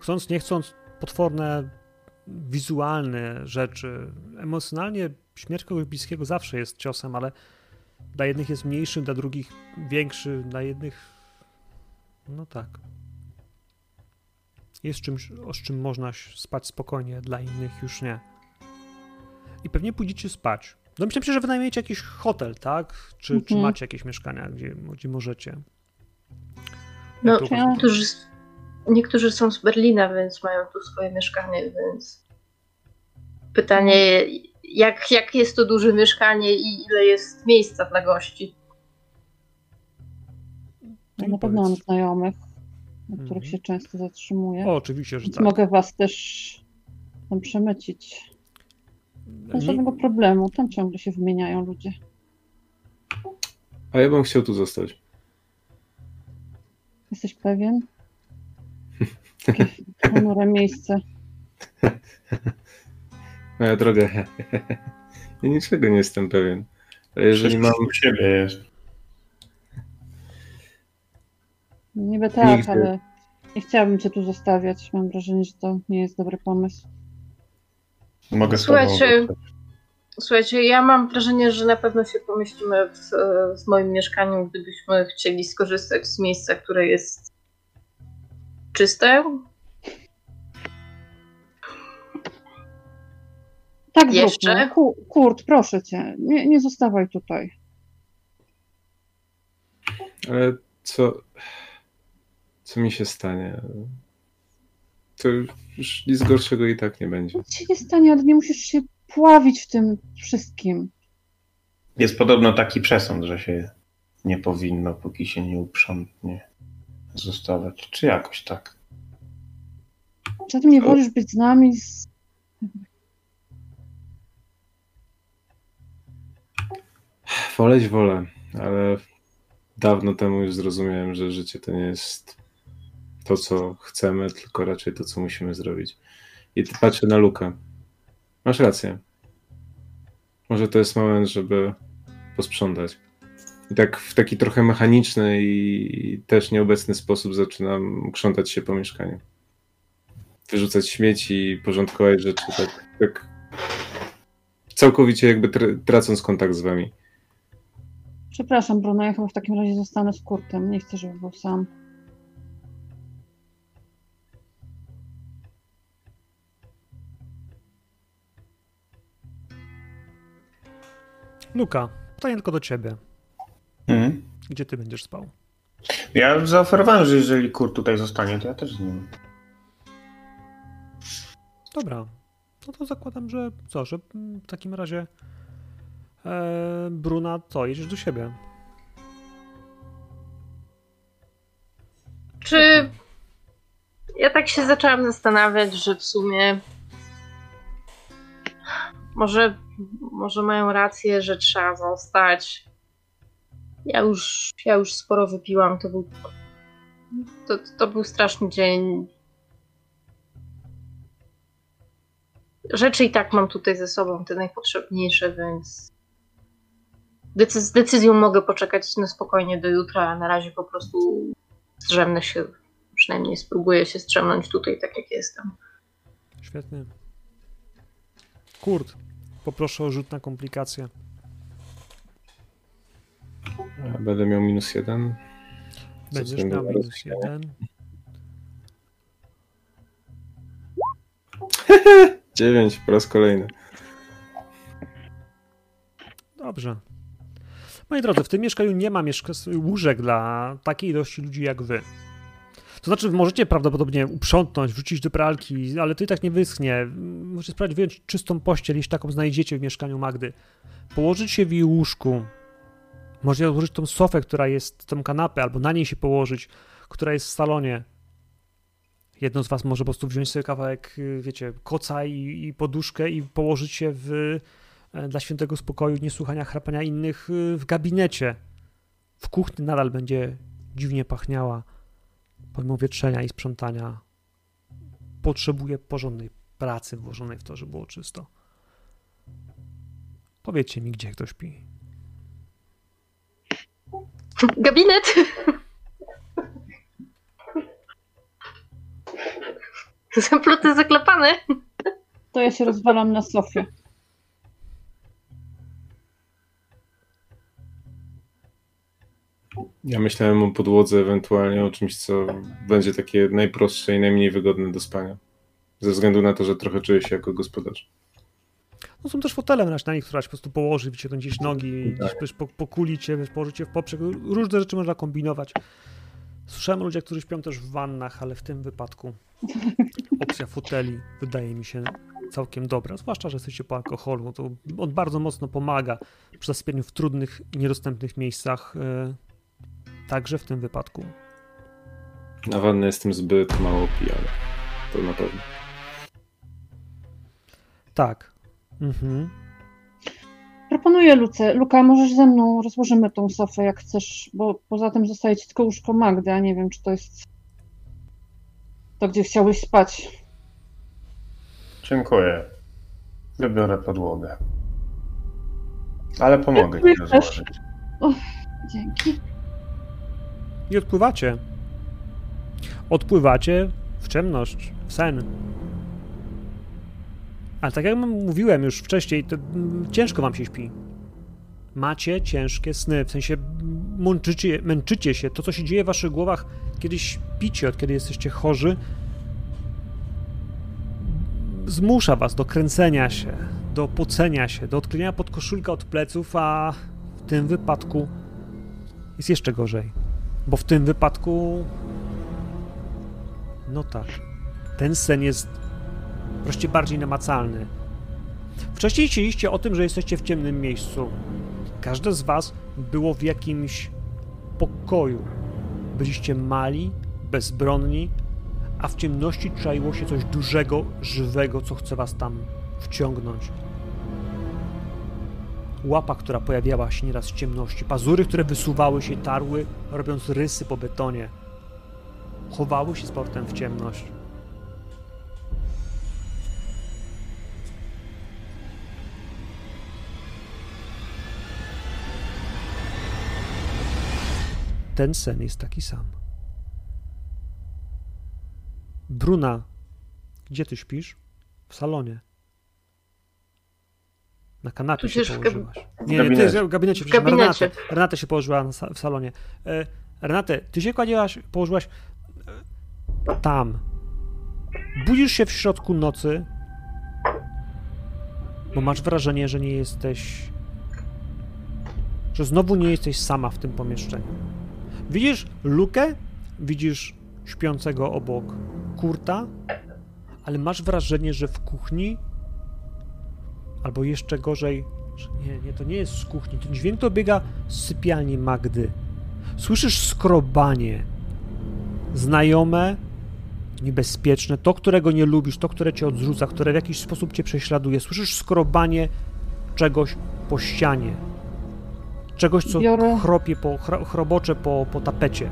Chcąc, nie chcąc, potworne wizualne rzeczy. Emocjonalnie śmierć kogoś bliskiego zawsze jest ciosem, ale dla jednych jest mniejszy, dla drugich większy, dla jednych. No tak. Jest czymś, o czym można spać spokojnie, dla innych już nie. I pewnie pójdziecie spać. Domyślam się, że wynajmiecie jakiś hotel, tak? Czy, czy Mhm. macie jakieś mieszkania, gdzie, gdzie możecie? No, niektórzy, niektórzy są z Berlina, więc mają tu swoje mieszkanie, więc pytanie, jak, jak jest to duże mieszkanie i ile jest miejsca dla gości? Ja na pewno mam znajomych, na których Mhm. się często zatrzymuję. O, oczywiście, że Więc tak. mogę was też tam przemycić. Bez Nie, żadnego problemu. Tam ciągle się wymieniają ludzie. A ja bym chciał tu zostać. Jesteś pewien? Takie ponure miejsce. (laughs) Moja droga, (laughs) ja niczego nie jestem pewien. Ale jeżeli mam... u siebie jest. Niby tak, Nigdy. ale nie chciałabym cię tu zostawiać. Mam wrażenie, że to nie jest dobry pomysł. Mogę Słuchajcie, Słuchajcie, ja mam wrażenie, że na pewno się pomieścimy w, w moim mieszkaniu, gdybyśmy chcieli skorzystać z miejsca, które jest czyste. Tak Jeszcze? zróbmy. Ku- Kurt, proszę cię, nie, nie zostawaj tutaj. Ale co... Co mi się stanie? To już nic gorszego i tak nie będzie. Nic się nie stanie, ale nie musisz się pławić w tym wszystkim. Jest podobno taki przesąd, że się nie powinno, póki się nie uprzątnie, zostawać. Czy jakoś tak. Ty nie wolisz być z nami? Z... Woleć wolę, ale dawno temu już zrozumiałem, że życie to nie jest to, co chcemy, tylko raczej to, co musimy zrobić. I patrzę na Lukę. Masz rację. Może to jest moment, żeby posprzątać. I tak w taki trochę mechaniczny i też nieobecny sposób zaczynam krzątać się po mieszkaniu. Wyrzucać śmieci, porządkować rzeczy, tak, tak całkowicie jakby tr- tracąc kontakt z wami. Przepraszam, Bruno, ja chyba w takim razie zostanę z Kurtem. Nie chcę, żeby był sam. Luka, pytanie tylko do ciebie. Mhm. Gdzie ty będziesz spał? Ja zaoferowałem, że jeżeli Kurt tutaj zostanie, to ja też z nim. Dobra. No to zakładam, że co, że w takim razie e, Bruna, co, jedziesz do siebie. Czy ja tak się zaczęłam zastanawiać, że w sumie może, może mają rację, że trzeba zostać. Ja już, ja już sporo wypiłam. To był, to, to był straszny dzień. Rzeczy i tak mam tutaj ze sobą, te najpotrzebniejsze, więc decy- z decyzją mogę poczekać na spokojnie do jutra, a na razie po prostu zdrzemnę się, przynajmniej spróbuję się strzemnąć tutaj tak jak jestem. Świetnie. Kurt, poproszę o rzut na komplikację. Będę miał minus jeden. Będziesz miał minus jeden. (laughs) Dziewięć po raz kolejny. Dobrze. Moi drodzy, w tym mieszkaniu nie ma mieszka- łóżek dla takiej ilości ludzi jak wy. To znaczy, możecie prawdopodobnie uprzątnąć, wrzucić do pralki, ale to i tak nie wyschnie. Możecie sprawdzić, wyjąć czystą pościel, jeśli taką znajdziecie w mieszkaniu Magdy. Położyć się w jej łóżku. Możecie odłożyć tą sofę, która jest, tą kanapę, albo na niej się położyć, która jest w salonie. Jedno z was może po prostu wziąć sobie kawałek, y, wiecie, koca i, i poduszkę i położyć się w, e, dla świętego spokoju, niesłuchania chrapania innych y, w gabinecie. W kuchni nadal będzie dziwnie pachniała, pomimo wietrzenia i sprzątania. Potrzebuje porządnej pracy włożonej w to, żeby było czysto. Powiedzcie mi, gdzie kto śpi. Gabinet! Zapluty zaklepane. To ja się rozwalam na sofie. Ja myślałem o podłodze, ewentualnie o czymś, co będzie takie najprostsze i najmniej wygodne do spania. Ze względu na to, że trochę czuję się jako gospodarz. No są też fotele na nich, która się po prostu położy, wyciągnąć gdzieś nogi, gdzieś wiesz, po, pokulić się, położyć się w poprzek. Różne rzeczy można kombinować. Słyszałem o ludziach, którzy śpią też w wannach, ale w tym wypadku opcja foteli wydaje mi się całkiem dobra. Zwłaszcza, że jesteście po alkoholu. To on bardzo mocno pomaga przy zasypianiu w trudnych i niedostępnych miejscach. e, Także w tym wypadku. Na wannę jestem zbyt mało pijany. To na pewno. Tak. Mhm. Proponuję Luce. Luka, możesz ze mną, rozłożymy tą sofę jak chcesz, bo poza tym zostaje ci tylko łóżko Magdy, a nie wiem, czy to jest to, gdzie chciałeś spać. Dziękuję. Wybiorę podłogę. Ale pomogę ci rozłożyć. Dzięki. I odpływacie. Odpływacie w ciemność, w sen. Ale tak jak mówiłem już wcześniej, to mm, ciężko wam się śpi. Macie ciężkie sny, w sensie męczycie, męczycie się. To, co się dzieje w waszych głowach, kiedy śpicie, od kiedy jesteście chorzy, zmusza was do kręcenia się, do pocenia się, do odklejenia podkoszulka od pleców, a w tym wypadku jest jeszcze gorzej. Bo w tym wypadku. No tak. Ten sen jest wreszcie bardziej namacalny. Wcześniej chcieliście o tym, że jesteście w ciemnym miejscu. Każde z was było w jakimś pokoju. Byliście mali, bezbronni, a w ciemności czaiło się coś dużego, żywego, co chce was tam wciągnąć. Łapa, która pojawiała się nieraz w ciemności, pazury, które wysuwały się, tarły, robiąc rysy po betonie. Chowały się z portem w ciemność. Ten sen jest taki sam. Bruna, gdzie ty śpisz? W salonie. Na kanapie się gab- położyłaś. Nie, nie, ty w gabinecie. Gabinecie. Renatę, Renatę się położyła w salonie. E, Renatę, ty się kładziłaś, położyłaś e, tam. Budzisz się w środku nocy, bo masz wrażenie, że nie jesteś. że znowu nie jesteś sama w tym pomieszczeniu. Widzisz lukę, widzisz śpiącego obok kurta, ale masz wrażenie, że w kuchni, albo jeszcze gorzej, nie, nie, to nie jest z kuchni, ten dźwięk to biega z sypialni Magdy. Słyszysz skrobanie, znajome, niebezpieczne, to, którego nie lubisz, to, które cię odrzuca, które w jakiś sposób cię prześladuje. Słyszysz skrobanie czegoś po ścianie, czegoś, co Biorę- chropie po, chro, chrobocze po, po tapecie.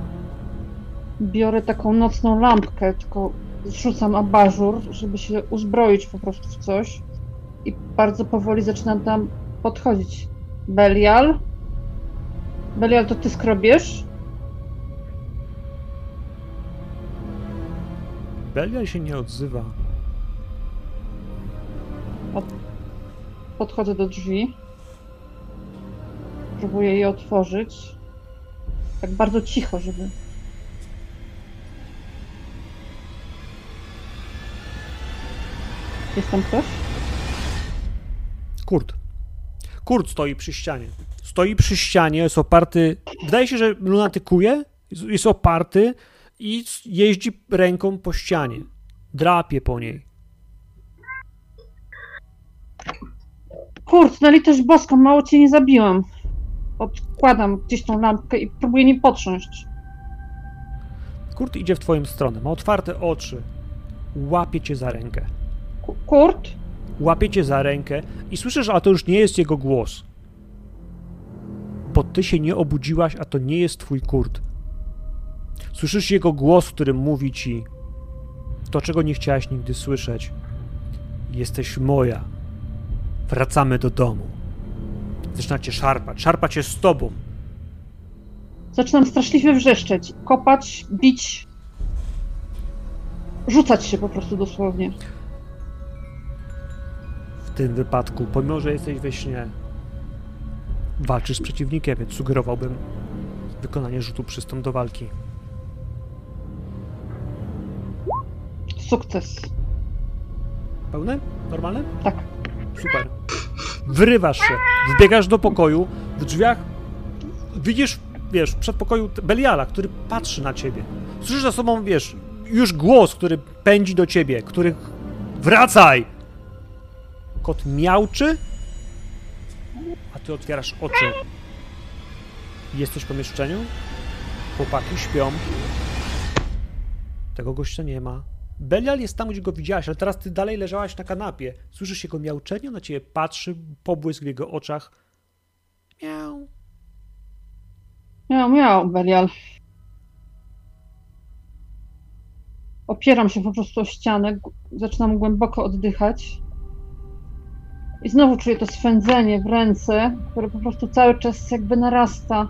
Biorę taką nocną lampkę, tylko zrzucam abażur, żeby się uzbroić po prostu w coś. I bardzo powoli zaczynam tam podchodzić. Belial? Belial, to ty skrobiesz? Belial się nie odzywa. Podchodzę do drzwi. Próbuję je otworzyć. Tak bardzo cicho, żeby. Jest tam ktoś? Kurt stoi przy ścianie. Stoi przy ścianie, jest oparty. Wydaje się, że lunatykuje, jest, oparty i jeździ ręką po ścianie. Drapie po niej. Kurt, na litość boską, mało cię nie zabiłam. Odkładam gdzieś tą lampkę i próbuję nie potrząść. Kurt idzie w twoją stronę. Ma otwarte oczy. Łapie cię za rękę. Ku- Kurt? Łapie cię za rękę i słyszysz, a to już nie jest jego głos. Bo ty się nie obudziłaś, a to nie jest twój Kurt. Słyszysz jego głos, który mówi ci to, czego nie chciałaś nigdy słyszeć. Jesteś moja. Wracamy do domu. Zaczyna cię szarpać. Szarpa cię z tobą. Zaczynam straszliwie wrzeszczeć, kopać, bić, rzucać się po prostu dosłownie. W tym wypadku, pomimo że jesteś we śnie, walczysz z przeciwnikiem, więc sugerowałbym wykonanie rzutu przystąp do walki. Sukces. Pełne? Normalne? Tak. Super. Wyrywasz się, wbiegasz do pokoju, w drzwiach widzisz, wiesz, w przedpokoju Beliala, który patrzy na ciebie. Słyszysz za sobą, wiesz, już głos, który pędzi do ciebie, który wracaj! Kot miauczy, a ty otwierasz oczy. Jesteś w pomieszczeniu? Chłopaki śpią. Tego gościa nie ma. Belial jest tam, gdzie go widziałaś, ale teraz ty dalej leżałaś na kanapie. Słyszysz jego miauczenie, on na ciebie patrzy, pobłysk w jego oczach. Miau. Miał, miał, Belial. Opieram się po prostu o ścianę, zaczynam głęboko oddychać. I znowu czuję to swędzenie w ręce, które po prostu cały czas jakby narasta.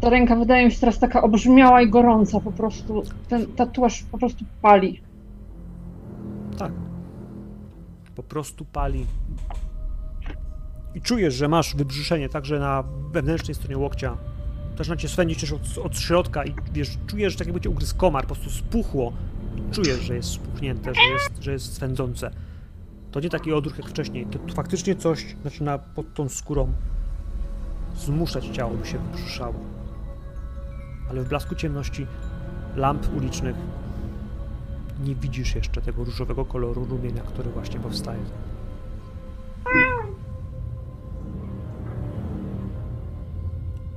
Ta ręka wydaje mi się teraz taka obrzmiała i gorąca po prostu. Ten tatuaż po prostu pali. Tak. Po prostu pali. I czujesz, że masz wybrzuszenie także na wewnętrznej stronie łokcia. Zaczyna cię swędzić też od, od środka i wiesz, czujesz, że tak jakby cię ugryzł komar, po prostu spuchło. Czujesz, że jest spuchnięte, że jest, że jest swędzące. To nie taki odruch jak wcześniej. To, faktycznie coś zaczyna pod tą skórą zmuszać ciało, by się wybrzuszało. Ale w blasku ciemności lamp ulicznych nie widzisz jeszcze tego różowego koloru rumienia, który właśnie powstaje.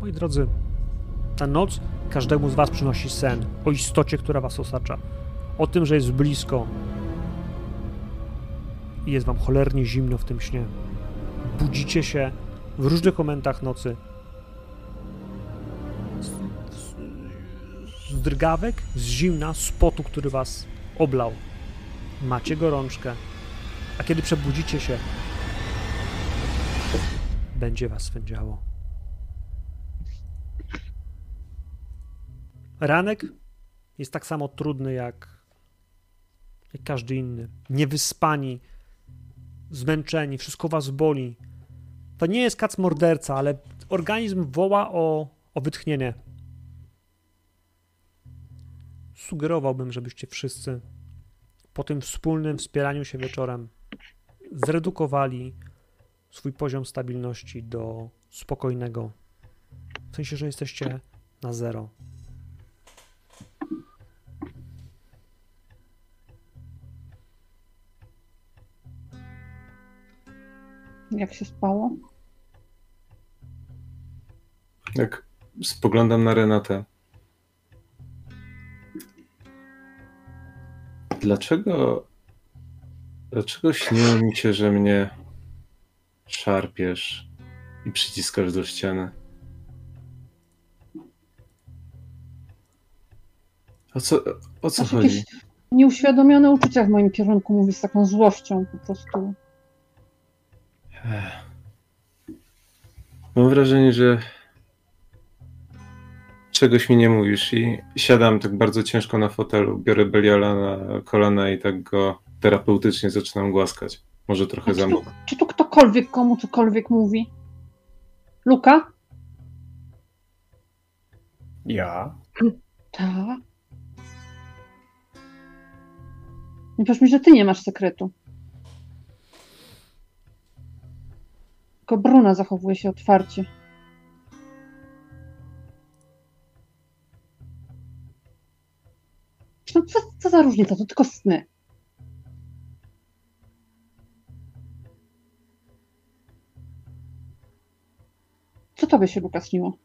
Moi drodzy, ta noc każdemu z Was przynosi sen o istocie, która Was osacza, o tym, że jest blisko i jest Wam cholernie zimno w tym śnie. Budzicie się w różnych momentach nocy z, z, z drgawek, z zimna, z potu, który Was oblał. Macie gorączkę, a kiedy przebudzicie się, będzie Was swędziało. Ranek jest tak samo trudny jak, jak każdy inny. Niewyspani, zmęczeni, wszystko was boli. To nie jest kac morderca, ale organizm woła o, o wytchnienie. Sugerowałbym, żebyście wszyscy po tym wspólnym wspieraniu się wieczorem zredukowali swój poziom stabilności do spokojnego. W sensie, że jesteście na zero. Jak się spało? Jak spoglądam na Renatę. Dlaczego. Dlaczego śniło mi się, że mnie szarpiesz i przyciskasz do ściany? O co, o co Masz chodzi? jakieś nieuświadomione uczucia w moim kierunku, mówi z taką złością po prostu. Mam wrażenie, że czegoś mi nie mówisz i siadam tak bardzo ciężko na fotelu, biorę Beliala na kolana i tak go terapeutycznie zaczynam głaskać. Może trochę za czy, tu, czy tu ktokolwiek komu cokolwiek mówi? Luka? Ja? Tak. Nie powiedz mi, że ty nie masz sekretu. Tylko Bruna zachowuje się otwarcie. No co, co za różnica, to tylko sny. Co tobie się Luka śniło?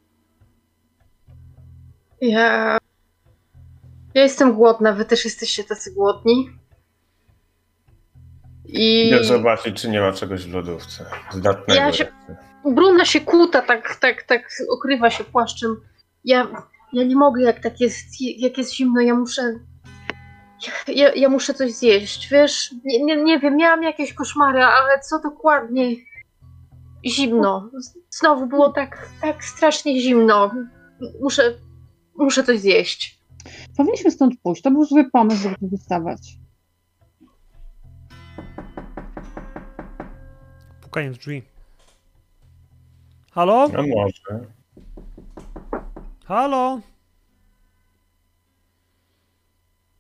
Ja. Ja jestem głodna, wy też jesteście tacy głodni. I Idę zobaczyć, czy nie ma czegoś w lodówce. Zdatnego. Ja się- Bruna się kłuta, tak, tak, tak okrywa się płaszczem. Ja, ja nie mogę, jak tak jest, jak jest zimno, ja muszę. Ja, ja muszę coś zjeść, wiesz? Nie, nie, nie wiem, miałam jakieś koszmary, ale co dokładnie? Zimno. Znowu było tak, tak strasznie zimno. Muszę, muszę coś zjeść. Powinniśmy stąd pójść. To był zły pomysł, żeby tu wystawać. Pukanie w drzwi. Halo? No może. Halo?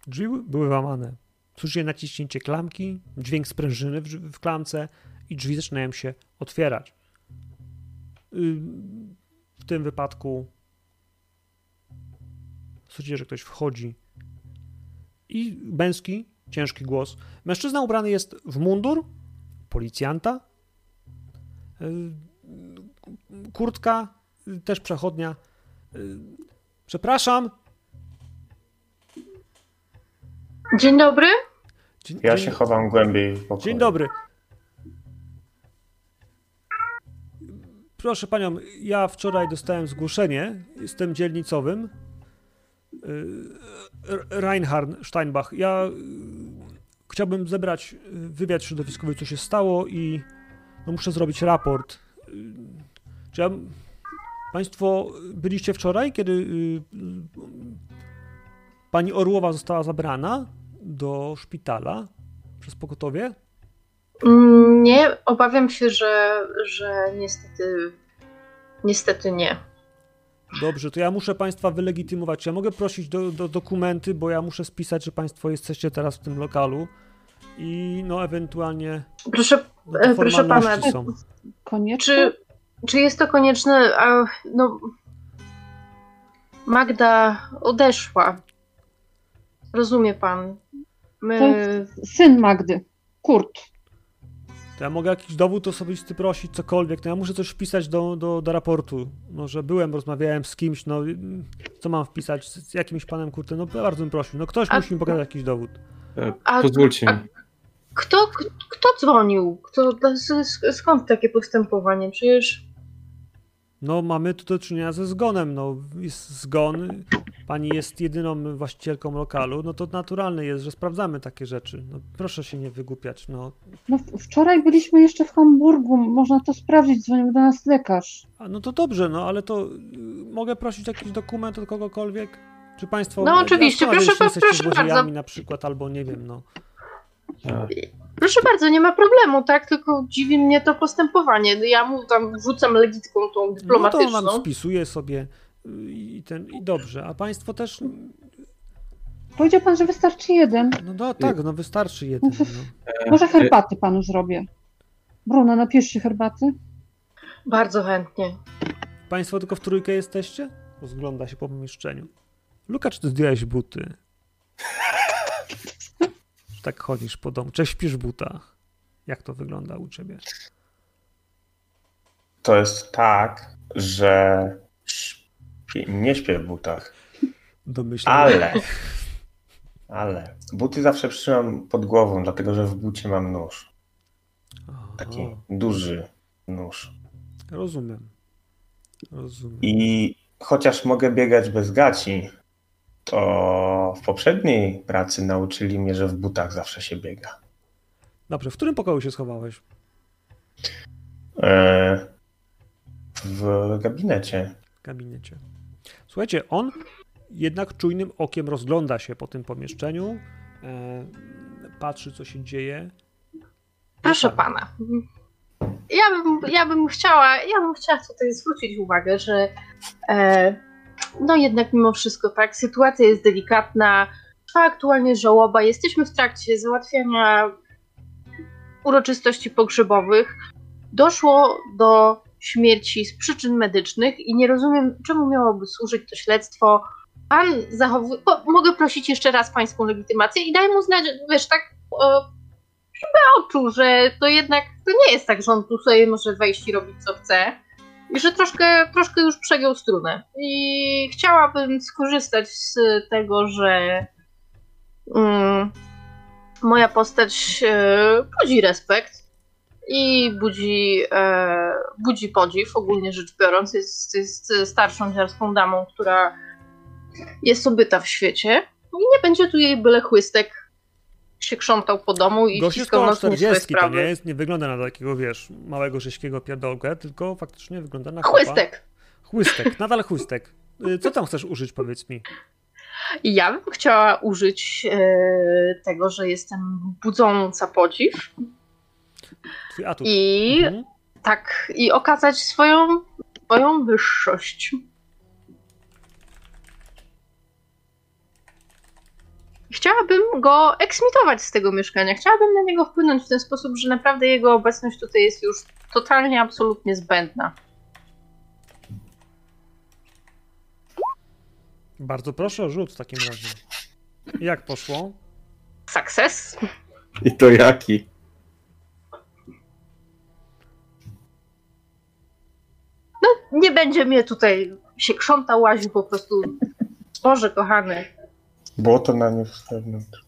Drzwi były łamane. Słyszycie naciśnięcie klamki, dźwięk sprężyny w, w klamce i drzwi zaczynają się otwierać. W tym wypadku słyszycie, że ktoś wchodzi i męski, ciężki głos. Mężczyzna ubrany jest w mundur policjanta. Yy, Kurtka, yy, też przechodnia. Yy, Przepraszam. Dzień dobry. Dzień, Ja dzień, się chowam głębiej w pokoju. dzień dobry. proszę panią, ja wczoraj dostałem zgłoszenie, jestem dzielnicowym. Y, R- Reinhard Steinbach. Ja y, chciałbym zebrać y, wywiad środowiskowy, co się stało i no, muszę zrobić raport. Czy ja, państwo byliście wczoraj, kiedy y, pani Orłowa została zabrana do szpitala przez pogotowie? Mm, Nie, obawiam się, że, że niestety, niestety nie. Dobrze, to ja muszę Państwa wylegitymować. Ja mogę prosić do, do dokumenty, bo ja muszę spisać, że Państwo jesteście teraz w tym lokalu i no ewentualnie Proszę, no, proszę pana, są. Koniecznie? czy, czy jest to konieczne? A, no, Magda odeszła. Rozumie pan. My, Syn Magdy, Kurt. To ja mogę jakiś dowód osobisty prosić, cokolwiek. No ja muszę coś wpisać do, do, do raportu. No, że byłem, rozmawiałem z kimś, no co mam wpisać? Z, z jakimś panem Kurtem? No bardzo bym prosił. No ktoś A- musi mi pokazać jakiś dowód. E, A- Pozwólcie mi. kto, kto dzwonił? Kto, skąd takie postępowanie? Przecież No mamy tu do czynienia ze zgonem. No jest zgon. Pani jest jedyną właścicielką lokalu, no to naturalne jest, że sprawdzamy takie rzeczy. No proszę się nie wygłupiać, no. No, wczoraj byliśmy jeszcze w Hamburgu, można to sprawdzić, dzwonił do nas lekarz. A, no to dobrze, no ale to y, mogę prosić jakiś dokument od kogokolwiek? Czy państwo... No, oczywiście, proszę proszę złodziejami bardzo. na przykład, albo nie wiem, no. E, Proszę bardzo, nie ma problemu, tak? Tylko dziwi mnie to postępowanie. Ja mu tam wrzucam legitką tą No to dyplomatyczną. on spisuje sobie y, i ten, i dobrze. A państwo też, Powiedział pan, że wystarczy jeden. no do, tak, no wystarczy jeden, no. Może herbaty panu zrobię. Bruno, napijesz się herbaty? Bardzo chętnie. Państwo tylko w trójkę jesteście? Rozgląda się po pomieszczeniu. Luka, czy ty zdjąłeś buty? Tak chodzisz po domu? Czy śpisz w butach? Jak to wygląda u ciebie? To jest tak, że nie śpię w butach, Domyślam. ale, ale buty zawsze trzymam pod głową, dlatego że w bucie mam nóż. Taki O, duży nóż. rozumiem. Rozumiem. I chociaż mogę biegać bez gaci, to w poprzedniej pracy nauczyli mnie, że w butach zawsze się biega. Dobrze, w którym pokoju się schowałeś? E, w gabinecie. W gabinecie. Słuchajcie, on jednak czujnym okiem rozgląda się po tym pomieszczeniu, e, patrzy, co się dzieje. Proszę pana. Ja bym, ja bym chciała, ja bym chciała tutaj zwrócić uwagę, że e, no jednak mimo wszystko tak, sytuacja jest delikatna, trwa aktualnie żałoba, jesteśmy w trakcie załatwiania uroczystości pogrzebowych. Doszło do śmierci z przyczyn medycznych i nie rozumiem, czemu miałoby służyć to śledztwo. Pan zachowuje. Mogę prosić jeszcze raz pańską legitymację i daj mu znać, wiesz, tak e, oczu, że to jednak to nie jest tak, że on tu sobie może wejść i robić co chce. I że troszkę, troszkę już przegiął strunę. I chciałabym skorzystać z tego, że mm, moja postać e, budzi respekt i budzi, e, budzi podziw, ogólnie rzecz biorąc. Jest, jest starszą dziarską damą, która jest obyta w świecie. I nie będzie tu jej byle chłystek się krzątał po domu i Gość swoje 40, to nie, jest, nie wygląda na takiego, wiesz, małego, rześkiego pierdolkę, tylko faktycznie wygląda na chłopa. Chłystek. Chłystek, nadal chłystek. Y, Co tam chcesz użyć, powiedz mi? Ja bym chciała użyć e, tego, że jestem budząca podziw i Mhm. tak, i okazać swoją, swoją wyższość. Chciałabym go eksmitować z tego mieszkania. Chciałabym na niego wpłynąć w ten sposób, że naprawdę jego obecność tutaj jest już totalnie, absolutnie zbędna. Bardzo proszę o rzut w takim razie. Jak poszło? Sukces. I to jaki? Nie będzie mnie tutaj się krzątał, łaził po prostu. Boże kochany. Było to na nie wewnątrz.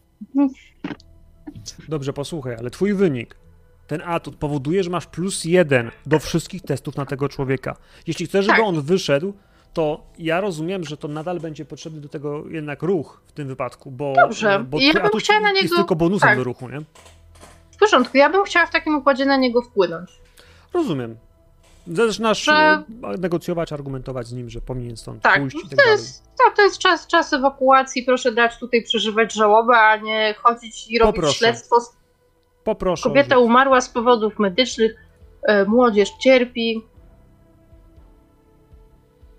Dobrze, posłuchaj, ale twój wynik ten atut powoduje, że masz plus jeden do wszystkich testów na tego człowieka. Jeśli chcesz, żeby Tak. on wyszedł, to ja rozumiem, że to nadal będzie potrzebny do tego jednak ruch w tym wypadku, bo, Dobrze. bo ja bym atut chciała na jest niego- tylko bonusem tak. do ruchu, nie? W porządku, ja bym chciała w takim układzie na niego wpłynąć. Rozumiem. Zaczynasz Że- e, negocjować, argumentować z nim, że powinien stąd Tak, pójść i tak to jest, tak, to jest czas, czas ewakuacji. Proszę dać tutaj przeżywać żałobę, a nie chodzić i robić Poproszę. śledztwo. Poproszę. Kobieta umarła z powodów medycznych, e, młodzież cierpi.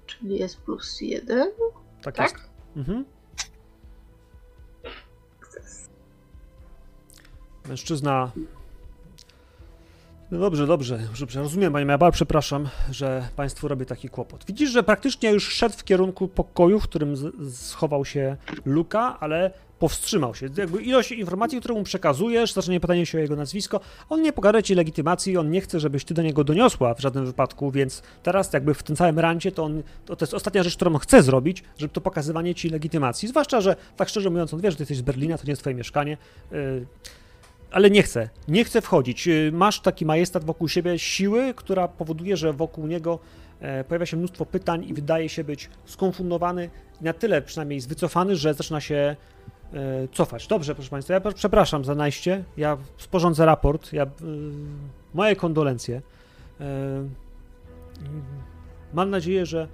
Czyli jest plus jeden. Tak, tak? jest. Mhm. Mężczyzna. No dobrze, dobrze, dobrze, rozumiem, panie, bardzo przepraszam, że państwu robię taki kłopot. Widzisz, że praktycznie już szedł w kierunku pokoju, w którym schował się Luka, ale powstrzymał się. Jakby ilość informacji, którą mu przekazujesz, zaczęcie pytanie się o jego nazwisko, on nie pogarda ci legitymacji, on nie chce, żebyś ty do niego doniosła w żadnym wypadku, więc teraz jakby w tym całym rancie to on, to, to jest ostatnia rzecz, którą chce zrobić, żeby to pokazywanie ci legitymacji, zwłaszcza, że tak szczerze mówiąc, on wie, że ty jesteś z Berlina, to nie jest twoje mieszkanie, yy, ale nie chce, nie chce wchodzić. Yy, Masz taki majestat wokół siebie siły, która powoduje, że wokół niego e, pojawia się mnóstwo pytań i wydaje się być skonfundowany, na tyle przynajmniej wycofany, że zaczyna się e, cofać. Dobrze, proszę Państwa, ja przepraszam za najście, ja sporządzę raport, ja, y, moje kondolencje. E, mam nadzieję, że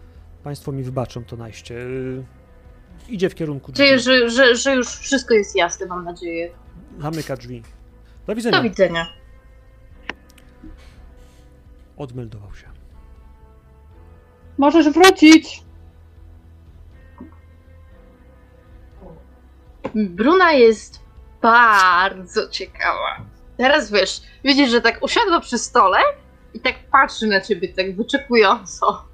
Państwo mi wybaczą to najście. Y, idzie w kierunku drzwi, że, że, że już wszystko jest jasne, mam nadzieję. zamyka drzwi. Do widzenia. Do widzenia. Odmeldował się. Możesz wrócić. Bruna jest bardzo ciekawa. Teraz wiesz, widzisz, że tak usiadła przy stole i tak patrzy na ciebie tak wyczekująco.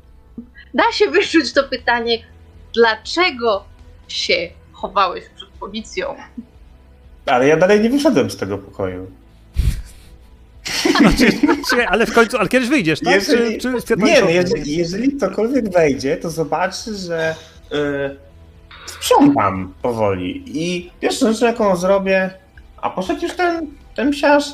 Da się wyczuć to pytanie, dlaczego się chowałeś przed policją? Ale ja dalej nie wyszedłem z tego pokoju. (laughs) Czekaj, ale w końcu, ale kiedyś wyjdziesz, tak? Jeżeli- Czy, czy Nie, no jeżeli, jeżeli ktokolwiek wejdzie, to zobaczy, że y, sprzątam powoli. I pierwszą rzecz, jaką zrobię, a poszedł już ten, ten psiarz,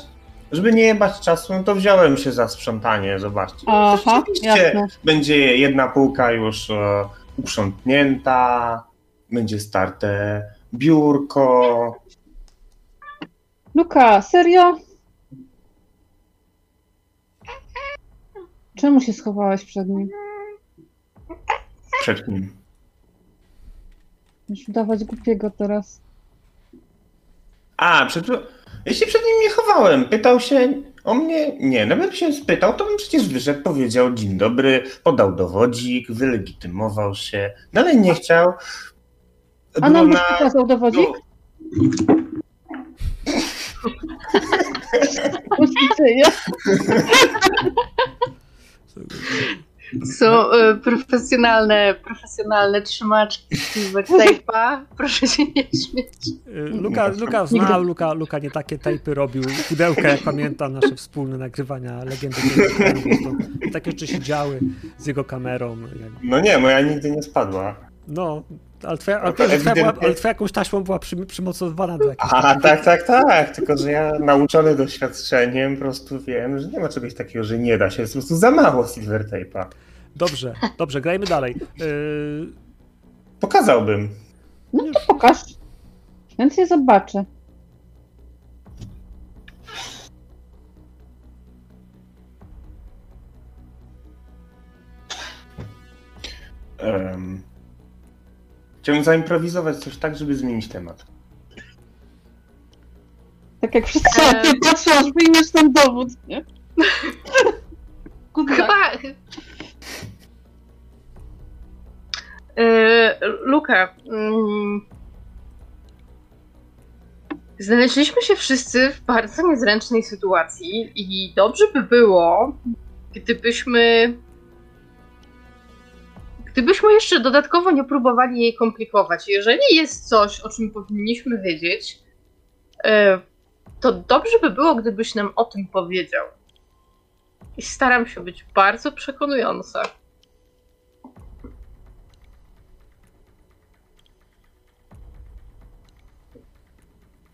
żeby nie jebać czasu, no to wziąłem się za sprzątanie, zobaczcie. Aha, Rzeczywiście jasne. będzie jedna półka już e, uprzątnięta, będzie starte biurko. Luka, serio? Czemu się schowałeś przed nim? Przed nim. Musisz udawać głupiego teraz. A, przed... jeśli przed nim nie chowałem, pytał się o mnie. Nie, no bym się spytał, to bym przecież wyszedł, powiedział dzień dobry, podał dowodzik, wylegitymował się. Dalej nie chciał. A nam byś pokazał dowodzik? Dzieje? Są e, profesjonalne, profesjonalne trzymaczki tape'a. Proszę się nie śmieć. Y, Luka, Luka znał, Luka, Luka nie takie tajpy robił, pudełka, jak pamiętam, nasze wspólne nagrywania Legendy takie rzeczy się działy z jego kamerą. No nie, moja nigdy nie spadła. No, ale twoja, ale No twoja, była, ale twoja jakąś taśmą była przy, przymocowana do jakiejś... A, tak, tak, tak. Tylko, że ja nauczony doświadczeniem po prostu wiem, że nie ma czegoś takiego, że nie da się. Jest po prostu za mało silver tape'a. Dobrze, dobrze, grajmy dalej. (laughs) Y, Pokazałbym. No to pokaż. Chętnie zobaczę. Um, chciałbym zaimprowizować coś tak, żeby zmienić temat. Tak jak wszyscy na ciebie patrzą, aż wyjmiesz ten dowód, nie? Good luck. Chyba. E, Luka. mm, Znaleźliśmy się wszyscy w bardzo niezręcznej sytuacji i dobrze by było, gdybyśmy. Gdybyśmy jeszcze dodatkowo nie próbowali jej komplikować. Jeżeli jest coś, o czym powinniśmy wiedzieć, e, to dobrze by było, gdybyś nam o tym powiedział. I staram się być bardzo przekonująca.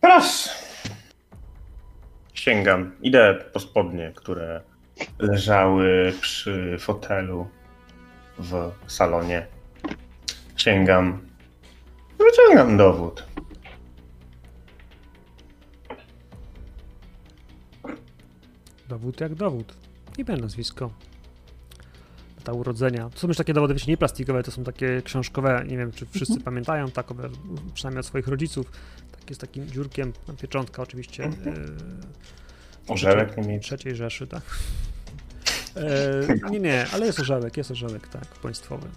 Proszę. sięgam. Idę po spodnie, które leżały przy fotelu w salonie. Sięgam. Wyciągam dowód. Dowód jak dowód. Nie wiem nazwisko. Ta urodzenia. To są już takie dowody, wiecie, nie plastikowe, to są takie książkowe. Nie wiem, czy wszyscy Mhm. pamiętają takowe, przynajmniej od swoich rodziców. Takie z takim dziurkiem, pieczątka oczywiście. Mhm. Orzełek mieć. trzeciej Rzeszy, tak. E, nie, nie, ale jest orzełek, jest orzełek, tak, państwowy.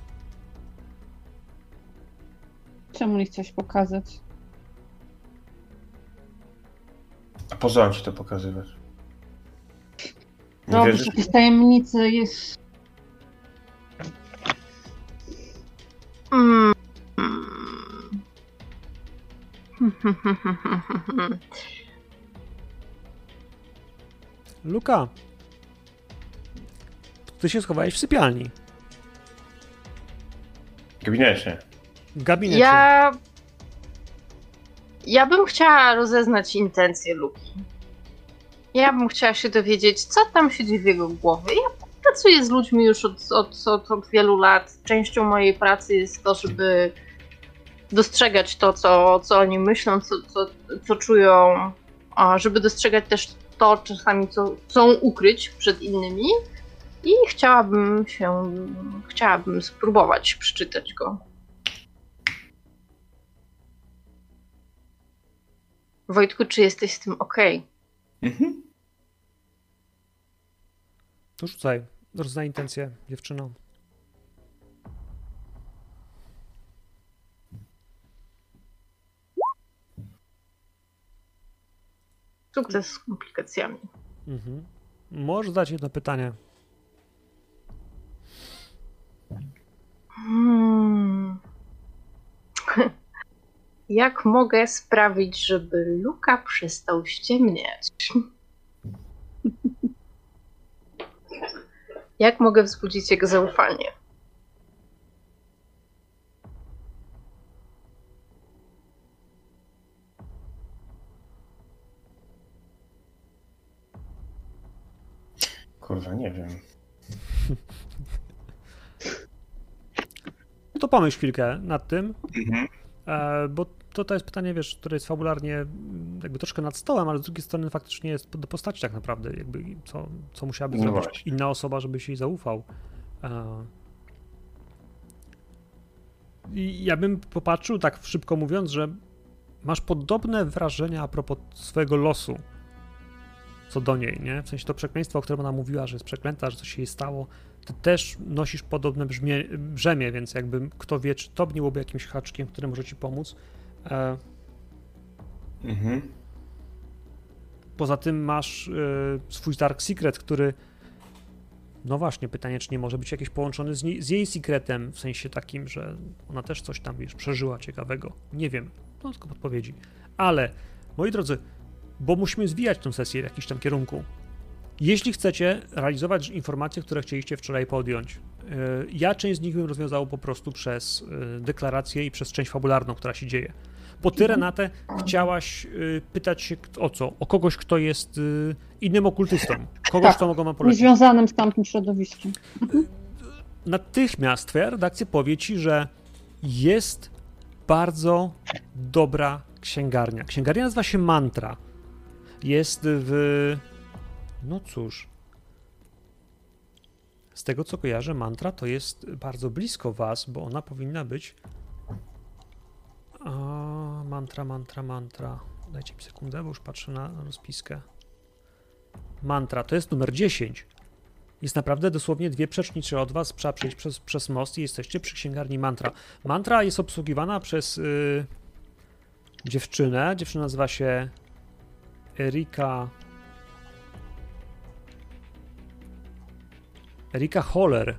Czemu nie chciałeś pokazać? A po co mam ci to pokazywać? Nie Robisz wierzysz? jakieś tajemnice, jest... Mm. Luka, ty się schowałeś w sypialni, W gabinecie. w gabinecie. Ja. Ja bym chciała rozeznać intencje Luki. Ja bym chciała się dowiedzieć, co tam siedzi w jego głowie. Ja pracuję z ludźmi już od, od, od, od wielu lat. Częścią mojej pracy jest to, żeby dostrzegać to, co, co oni myślą, co, co, co czują, a żeby dostrzegać też to czasami, co chcą ukryć przed innymi. I chciałabym się, chciałabym spróbować przeczytać go. Wojtku, czy jesteś z tym ok? Mhm. To rzucaj, roznaj intencję, dziewczyno. Sukces z komplikacjami. Mhm. Możesz zadać jedno pytanie. Hmm. (laughs) Jak mogę sprawić, żeby Luka przestał ściemniać? (laughs) Jak mogę wzbudzić jego zaufanie? Kurwa, nie wiem. (laughs) No to pomyśl chwilkę nad tym, Mhm. e, bo to, to jest pytanie, wiesz, które jest fabularnie jakby troszkę nad stołem, ale z drugiej strony faktycznie jest do postaci tak naprawdę, jakby co, co musiałaby No zrobić właśnie. inna osoba, żebyś jej zaufał. E, I ja bym popatrzył, tak szybko mówiąc, że masz podobne wrażenia a propos swojego losu, co do niej, nie? W sensie to przekleństwo, o którym ona mówiła, że jest przeklęta, że coś się jej stało, ty też nosisz podobne brzmie, brzemię, więc jakby kto wie, czy to nie byłoby jakimś haczkiem, który może ci pomóc. E, Mhm. poza tym masz e, swój Dark Secret, który no właśnie, pytanie, czy nie może być jakiś połączony z, nie, z jej secretem, w sensie takim, że ona też coś tam, wiesz, przeżyła ciekawego. Nie wiem, no tylko podpowiedzi. Ale, moi drodzy, bo musimy zwijać tę sesję w jakimś tam kierunku. Jeśli chcecie realizować informacje, które chcieliście wczoraj podjąć, yy, ja część z nich bym rozwiązał po prostu przez yy, deklarację i przez część fabularną, która się dzieje. Bo ty, Renate, chciałaś yy, pytać się o co? O kogoś, kto jest innym okultystą. Kogoś, Tak. kto mogą wam polecić. Niezwiązanym z tamtym środowiskiem. Natychmiast twoja redakcja powie ci, że jest bardzo dobra księgarnia. Księgarnia nazywa się Mantra. Jest w. No cóż. Z tego co kojarzę, mantra to jest bardzo blisko was, bo ona powinna być. A, mantra, mantra, mantra. Dajcie mi sekundę, bo już patrzę na rozpiskę. Mantra to jest numer 10. Jest naprawdę dosłownie dwie przecznicze od was, trzeba przejść przez, przez most i jesteście przy księgarni Mantra. Mantra jest obsługiwana przez y, dziewczynę. Dziewczyna nazywa się Erika. Erika Holler.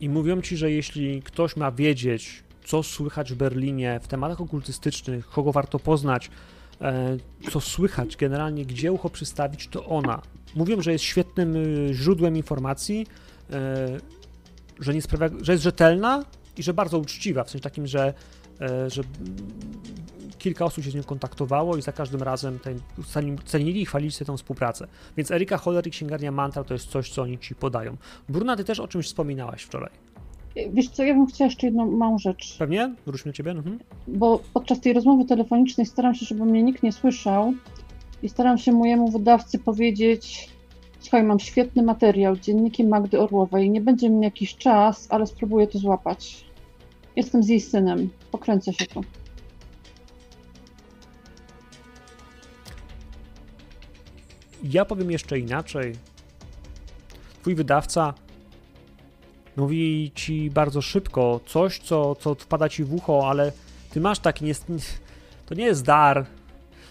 I mówią ci, że jeśli ktoś ma wiedzieć, co słychać w Berlinie w tematach okultystycznych, kogo warto poznać, e, co słychać generalnie, gdzie ucho przystawić, to ona. Mówią, że jest świetnym y, źródłem informacji, e, że, nie sprawia, że jest rzetelna i że bardzo uczciwa, w sensie takim, że, e, że kilka osób się z nią kontaktowało i za każdym razem ten, cenili i chwalili sobie tę współpracę. Więc Erika Holler i księgarnia Mantra to jest coś, co oni ci podają. Bruna, ty też o czymś wspominałaś wczoraj. Wiesz co, ja bym chciała jeszcze jedną małą rzecz. Pewnie? Wróćmy do ciebie. Mhm. Bo podczas tej rozmowy telefonicznej staram się, żeby mnie nikt nie słyszał i staram się mojemu wydawcy powiedzieć słuchaj, mam świetny materiał, dzienniki Magdy Orłowej, nie będzie mi jakiś czas, ale spróbuję to złapać. Jestem z jej synem, pokręcę się tu. Ja powiem jeszcze inaczej. Twój wydawca mówi ci bardzo szybko coś, co, co wpada ci w ucho, ale ty masz taki, nie, to nie jest dar,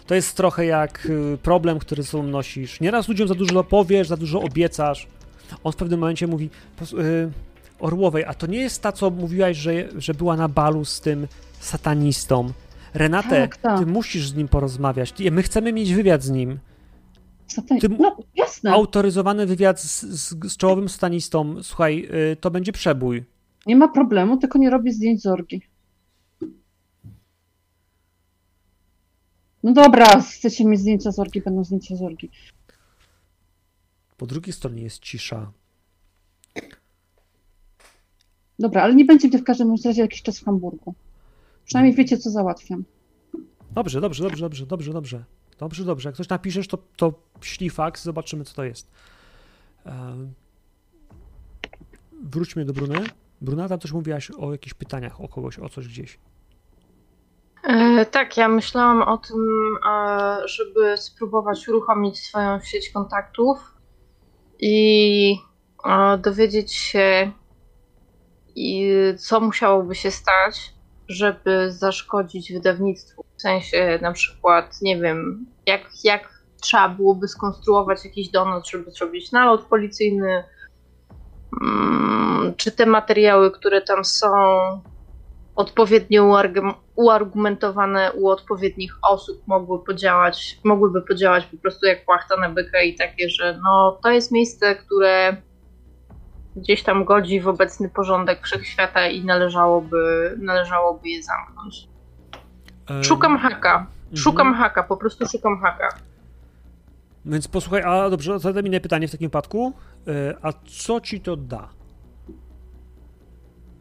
to jest trochę jak y, problem, który sobą nosisz. Nieraz ludziom za dużo powiesz, za dużo obiecasz. On w pewnym momencie mówi, yy, Orłowej, a to nie jest ta, co mówiłaś, że, że była na balu z tym satanistą. Renate, tak, tak. ty musisz z nim porozmawiać. My chcemy mieć wywiad z nim. Ty, no, jasne. Autoryzowany wywiad z, z, z czołowym satanistą. Słuchaj, yy, to będzie przebój. Nie ma problemu, tylko nie robię zdjęć z orgi. No dobra, chcecie mieć zdjęcia z orgi, będą zdjęcia z orgi. Po drugiej stronie jest cisza. Dobra, ale nie będzie mnie w każdym razie jakiś czas w Hamburgu. Przynajmniej wiecie, co załatwiam. Dobrze, dobrze, dobrze, dobrze, dobrze, dobrze. Dobrze, dobrze. Jak coś napiszesz, to, to ślij faks, zobaczymy, co to jest. Wróćmy do Bruny. Brunata, coś mówiłaś o jakichś pytaniach o kogoś, o coś gdzieś. E, tak, ja myślałam o tym, e, żeby spróbować uruchomić swoją sieć kontaktów i e, dowiedzieć się, co musiałoby się stać, żeby zaszkodzić wydawnictwu. W sensie na przykład, nie wiem, jak, jak trzeba byłoby skonstruować jakiś donut, żeby zrobić nalot policyjny, mm, czy te materiały, które tam są, odpowiednio uargumentowane u odpowiednich osób mogły podziałać, mogłyby podziałać po prostu jak płachta na byka i takie, że no to jest miejsce, które gdzieś tam godzi w obecny porządek wszechświata i należałoby, należałoby je zamknąć. Szukam haka. Mhm. Szukam mhm. haka, po prostu szukam haka. Więc posłuchaj, a dobrze, zadam inne pytanie w takim wypadku. E, a co ci to da?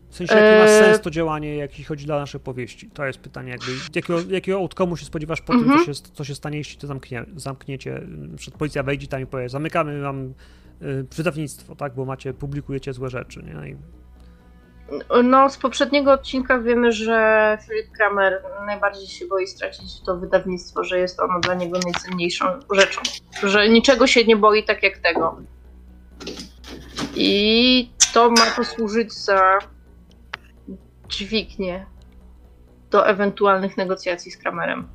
W sensie, jaki ma e, sens to działanie, jeśli chodzi dla naszej powieści? To jest pytanie, jakby, jakiego, jakiego outcome'u się spodziewasz po tym, co mhm. się, co się stanie, jeśli to zamknie, zamkniecie, przed policja wejdzie tam i powie, zamykamy wam y, wydawnictwo, tak, bo macie, publikujecie złe rzeczy, nie? I... No, z poprzedniego odcinka wiemy, że Philip Kramer najbardziej się boi stracić to wydawnictwo, że jest ono dla niego najcenniejszą rzeczą, że niczego się nie boi tak jak tego. I to ma posłużyć za dźwignię do ewentualnych negocjacji z Kramerem.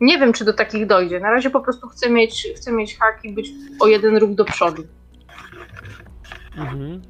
Nie wiem, czy do takich dojdzie. Na razie po prostu chcę mieć, chcę mieć hak i być o jeden ruch do przodu. Mhm.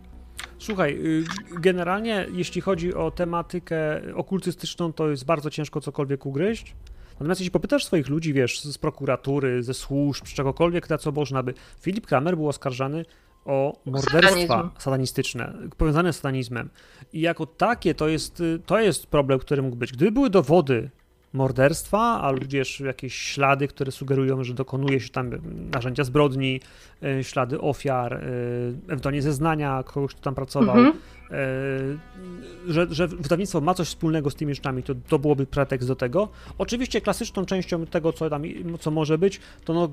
Słuchaj, y, generalnie jeśli chodzi o tematykę okultystyczną, to jest bardzo ciężko cokolwiek ugryźć. Natomiast jeśli popytasz swoich ludzi, wiesz, z prokuratury, ze służb, z czegokolwiek, na co można by... Filip Kramer był oskarżany o morderstwa Satanizm. satanistyczne, powiązane z satanizmem. I jako takie to jest, to jest problem, który mógł być. Gdyby były dowody morderstwa, albo gdzieś jakieś ślady, które sugerują, że dokonuje się tam narzędzia zbrodni, e, ślady ofiar, e, ewentualnie zeznania kogoś, kto tam pracował, mhm. E, że, że wydawnictwo ma coś wspólnego z tymi rzeczami, to, to byłoby pretekst do tego. Oczywiście klasyczną częścią tego, co tam co może być, to no,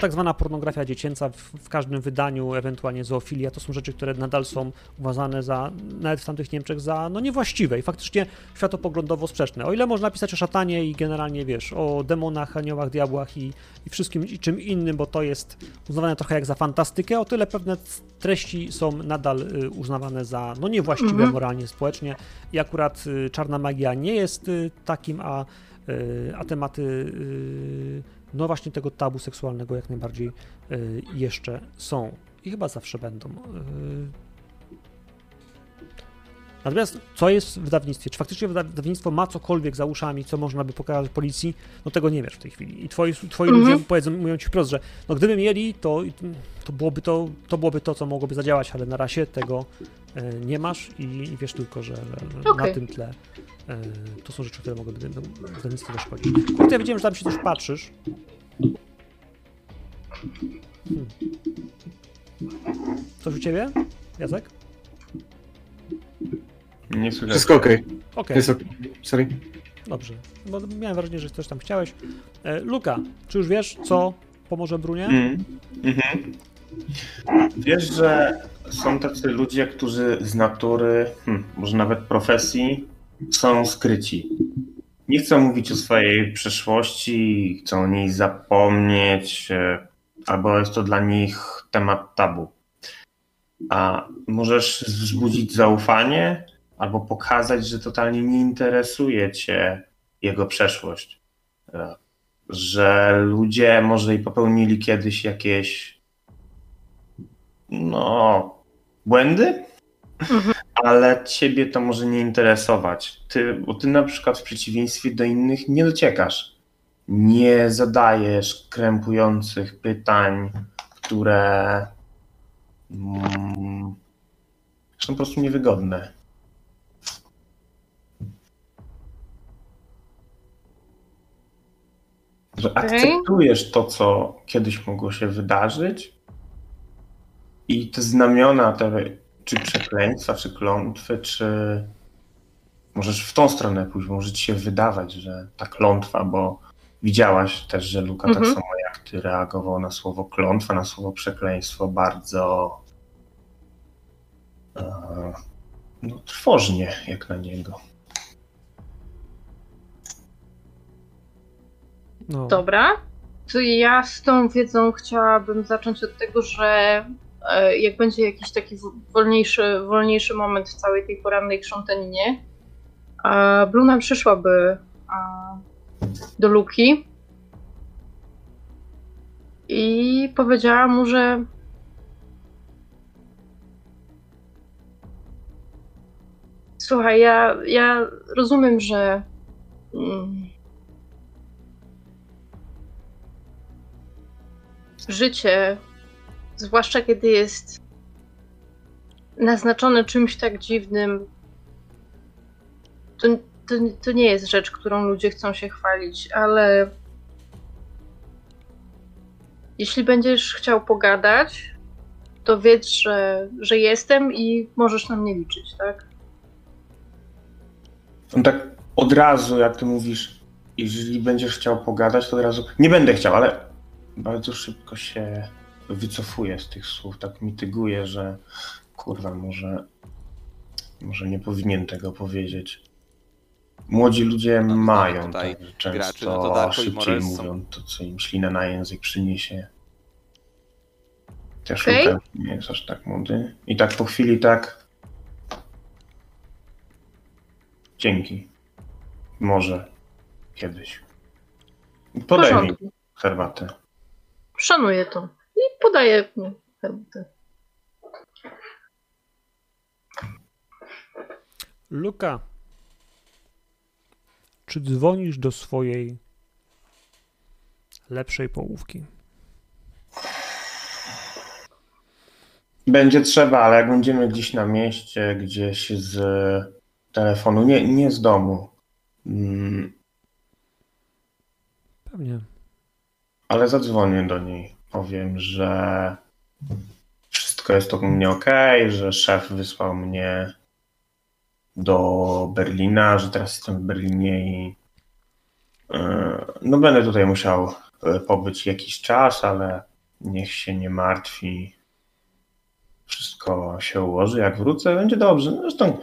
tak zwana pornografia dziecięca w, w każdym wydaniu, ewentualnie zoofilia, to są rzeczy, które nadal są uważane za, nawet w tamtych Niemczech, za no niewłaściwe i faktycznie światopoglądowo sprzeczne. O ile można pisać o szatanie i generalnie, wiesz, o demonach, aniołach, diabłach i, i wszystkim i czym innym, bo to jest uznawane trochę jak za fantastykę, o tyle pewne treści są nadal y, uznawane za no niewłaściwe mhm. moralnie, społecznie i akurat y, czarna magia nie jest y, takim, a, a tematy no właśnie tego tabu seksualnego jak najbardziej jeszcze są i chyba zawsze będą. Natomiast co jest w wydawnictwie? Czy faktycznie wydawnictwo ma cokolwiek za uszami, co można by pokazać policji? No tego nie wiesz w tej chwili. I twoi, twoi mm -hmm. ludzie powiedzą, mówią ci wprost, że no gdyby mieli, to, to, byłoby to, to byłoby to, co mogłoby zadziałać, ale na razie tego e, nie masz i, i wiesz tylko, że, że okay. na tym tle E, to są rzeczy, które mogą wydawnictwu zaszkodzić. Kurde, ja widziałem, że tam się też patrzysz. Hmm. Coś u ciebie, Jacek? Nie słyszę. Wszystko okej. Okej, Jest okej. Sorry. dobrze. Bo miałem wrażenie, że coś tam chciałeś. E, Luka, czy już wiesz, co pomoże Brunie? Mm. Mhm. Wiesz, że są tacy ludzie, którzy z natury, hmm, może nawet profesji, są skryci. Nie chcą mówić o swojej przeszłości, chcą o niej zapomnieć, e, albo jest to dla nich temat tabu. A możesz wzbudzić zaufanie, albo pokazać, że totalnie nie interesuje cię jego przeszłość. E, Że ludzie może i popełnili kiedyś jakieś no, błędy, ale ciebie to może nie interesować. Ty, bo ty na przykład w przeciwieństwie do innych nie dociekasz. Nie zadajesz krępujących pytań, które mm, są po prostu niewygodne. Że Okej. akceptujesz to, co kiedyś mogło się wydarzyć i te znamiona, te, czy przekleństwa, czy klątwy, czy możesz w tą stronę pójść, może ci się wydawać, że ta klątwa, bo widziałaś też, że Luka Mhm. tak samo jak ty reagował na słowo klątwa, na słowo przekleństwo bardzo e, no, trwożnie jak na niego. No. Dobra. To ja z tą wiedzą chciałabym zacząć od tego, że e, jak będzie jakiś taki wolniejszy, wolniejszy moment w całej tej porannej krzątaninie, Bruna przyszłaby do Luki i powiedziała mu, że Słuchaj, ja, ja rozumiem, że mm, życie, zwłaszcza kiedy jest naznaczone czymś tak dziwnym, to, to, to nie jest rzecz, którą ludzie chcą się chwalić, ale jeśli będziesz chciał pogadać, to wiedz, że, że jestem i możesz na mnie liczyć, tak? On tak od razu, jak ty mówisz, jeżeli będziesz chciał pogadać, to od razu. Nie będę chciał, ale bardzo szybko się wycofuje z tych słów. Tak mityguje, że kurwa, może, może nie powinien tego powiedzieć. Młodzi ludzie No, mamy mają tak, że często graczy, no to Darko szybciej są- mówią to, co im ślina na język przyniesie. Też. Luka nie jest aż tak młody. I tak po chwili tak. Dzięki. Może kiedyś. Podaj mi herbatę. Szanuję to. I podaję mu herbatę. Luka, czy dzwonisz do swojej lepszej połówki? Będzie trzeba, ale jak będziemy gdzieś na mieście, gdzieś z telefonu, nie, nie z domu, mm, Pewnie. Ale zadzwonię do niej. Powiem, że wszystko jest u mnie ok, że szef wysłał mnie do Berlina, że teraz jestem w Berlinie i e, no będę tutaj musiał e, pobyć jakiś czas, ale niech się nie martwi. Wszystko się ułoży, jak wrócę, będzie dobrze. Zresztą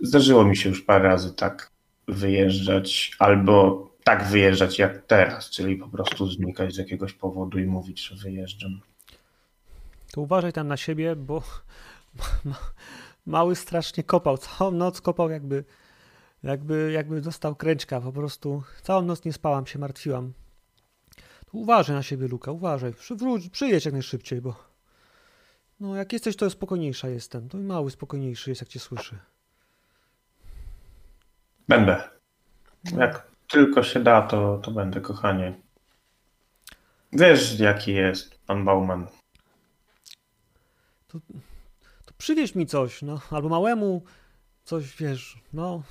zdarzyło mi się już parę razy tak wyjeżdżać, albo tak wyjeżdżać jak teraz, czyli po prostu znikać z jakiegoś powodu i mówić, że wyjeżdżam. To uważaj tam na siebie, bo ma- mały strasznie kopał. Całą noc kopał jakby, jakby, jakby dostał kręczka. Po prostu całą noc nie spałam, się martwiłam. To uważaj na siebie, Luka, uważaj. Przywróć, przyjedź jak najszybciej, bo no jak jesteś, to spokojniejsza jestem. To i mały spokojniejszy jest, jak cię słyszy. Będę. Jak tylko się da, to, to będę, kochanie. Wiesz, jaki jest pan Bauman. To przywieź mi coś, no, albo małemu coś, wiesz, no.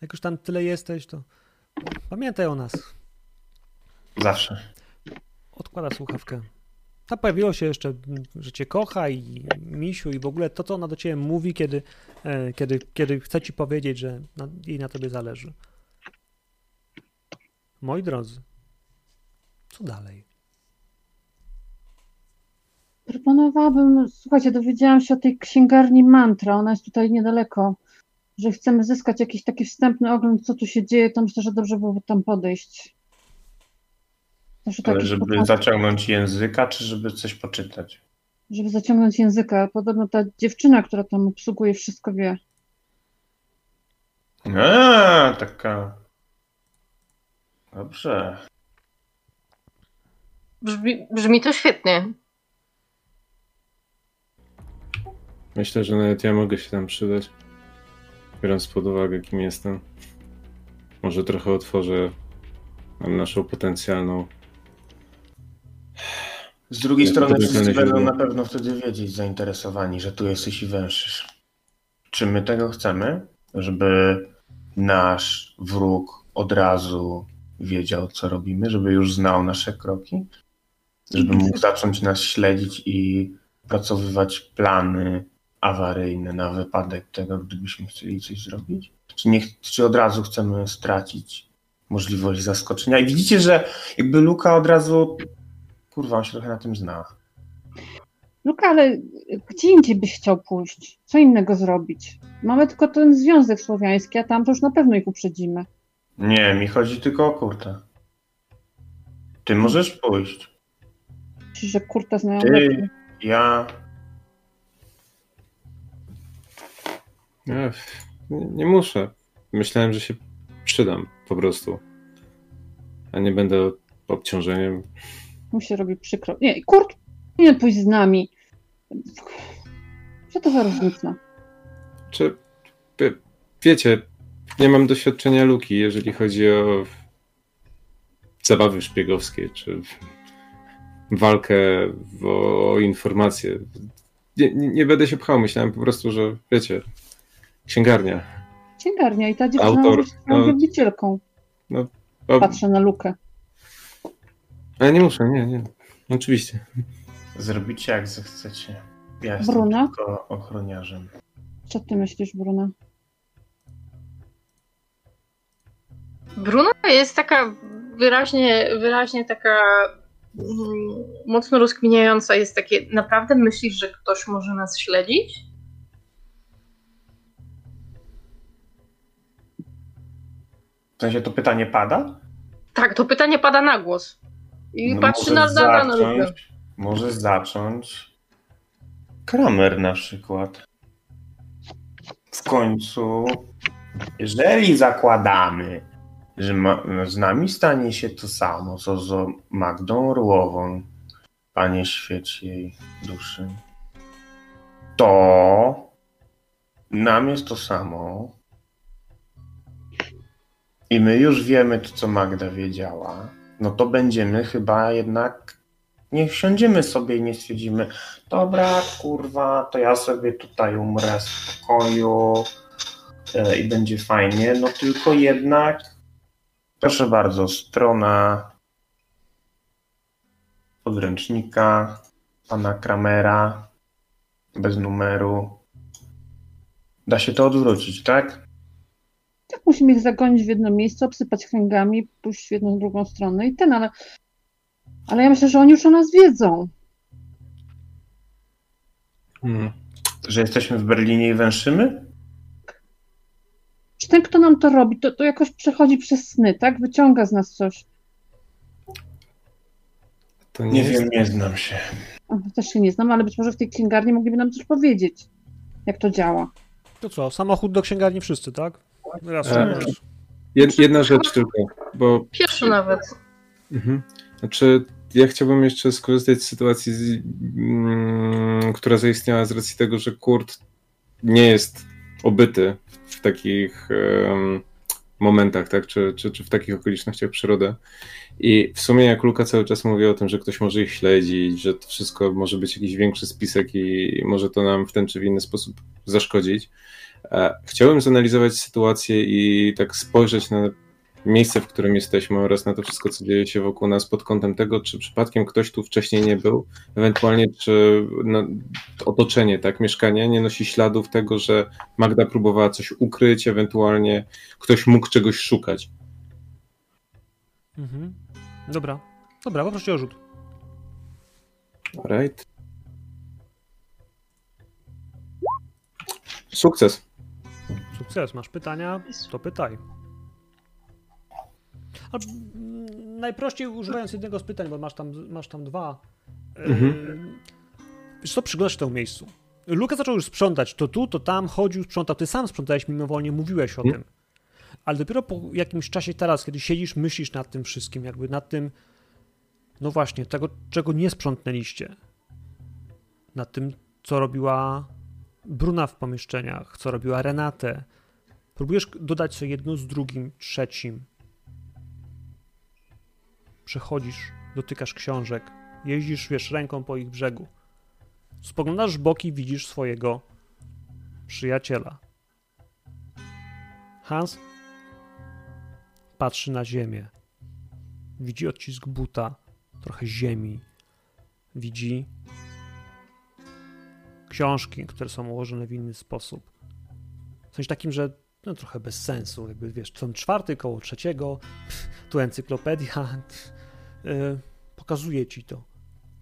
Jak już tam tyle jesteś, to pamiętaj o nas. Zawsze. Odkłada słuchawkę. Ta pojawiło się jeszcze, że cię kocha i misiu i w ogóle to, co ona do ciebie mówi, kiedy, e, kiedy, kiedy chce ci powiedzieć, że na, jej na tobie zależy. Moi drodzy, co dalej? Proponowałabym, słuchajcie, dowiedziałam się o tej księgarni Mantra, ona jest tutaj niedaleko, że chcemy zyskać jakiś taki wstępny ogląd, co tu się dzieje, to myślę, że dobrze byłoby tam podejść. Też Ale żeby zaciągnąć języka, czy żeby coś poczytać? żeby zaciągnąć języka. Podobno ta dziewczyna, która tam obsługuje, wszystko wie. A, taka. Dobrze. Brzmi, brzmi to świetnie. Myślę, że nawet ja mogę się tam przydać. Biorąc pod uwagę, kim jestem. Może trochę otworzę naszą potencjalną. Z drugiej strony wszyscy będą na pewno wtedy wiedzieć, zainteresowani, że tu jesteś i węszysz. Czy my tego chcemy? Żeby nasz wróg od razu wiedział, co robimy, żeby już znał nasze kroki? Żeby mógł zacząć nas śledzić i pracowywać plany awaryjne na wypadek tego, gdybyśmy chcieli coś zrobić? Czy, nie, czy od razu chcemy stracić możliwość zaskoczenia? I widzicie, że jakby Luka od razu Kurwa, on się trochę na tym zna. Luka, ale gdzie indziej byś chciał pójść? Co innego zrobić? Mamy tylko ten związek słowiański, a tam to już na pewno ich uprzedzimy. Nie, mi chodzi tylko o kurtę. Ty możesz pójść. Myślisz, że kurta znają Ty, lepiej. ja. Ech, nie, nie muszę. Myślałem, że się przydam po prostu. A nie będę obciążeniem. Mu się robi przykro. Nie, Kurt powinien pójść z nami. Co to za różnica? Czy wie- wiecie, nie mam doświadczenia luki, jeżeli chodzi o zabawy szpiegowskie, czy walkę o, informacje. Nie, nie, nie będę się pchał, myślałem po prostu, że wiecie, księgarnia. Księgarnia i ta dziewczyna Autor, jest no. wielbicielką. O, Patrzę na Lukę. ale nie muszę, nie, nie. Oczywiście. Zrobicie jak zechcecie. Ja jestem Bruna? tylko ochroniarzem. Co ty myślisz, Bruna? Bruna jest taka wyraźnie, wyraźnie taka mm, mocno rozkminiająca. Jest takie, naprawdę myślisz, że ktoś może nas śledzić? W sensie to pytanie pada? Tak, to pytanie pada na głos. I No patrzy na Może zacząć. Kramer na przykład. W końcu, jeżeli zakładamy, że ma, z nami stanie się to samo, co z Magdą Orłową, Panie świeć jej duszy, to nam jest to samo. I my już wiemy to, co Magda wiedziała. No to będziemy chyba jednak. Niech siądziemy sobie i nie stwierdzimy, dobra, kurwa, to ja sobie tutaj umrę w spokoju e, i będzie fajnie. No tylko jednak, proszę bardzo, strona podręcznika pana Kramera bez numeru. Da się to odwrócić, tak? Tak musimy ich zagonić w jedno miejsce, obsypać kręgami, pójść w jedną, drugą stronę i ten, ale, ale ja myślę, że oni już o nas wiedzą. Hmm. Że jesteśmy w Berlinie i węszymy? Czy ten, kto nam to robi, to, to jakoś przechodzi przez sny, tak? Wyciąga z nas coś. To nie, Nie jest... wiem, nie znam się. Ach, Też się nie znam, ale być może w tej księgarni mogliby nam coś powiedzieć, jak to działa. To co, samochód do księgarni wszyscy, tak? Raz, E. Jed, jedna rzecz tylko, bo Pierwszy nawet. Mhm. Znaczy, ja chciałbym jeszcze skorzystać z sytuacji, z, mm, która zaistniała z racji tego, że Kurt nie jest obyty w takich momentach, tak, czy, czy, czy w takich okolicznościach przyrody. I w sumie jak Luka cały czas mówi o tym, że ktoś może ich śledzić, że to wszystko może być jakiś większy spisek i może to nam w ten czy w inny sposób zaszkodzić, E, chciałem zanalizować sytuację i tak spojrzeć na miejsce, w którym jesteśmy oraz na to wszystko, co dzieje się wokół nas pod kątem tego, czy przypadkiem ktoś tu wcześniej nie był, ewentualnie czy no, otoczenie, tak, mieszkanie nie nosi śladów tego, że Magda próbowała coś ukryć, ewentualnie ktoś mógł czegoś szukać. Mhm. Dobra, dobra, poproszę o rzut. Right. Sukces. Sukces, masz pytania, to pytaj. A, mm, najprościej używając jednego z pytań, bo masz tam, masz tam dwa. Mhm. Wiesz co, przyglądasz się temu miejscu. Luka zaczął już sprzątać, to tu, to tam, chodził, sprzątał. Ty sam sprzątałeś mimowolnie, mówiłeś o mhm. tym. Ale dopiero po jakimś czasie teraz, kiedy siedzisz, myślisz nad tym wszystkim, jakby nad tym, no właśnie, tego, czego nie sprzątnęliście. Nad tym, co robiła Bruna w pomieszczeniach, co robiła Renatę. Próbujesz dodać sobie jedno z drugim, trzecim. Przechodzisz, dotykasz książek, jeździsz, wiesz, ręką po ich brzegu. Spoglądasz boki, widzisz swojego przyjaciela. Hans patrzy na ziemię. Widzi odcisk buta, trochę ziemi. Widzi książki, które są ułożone w inny sposób. W sensie takim, że no, trochę bez sensu, jakby wiesz, są czwarty koło trzeciego, tu encyklopedia, pokazuje ci to.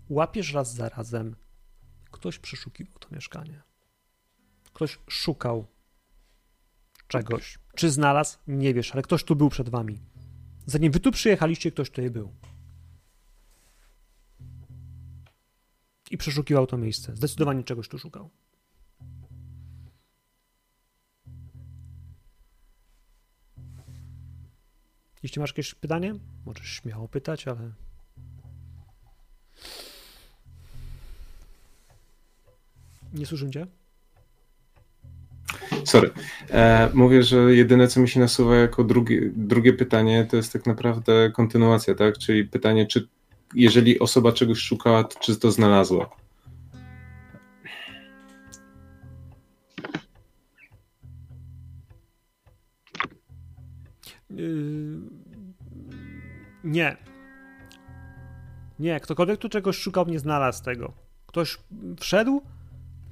Łapiesz raz za razem, ktoś przeszukiwał to mieszkanie. Ktoś szukał czegoś. Czy znalazł? Nie wiesz, ale ktoś tu był przed wami. Zanim wy tu przyjechaliście, ktoś tutaj był. i przeszukiwał to miejsce. Zdecydowanie czegoś tu szukał. Jeśli masz jakieś pytanie, możesz śmiało pytać, ale. Nie słyszę cię? Sorry. E, mówię, że jedyne, co mi się nasuwa jako drugie, drugie pytanie, to jest tak naprawdę kontynuacja, tak? Czyli pytanie, czy jeżeli osoba czegoś szukała, to czy to znalazła? Nie. Nie, ktokolwiek tu czegoś szukał, nie znalazł tego. Ktoś wszedł,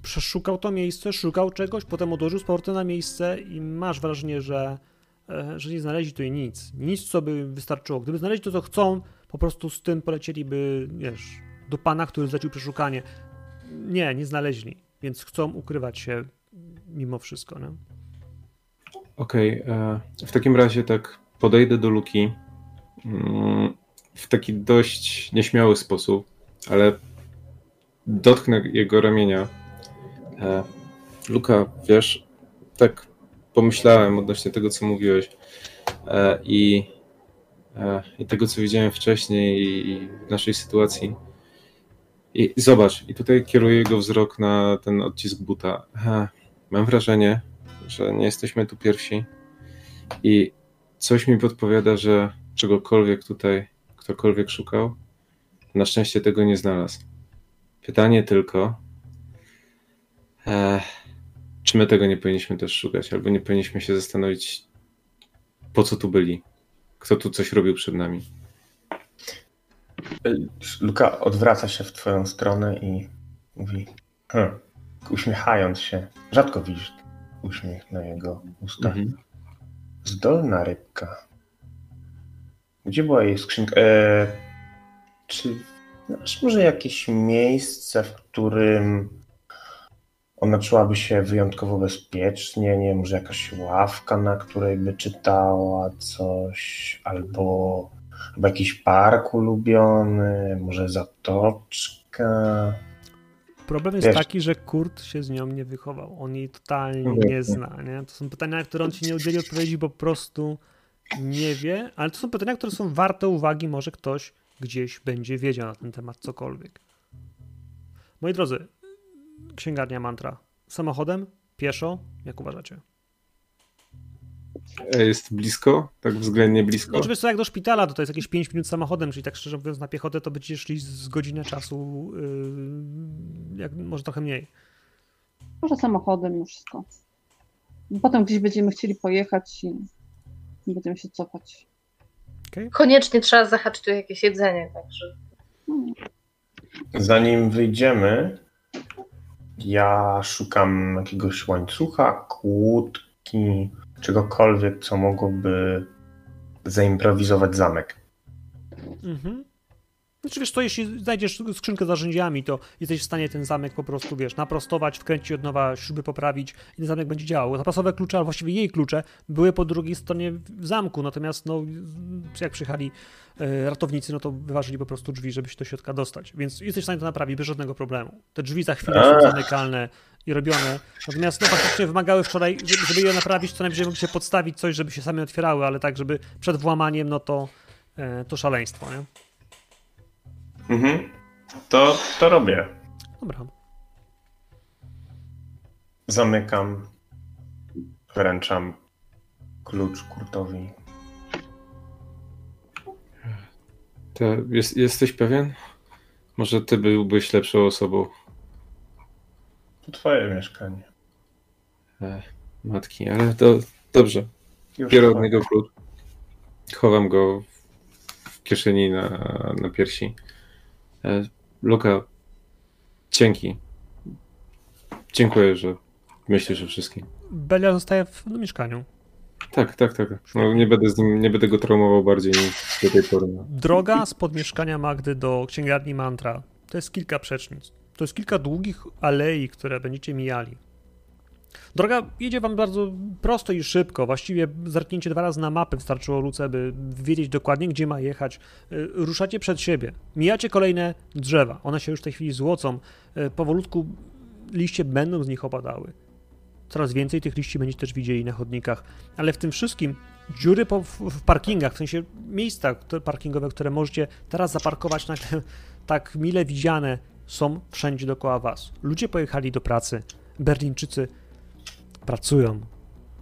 przeszukał to miejsce, szukał czegoś, potem odłożył powrotem na miejsce i masz wrażenie, że, e, że nie znaleźli tutaj nic. Nic, co by wystarczyło. Gdyby znaleźli to, co chcą, po prostu z tym polecieliby, wiesz, do pana, który zlecił przeszukanie. Nie, nie znaleźli, więc chcą ukrywać się mimo wszystko. Okej, okay, e, w takim razie tak podejdę do Luki w taki dość nieśmiały sposób, ale dotknę jego ramienia. E, Luka, wiesz, tak pomyślałem odnośnie tego, co mówiłeś e, i E, i tego, co widziałem wcześniej i w naszej sytuacji. I zobacz, i tutaj kieruję jego wzrok na ten odcisk buta. Mam wrażenie, że nie jesteśmy tu pierwsi i coś mi podpowiada, że czegokolwiek tutaj ktokolwiek szukał, na szczęście tego nie znalazł. Pytanie tylko, e, czy my tego nie powinniśmy też szukać, albo nie powinniśmy się zastanowić, po co tu byli kto tu coś robił przed nami. Luka odwraca się w twoją stronę i mówi, hm, uśmiechając się. Rzadko widzisz uśmiech na jego ustach. Mhm. Zdolna rybka. Gdzie była jej skrzynka? E, czy masz może jakieś miejsce, w którym ona czułaby się wyjątkowo bezpiecznie, nie może jakaś ławka, na której by czytała coś, albo chyba jakiś park ulubiony, może zatoczka. Problem jest Wiesz, taki, że Kurt się z nią nie wychował. On jej totalnie nie zna. Nie? To są pytania, na które on ci nie udzieli odpowiedzi, bo po prostu nie wie, ale to są pytania, które są warte uwagi. Może ktoś gdzieś będzie wiedział na ten temat cokolwiek. Moi drodzy, księgarnia mantra? Samochodem? Pieszo? Jak uważacie? E, jest blisko? Tak względnie blisko? Oczywiście co, jak do szpitala, to, to jest jakieś 5 minut samochodem, czyli tak szczerze mówiąc na piechotę to będziecie szli z godzinę czasu, yy, jak, może trochę mniej. Może samochodem już wszystko. Potem gdzieś będziemy chcieli pojechać i będziemy się cofać. Koniecznie trzeba zahaczyć tu jakieś jedzenie, także. Hmm. Zanim wyjdziemy, ja szukam jakiegoś łańcucha, kłódki, czegokolwiek, co mogłoby zaimprowizować zamek. Mhm. Znaczy wiesz, to jeśli znajdziesz skrzynkę z narzędziami, to jesteś w stanie ten zamek po prostu, wiesz, naprostować, wkręcić od nowa, śruby poprawić i ten zamek będzie działał. Zapasowe klucze, a właściwie jej klucze, były po drugiej stronie zamku, natomiast no, jak przyjechali e, ratownicy, no to wyważyli po prostu drzwi, żeby się do środka dostać. Więc jesteś w stanie to naprawić bez żadnego problemu. Te drzwi za chwilę są zamykalne i robione. Natomiast no faktycznie wymagały wczoraj, żeby je naprawić, to najwyżej się podstawić coś, żeby się same otwierały, ale tak, żeby przed włamaniem, no to, e, to szaleństwo, nie? Mhm. To, to robię. Dobra. Zamykam. Wręczam klucz Kurtowi. To jest, jesteś pewien? Może ty byłbyś lepszą osobą. To twoje mieszkanie. E, matki, ale to dobrze. Biorę od niego klucz. Chowam go w kieszeni na, na piersi. E, Luka, dzięki. Dziękuję, że myślisz o wszystkim. Belia zostaje w mieszkaniu. Tak, tak, tak. No, nie, będę z nim, nie będę go traumował bardziej niż do tej pory. Droga spod mieszkania Magdy do księgarni Mantra to jest kilka przecznic. To jest kilka długich alei, które będziecie mijali. Droga jedzie wam bardzo prosto i szybko. Właściwie zerknięcie dwa razy na mapę wystarczyło Luce, by wiedzieć dokładnie, gdzie ma jechać. Y, Ruszacie przed siebie. Mijacie kolejne drzewa. One się już w tej chwili złocą. Y, Powolutku liście będą z nich opadały. Coraz więcej tych liści będziecie też widzieli na chodnikach. Ale w tym wszystkim dziury po, w, parkingach, w sensie miejsca parkingowe, które możecie teraz zaparkować nagle (laughs) tak mile widziane, są wszędzie dookoła was. Ludzie pojechali do pracy. Berlińczycy pracują.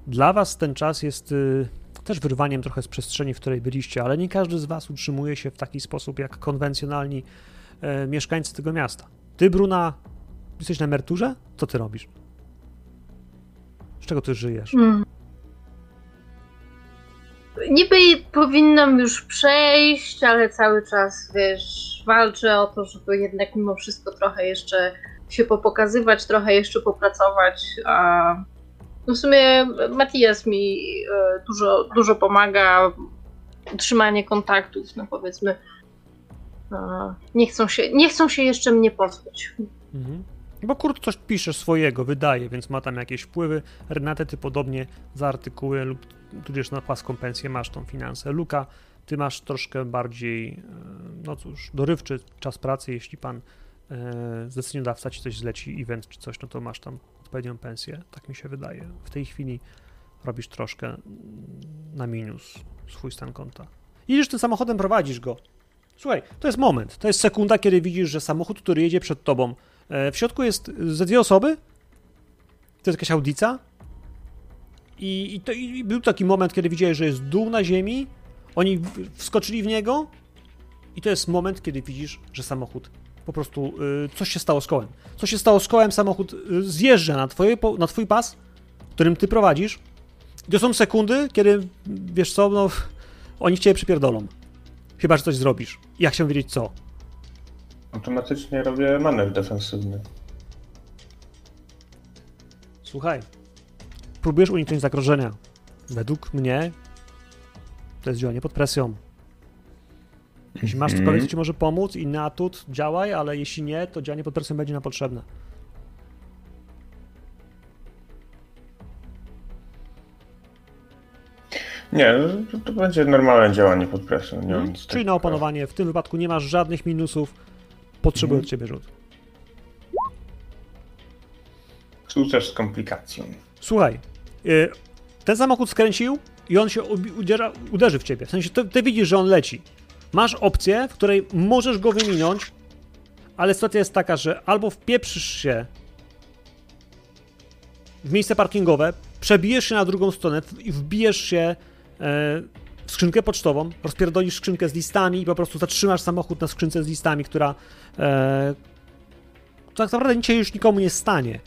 Dla was ten czas jest y, też wyrwaniem trochę z przestrzeni, w której byliście, ale nie każdy z was utrzymuje się w taki sposób jak konwencjonalni e, mieszkańcy tego miasta. Ty, Bruna, jesteś na emeryturze? Co ty robisz? Z czego ty żyjesz? Hmm. Niby powinnam już przejść, ale cały czas, wiesz, walczę o to, żeby jednak mimo wszystko trochę jeszcze się popokazywać, trochę jeszcze popracować. A no w sumie Matias mi e, dużo, dużo pomaga, utrzymanie kontaktów, no powiedzmy. e, Nie chcą, się, nie chcą się jeszcze mnie pozbyć. Mhm. Bo Kurt coś pisze swojego, wydaje, więc ma tam jakieś wpływy. Renate, ty podobnie za artykuły lub tudzież na płaską pensję masz tą finansę. Luka, ty masz troszkę bardziej, e, no cóż, dorywczy czas pracy. Jeśli pan e, zleceniodawca ci coś zleci, event czy coś, no to masz tam odpowiednią pensję. Tak mi się wydaje. W tej chwili robisz troszkę na minus swój stan konta. Jedziesz tym samochodem, prowadzisz go. Słuchaj, to jest moment, to jest sekunda, kiedy widzisz, że samochód, który jedzie przed tobą, E, W środku jest ze dwie osoby. To jest jakaś audica. I, i, to, I był taki moment, kiedy widziałeś, że jest dół na ziemi. Oni wskoczyli w niego. I to jest moment, kiedy widzisz, że samochód po prostu. Y, coś się stało z kołem. Co się stało z kołem? Samochód y, zjeżdża na, twoje, na twój pas, którym ty prowadzisz. I to są sekundy, kiedy wiesz co, no. Oni cię przypierdolą. Chyba, że coś zrobisz. Ja chciałem wiedzieć co. Automatycznie robię manewr defensywny. Słuchaj, próbujesz uniknąć zagrożenia. Według mnie to jest działanie pod presją. Jeśli masz Mhm. cokolwiek, co ci może pomóc, inny atut, działaj, ale jeśli nie, to działanie pod presją będzie nam potrzebne. Nie, to, będzie normalne działanie pod presją. Nie nic Czyli takiego. na opanowanie. W tym wypadku nie masz żadnych minusów. Potrzebuję Mhm. od ciebie rzut. Sukces z komplikacją. Słuchaj, y, ten samochód skręcił i on się udziera, uderzy w ciebie. W sensie ty, ty widzisz, że on leci. Masz opcję, w której możesz go wyminąć, ale sytuacja jest taka, że albo wpieprzysz się w miejsce parkingowe, przebijesz się na drugą stronę i wbijesz się e, w skrzynkę pocztową, rozpierdolisz skrzynkę z listami i po prostu zatrzymasz samochód na skrzynce z listami, która e, tak naprawdę się już nikomu nie stanie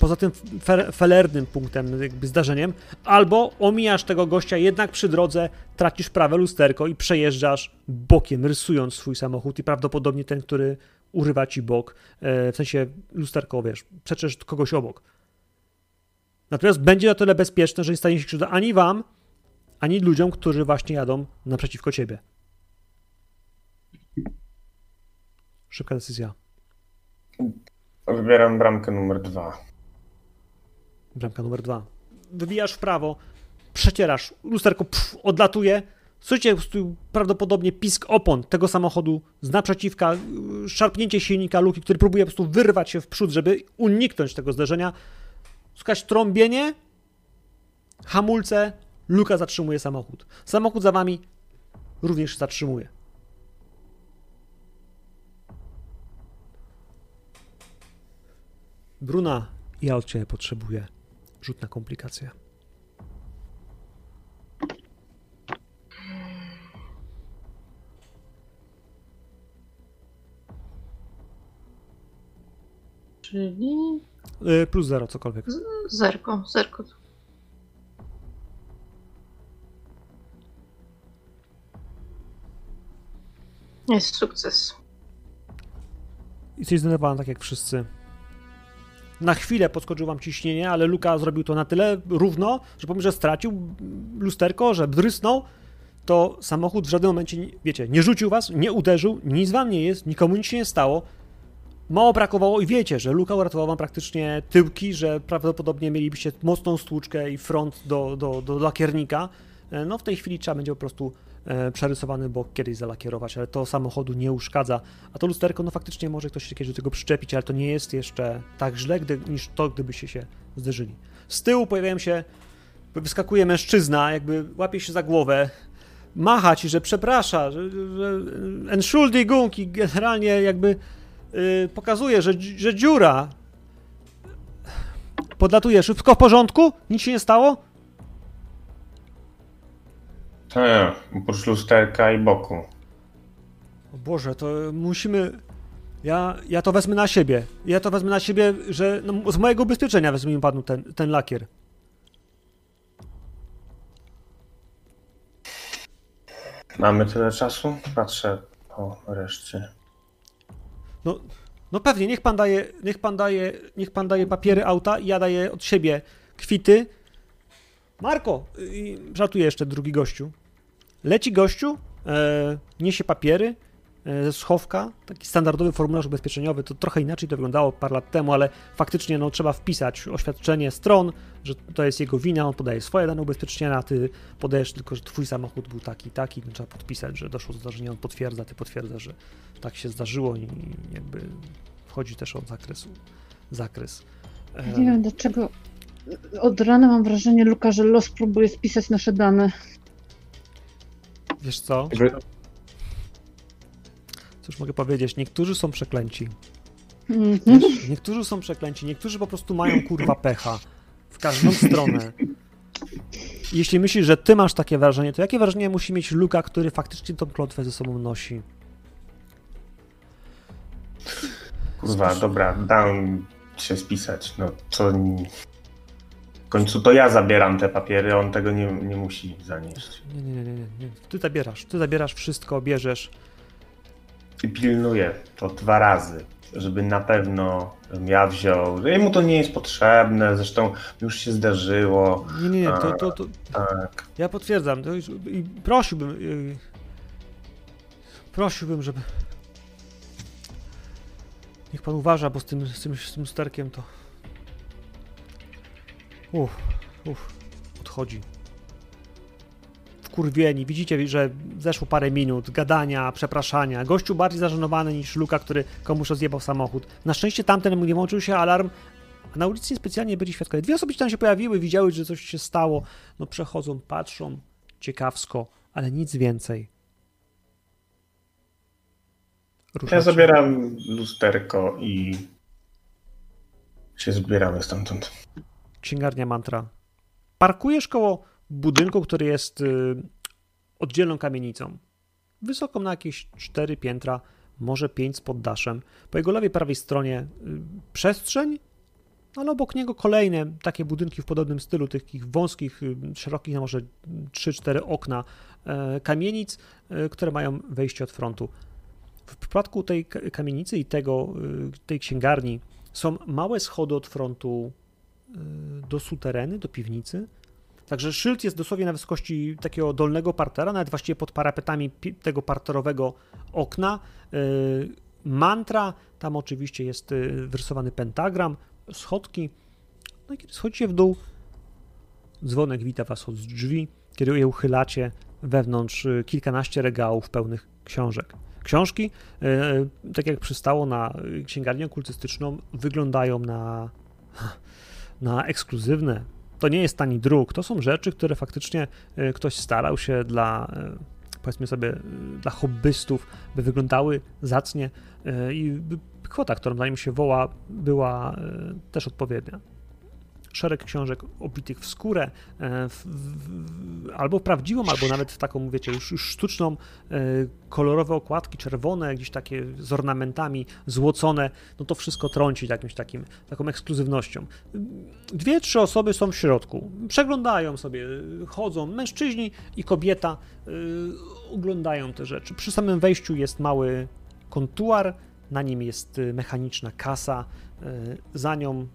poza tym fe, felernym punktem, jakby zdarzeniem, albo omijasz tego gościa jednak przy drodze, tracisz prawe lusterko i przejeżdżasz bokiem, rysując swój samochód i prawdopodobnie ten, który urywa ci bok, e, w sensie lusterko, wiesz, przeczesz kogoś obok. Natomiast będzie na tyle bezpieczne, że nie stanie się krzywda ani wam, ani ludziom, którzy właśnie jadą naprzeciwko ciebie. Szybka decyzja. Wybieram bramkę numer dwa. Bramka numer dwa. Wybijasz w prawo, przecierasz, lusterko pff, odlatuje. Słyszycie prawdopodobnie pisk opon tego samochodu z naprzeciwka, szarpnięcie silnika luki, który próbuje po prostu wyrwać się w przód, żeby uniknąć tego zderzenia. Słychać trąbienie, hamulce, luka zatrzymuje samochód. Samochód za wami również zatrzymuje. Bruna, ja od Ciebie potrzebuję rzut na komplikację. Czyli Yy, plus zero, cokolwiek. zerko, zerko. Jest sukces. Jesteś zdenerwowana tak jak wszyscy. Na chwilę podskoczył wam ciśnienie, ale Luka zrobił to na tyle równo, że pomimo, że stracił lusterko, że drysnął, to samochód w żadnym momencie, wiecie, nie rzucił was, nie uderzył, nic wam nie jest, nikomu nic się nie stało. Mało brakowało i wiecie, że Luka uratował wam praktycznie tyłki, że prawdopodobnie mielibyście mocną stłuczkę i front do, do, do lakiernika. E, No w tej chwili trzeba będzie po prostu przerysowany bok kiedyś zalakierować, ale to samochodu nie uszkadza. A to lusterko, no faktycznie może ktoś się kiedyś do tego przyczepić, ale to nie jest jeszcze tak źle, gdy, niż to, gdybyście się zderzyli. Z tyłu pojawiają się, wyskakuje mężczyzna, jakby łapie się za głowę, macha ci, że przeprasza, że, że Entschuldigung i generalnie jakby y, pokazuje, że, że dziura. Podlatuje, wszystko w porządku? Nic się nie stało? Tak, oprócz lusterka i boku. O Boże, to musimy. Ja, ja to wezmę na siebie. Ja to wezmę na siebie, że no, z mojego ubezpieczenia wezmę panu ten, ten lakier. Mamy tyle czasu? Patrzę po reszcie. No, no pewnie, niech pan daje, niech pan daje, niech pan daje papiery auta i ja daję od siebie kwity. Marko, i żartuję jeszcze drugi gościu. Leci gościu, e, niesie papiery e, ze schowka, taki standardowy formularz ubezpieczeniowy, to trochę inaczej to wyglądało parę lat temu, ale faktycznie no, trzeba wpisać oświadczenie stron, że to jest jego wina, on podaje swoje dane ubezpieczenia, a ty podajesz tylko, że twój samochód był taki, taki, no, trzeba podpisać, że doszło do zdarzenia, on potwierdza, ty potwierdzasz, że tak się zdarzyło i jakby wchodzi też od zakresu, zakres. E, Nie wiem dlaczego. Od rana mam wrażenie, Luka, że los próbuje spisać nasze dane. Wiesz co? Jakby- Cóż mogę powiedzieć, niektórzy są przeklęci. Mhm. Niektórzy są przeklęci, niektórzy po prostu mają kurwa pecha. W każdą stronę. Jeśli myślisz, że ty masz takie wrażenie, to jakie wrażenie musi mieć Luka, który faktycznie tą klątwę ze sobą nosi? Kurwa, dobra, dam się spisać. No co. W końcu to ja zabieram te papiery, on tego nie, nie musi zanieść. Nie, nie, nie, nie, nie. Ty zabierasz, ty zabierasz wszystko, bierzesz. I pilnuję to dwa razy, żeby na pewno ja wziął. Jemu to nie jest potrzebne, zresztą już się zdarzyło. Nie, nie, nie, to, to, to Tak. ja potwierdzam. To już, I prosiłbym, yy, prosiłbym, żeby niech pan uważa, bo z tym, z tym, z tym sterkiem to uff, uff, odchodzi. Wkurwieni, widzicie, że zeszło parę minut, gadania, przepraszania. Gościu bardziej zażenowany niż Luka, który komuś rozjebał samochód. Na szczęście tamten nie włączył się alarm, na ulicy specjalnie byli świadkowie. Dwie osoby tam się pojawiły, widziały, że coś się stało. No przechodzą, patrzą, ciekawsko, ale nic więcej. Ja Ruszacie. zabieram lusterko i się zbieramy stamtąd. Księgarnia mantra. Parkujesz koło budynku, który jest y, oddzielną kamienicą. Wysoką na jakieś 4 piętra, może 5 z poddaszem. Po jego lewej, prawej stronie y, przestrzeń ale obok niego kolejne takie budynki w podobnym stylu, takich wąskich, y, szerokich, na może 3-4 okna e, kamienic, e, które mają wejście od frontu. W przypadku tej ka- kamienicy i tego, tej księgarni są małe schody od frontu do sutereny, do piwnicy. Także szyld jest dosłownie na wysokości takiego dolnego partera, nawet właściwie pod parapetami tego parterowego okna. Y, Mantra, tam oczywiście jest y, wyrysowany pentagram, schodki. No i kiedy schodzicie w dół, dzwonek wita was od drzwi. Kiedy je uchylacie, wewnątrz y, kilkanaście regałów pełnych książek. Książki, y, tak jak przystało na y, księgarnię okultystyczną, wyglądają na, na ekskluzywne. To nie jest tani druk, to są rzeczy, które faktycznie y, ktoś starał się dla, y, powiedzmy sobie, y, dla hobbystów, by wyglądały zacnie i kwota, którą na nim się woła, była też odpowiednia. Szereg książek obitych w skórę, e, w, w, albo prawdziwą, albo nawet taką, wiecie, już, już sztuczną, e, kolorowe okładki, czerwone, gdzieś takie z ornamentami, złocone, no to wszystko trąci jakimś takim, taką ekskluzywnością. Dwie, trzy osoby są w środku, przeglądają sobie, chodzą, mężczyźni i kobieta y, oglądają te rzeczy. Przy samym wejściu jest mały kontuar, na nim jest mechaniczna kasa, za nią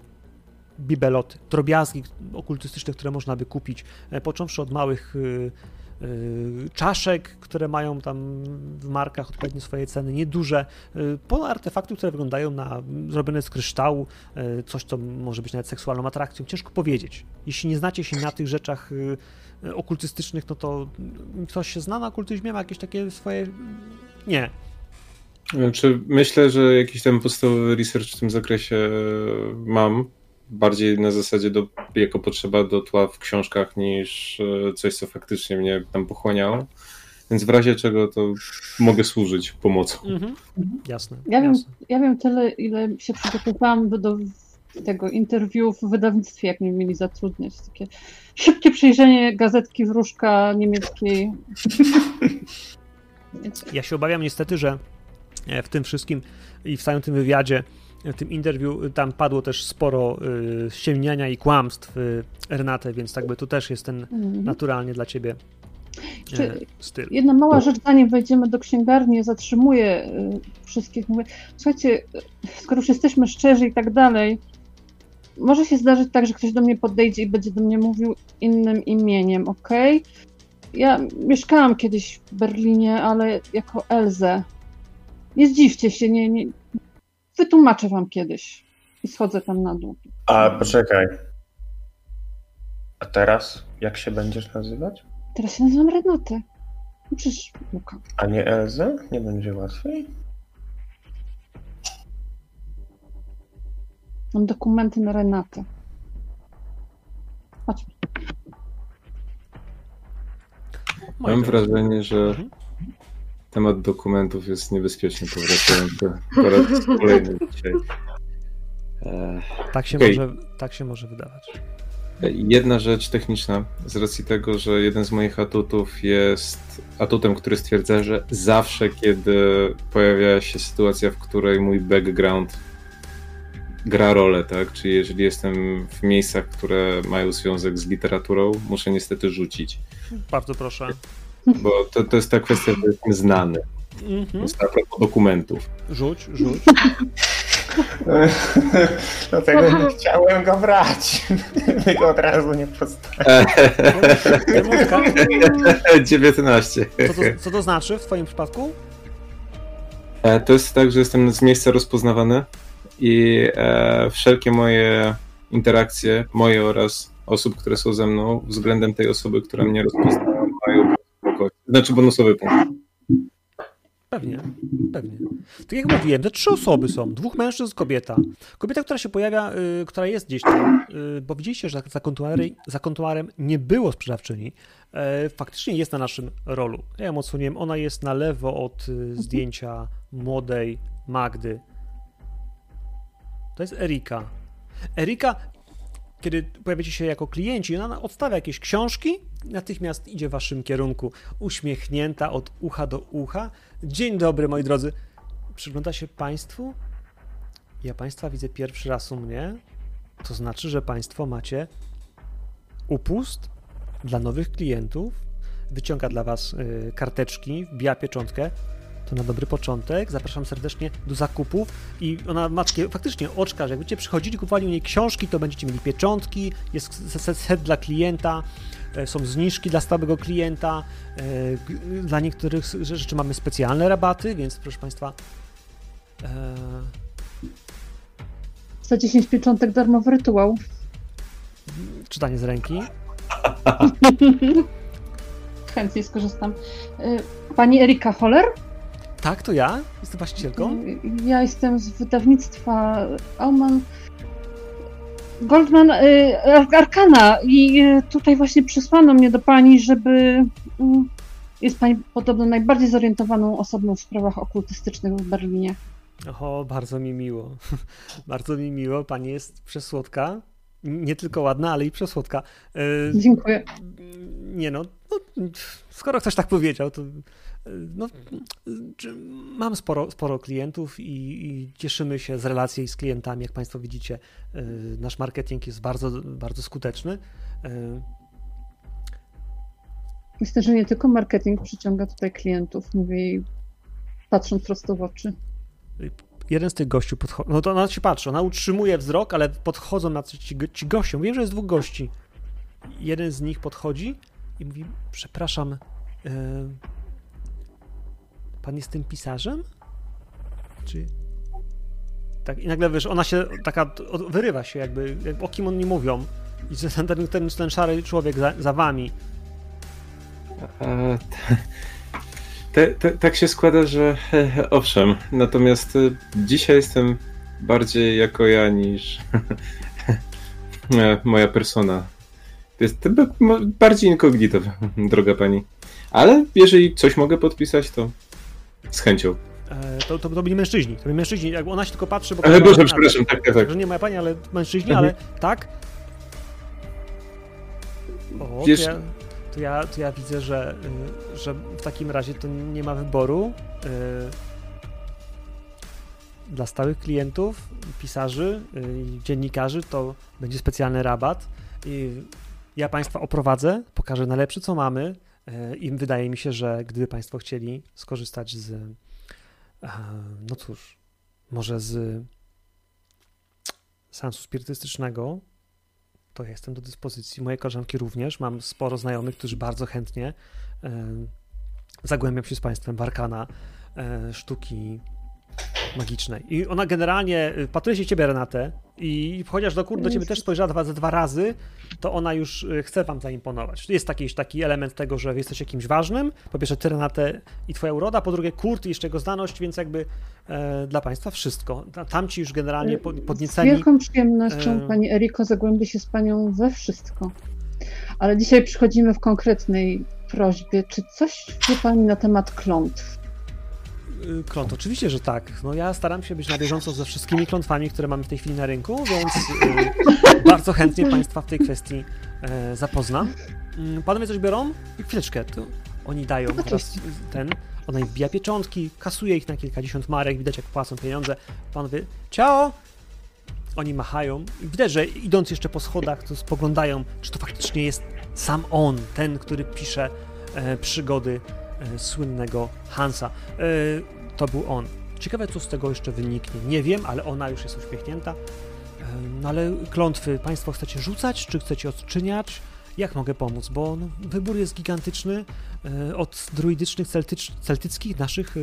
bibeloty, drobiazgi okultystyczne, które można by kupić, e, począwszy od małych y, y, czaszek, które mają tam w markach odpowiednie swoje ceny, nieduże, po artefakty, które wyglądają na zrobione z kryształu, coś, co może być nawet seksualną atrakcją, ciężko powiedzieć. Jeśli nie znacie się na tych rzeczach okultystycznych, no to ktoś się zna na okultyzmie, ma jakieś takie swoje... Nie, Znaczy, myślę, że jakiś tam podstawowy research w tym zakresie e, mam. Bardziej na zasadzie do, jako potrzeba do tła w książkach niż e, coś, co faktycznie mnie tam pochłaniało. Więc w razie czego to mogę służyć pomocą. Mhm. Jasne. Ja wiem, jasne. ja wiem tyle, ile się przygotowałam do, tego interwiu w wydawnictwie, jak mnie mieli zatrudniać. Takie szybkie przejrzenie gazetki wróżka niemieckiej. Ja się obawiam niestety, że e, w tym wszystkim i w całym tym wywiadzie, tym interwiu, tam padło też sporo y, ściemniania i kłamstw y, Renate, więc tak by tu też jest ten mhm. naturalnie dla ciebie e, styl. Jedna mała rzecz, zanim wejdziemy do księgarni, zatrzymuję y, wszystkich. Mówię, słuchajcie, y, skoro już jesteśmy szczerzy i tak dalej, może się zdarzyć tak, że ktoś do mnie podejdzie i będzie do mnie mówił innym imieniem, ok? Ja mieszkałam kiedyś w Berlinie, ale jako Elzę. Nie zdziwcie się, nie, nie. Wytłumaczę wam kiedyś. I schodzę tam na dół. A poczekaj. A teraz jak się będziesz nazywać? Teraz się nazywam Renatę. No przecież Luka. A nie Elzę? Nie będzie łatwiej? Mam dokumenty na Renatę. Chodźmy. Mam wrażenie, że Mhm. Temat dokumentów jest niebezpiecznie powracający po raz kolejny dzisiaj. E, Tak się, Okej. może, tak się może wydawać. Jedna rzecz techniczna, z racji tego, że jeden z moich atutów jest atutem, który stwierdza, że zawsze, kiedy pojawia się sytuacja, w której mój background gra rolę, tak? Czyli jeżeli jestem w miejscach, które mają związek z literaturą, muszę niestety rzucić. Bardzo proszę. Bo to, to jest ta kwestia, że jestem znany. Mhm. Propos dokumentów. Rzuć, rzuć. (laughs) Dlatego nie chciałem go brać. (laughs) Tylko od razu nie postawiłem. Tymurka, 19. co, to, co to znaczy w twoim przypadku? E, To jest tak, że jestem z miejsca rozpoznawany i e, wszelkie moje interakcje, moje oraz osób, które są ze mną, względem tej osoby, która mnie spokój. Znaczy bonusowy punkt. Pewnie, pewnie. Tak jak mówiłem, te trzy osoby są. Dwóch mężczyzn, kobieta. Kobieta, która się pojawia, y, która jest gdzieś tam, y, bo widzieliście, że za za kontuarem nie było sprzedawczyni. E, faktycznie jest na naszym rolu. Ja ją odsłoniłem. Ona jest na lewo od y, zdjęcia młodej Magdy. To jest Erika. Erika, kiedy pojawiacie się jako klienci, ona odstawia jakieś książki, natychmiast idzie w waszym kierunku, uśmiechnięta od ucha do ucha. Dzień dobry, moi drodzy. Przygląda się Państwu? Ja Państwa widzę pierwszy raz u mnie. to znaczy, że Państwo macie upust dla nowych klientów, wyciąga dla Was y, karteczki, wbija pieczątkę. To na dobry początek. Zapraszam serdecznie do zakupów. I ona ma takie faktycznie oczka, że jak będziecie przychodzili, kupowali u niej książki, to będziecie mieli pieczątki, jest set, dla klienta, e, są zniżki dla stałego klienta. e, Dla niektórych rzeczy mamy specjalne rabaty, więc proszę Państwa. e, Za 10 pieczątek darmowy rytuał. czytanie z ręki. (laughs) Chętnie skorzystam. Y, Pani Erika Holler? Tak, to ja jestem właścicielką. Y, Ja jestem z wydawnictwa Alman Goldman y, Ar- Arkana i y, tutaj właśnie przysłano mnie do pani, żeby y, jest pani podobno najbardziej zorientowaną osobą w sprawach okultystycznych w Berlinie. O, bardzo mi miło. (laughs) bardzo mi miło. Pani jest przesłodka. Nie tylko ładna, ale i przesłodka. E, Dziękuję. Nie no, no, skoro ktoś tak powiedział, to no, mam sporo, sporo klientów i, i cieszymy się z relacji z klientami. Jak Państwo widzicie, e, nasz marketing jest bardzo, bardzo skuteczny. E, Myślę, że nie tylko marketing przyciąga tutaj klientów, mówię patrząc prosto w oczy. jeden z tych gościów podchodzi, no to ona się patrzy, ona utrzymuje wzrok, ale podchodzą na ci, ci gościom, wiem, że jest dwóch gości. Jeden z nich podchodzi i mówi, przepraszam, e, pan jest tym pisarzem? Czy... Tak, i nagle, wiesz, ona się taka, wyrywa się jakby, jak- o kim oni mówią. I ten, ten, ten, ten szary człowiek za, za wami. A, t- te, te, tak się składa, że e, owszem, natomiast e, dzisiaj jestem bardziej jako ja niż (laughs) e, moja persona. Jest b- mo- bardziej incognito, droga pani. Ale jeżeli coś mogę podpisać, to z chęcią. E, to, to, to byli mężczyźni, to byli mężczyźni, jak ona się tylko patrzy, bo... Ale Boże, przepraszam, tak, tak, tak. Że nie moja pani, ale mężczyźni, Mhm. ale tak. O, Wiesz- to, ja, to, ja, to ja widzę, że, y, że w takim razie to nie ma wyboru. y, Dla stałych klientów, pisarzy y, i dziennikarzy to będzie specjalny rabat. I ja Państwa oprowadzę, pokażę najlepsze, co mamy. Y, I wydaje mi się, że gdyby Państwo chcieli skorzystać z, e, no cóż, może z seansu spirytystycznego, to jestem do dyspozycji. Moje koleżanki również. Mam sporo znajomych, którzy bardzo chętnie e, zagłębiam się z Państwem w arkana e, sztuki magicznej. I ona generalnie y, patruje się ciebie, Renatę, i chociaż do kur do ciebie też spojrzała dwa, ze dwa razy, to ona już y, chce wam zaimponować. Jest taki, taki element tego, że jesteś jakimś ważnym. Po pierwsze, ty, Renatę, i twoja uroda, po drugie, Kurt i jeszcze jego znaność, więc jakby e, dla państwa wszystko. Ta- Tamci już generalnie po- Z podnieceni. wielką przyjemnością, e, Pani Eriko, zagłębię się z Panią we wszystko. Ale dzisiaj przychodzimy w konkretnej prośbie. Czy coś wie Pani na temat klątw? Y, Kląt, oczywiście, że tak. No ja staram się być na bieżąco ze wszystkimi klątwami, które mamy w tej chwili na rynku, więc y, (laughs) bardzo chętnie Państwa w tej kwestii e, zapoznam. Mm, Panowie coś biorą? I Chwileczkę, to oni dają teraz Oczywiście. ten, ona im wbija pieczątki, kasuje ich na kilkadziesiąt marek, widać jak płacą pieniądze. Panowie, ciao! Oni machają widać, że idąc jeszcze po schodach, to spoglądają, czy to faktycznie jest sam on, ten, który pisze e, przygody e, słynnego Hansa. E, to był on. Ciekawe, co z tego jeszcze wyniknie. Nie wiem, ale ona już jest uśmiechnięta. E, no ale klątwy Państwo chcecie rzucać, czy chcecie odczyniać? Jak mogę pomóc? Bo no, wybór jest gigantyczny e, od druidycznych, celtycz, celtyckich, naszych e,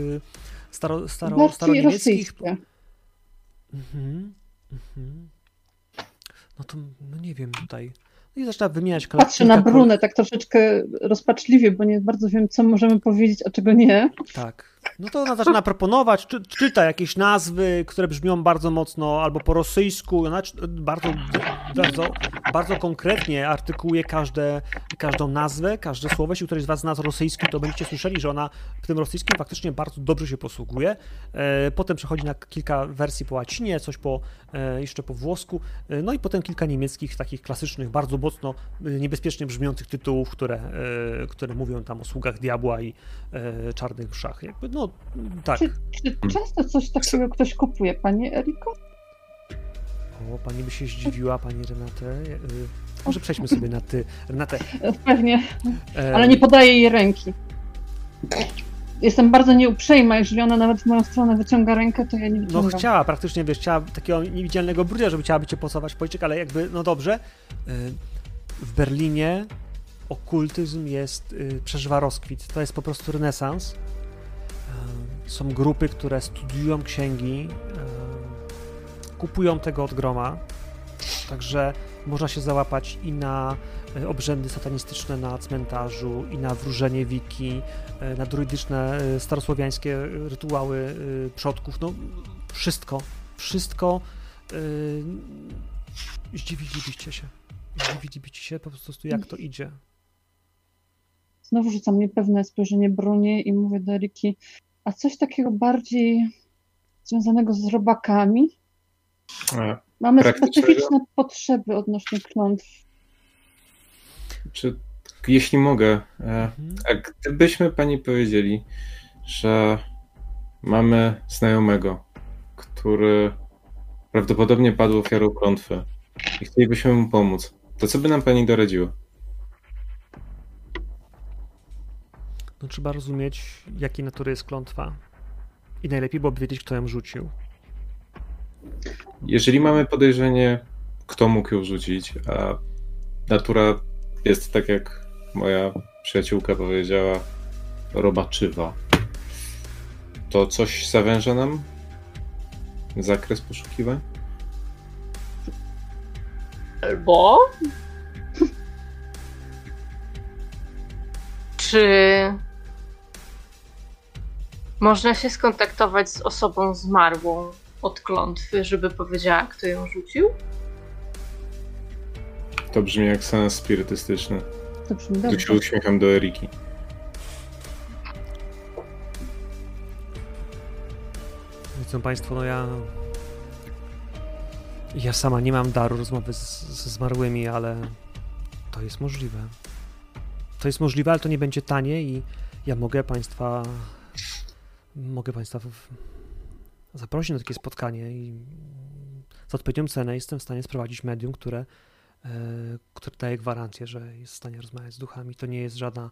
staro, staro, staroniemieckich. Mhm, mhm. No to, no nie wiem tutaj. No i zaczyna wymieniać kol- Patrzę na Brunę tak troszeczkę rozpaczliwie, bo nie bardzo wiem, co możemy powiedzieć, a czego nie. Tak. No to ona zaczyna proponować, czy, czyta jakieś nazwy, które brzmią bardzo mocno albo po rosyjsku, ona bardzo, bardzo, bardzo konkretnie artykułuje każde, każdą nazwę, każde słowo. Jeśli któryś z Was zna rosyjski, to będziecie słyszeli, że ona w tym rosyjskim faktycznie bardzo dobrze się posługuje. E, Potem przechodzi na kilka wersji po łacinie, coś po, e, jeszcze po włosku, e, no i potem kilka niemieckich, takich klasycznych, bardzo mocno niebezpiecznie brzmiących tytułów, które, które mówią tam o sługach diabła i czarnych mszach. Jakby, no tak. Czy, czy często coś takiego ktoś kupuje, Pani Eriko? O, pani by się zdziwiła, pani Renate. Y, może przejdźmy sobie na ty. Renate. Pewnie, ale nie podaję jej ręki. Jestem bardzo nieuprzejma, jeżeli ona nawet w moją stronę wyciąga rękę, to ja nie No wyciągam. chciała praktycznie, wiesz, chciała takiego niewidzialnego brudzia, żeby chciałaby cię pocałować policzek, ale jakby, no dobrze. Y, W Berlinie okultyzm jest, y, przeżywa rozkwit. To jest po prostu renesans. Są grupy, które studiują księgi, kupują tego od groma, także można się załapać i na y, obrzędy satanistyczne na cmentarzu, i na wróżenie wiki, y, na druidyczne, y, starosłowiańskie rytuały przodków, no wszystko, wszystko zdziwilibyście się. Zdziwilibyście się po prostu jak to idzie. Znowu rzucam niepewne spojrzenie Brunie i mówię do Eriki, a coś takiego bardziej związanego z robakami? A, Mamy specyficzne potrzeby odnośnie klątw. czy, jeśli mogę, e, Mhm. a gdybyśmy pani powiedzieli, że mamy znajomego, który prawdopodobnie padł ofiarą klątwy i chcielibyśmy mu pomóc, to co by nam pani doradziła? No trzeba rozumieć, jakiej natury jest klątwa. I najlepiej byłoby wiedzieć, kto ją rzucił. Jeżeli mamy podejrzenie, kto mógł ją rzucić, a natura jest tak jak moja przyjaciółka powiedziała, robaczywa, to coś zawęża nam zakres poszukiwań? Albo. Czy można się skontaktować z osobą zmarłą od klątwy, żeby powiedziała, kto ją rzucił? To brzmi jak sens spirytystyczny. To brzmi Tu dobrze. się uśmiecham do Eriki. Wiedzą Państwo, no ja. Ja sama nie mam daru rozmowy z, ze zmarłymi, ale to jest możliwe. To jest możliwe, ale to nie będzie tanie i ja mogę Państwa. Mogę Państwa zaprosić na takie spotkanie i za odpowiednią cenę jestem w stanie sprowadzić medium, które, e, które daje gwarancję, że jest w stanie rozmawiać z duchami. To nie jest żadna,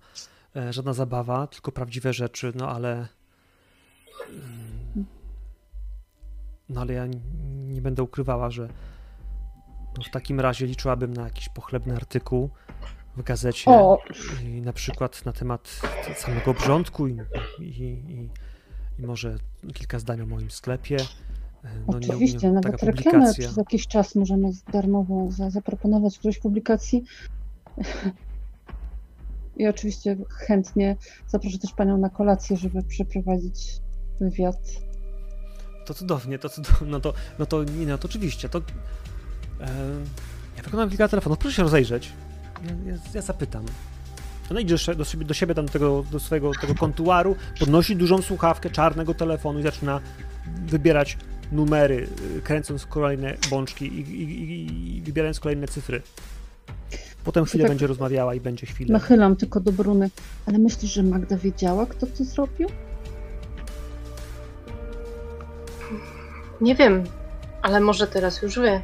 e, żadna zabawa, tylko prawdziwe rzeczy, no ale. mm, No ale ja nie będę ukrywała, że no w takim razie liczyłabym na jakiś pochlebny artykuł w gazecie O, i na przykład na temat samego obrządku i, i, i, i może kilka zdań o moim sklepie. No, nie- oczywiście, nie, nawet taka reklamę przez jakiś czas możemy darmowo za, zaproponować którejś publikacji. (laughs) I oczywiście chętnie zaproszę też Panią na kolację, żeby przeprowadzić wywiad. To cudownie, to cudownie, no to, no to, nie, no to oczywiście, to... E, ja wykonałem kilka telefonów, proszę się rozejrzeć. Ja, ja, ja zapytam. Ona idzie do siebie, do siebie tam do, tego, do swojego tego kontuaru, podnosi dużą słuchawkę czarnego telefonu i zaczyna wybierać numery, y, kręcąc kolejne bączki i, i, i, i wybierając kolejne cyfry. Potem chwilę tak- będzie rozmawiała i będzie chwilę. Nachylam tylko do Bruny. Ale myślisz, że Magda wiedziała, kto to zrobił? Nie wiem, ale może teraz już wie.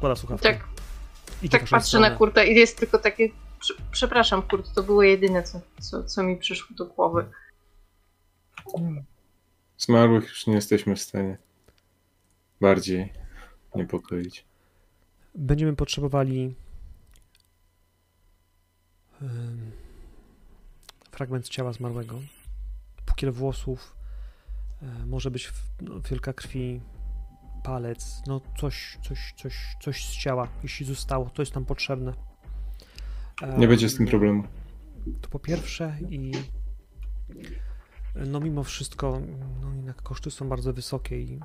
Odkłada słuchawkę. Tak, Idzie tak patrzę stronę. na Kurta i jest tylko takie. prze- Przepraszam, Kurt, to było jedyne, co, co, co mi przyszło do głowy. Zmarłych już nie jesteśmy w stanie bardziej niepokoić. Będziemy potrzebowali fragment ciała zmarłego, pukiel włosów, e, może być no, wielka krwi, palec, no coś, coś, coś, coś z ciała, jeśli zostało, to jest nam potrzebne. Nie będzie z tym problemu. To po pierwsze i no mimo wszystko no jednak koszty są bardzo wysokie i em,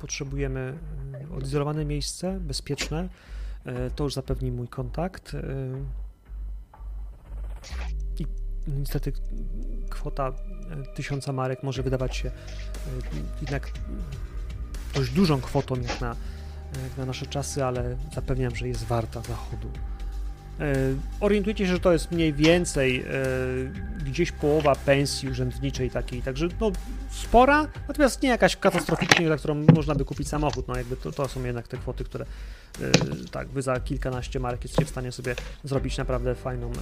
potrzebujemy em, odizolowane miejsce, bezpieczne. E, To już zapewni mój kontakt. e, I niestety kwota e, tysiąca marek może wydawać się jednak dość dużą kwotą jak na, jak na nasze czasy, ale zapewniam, że jest warta zachodu. E, orientujecie się, że to jest mniej więcej e, gdzieś połowa pensji urzędniczej takiej, także no spora, natomiast nie jakaś katastroficznie, za którą można by kupić samochód, no jakby to, to są jednak te kwoty, które e, tak, wy za kilkanaście marek jesteście w stanie sobie zrobić naprawdę fajną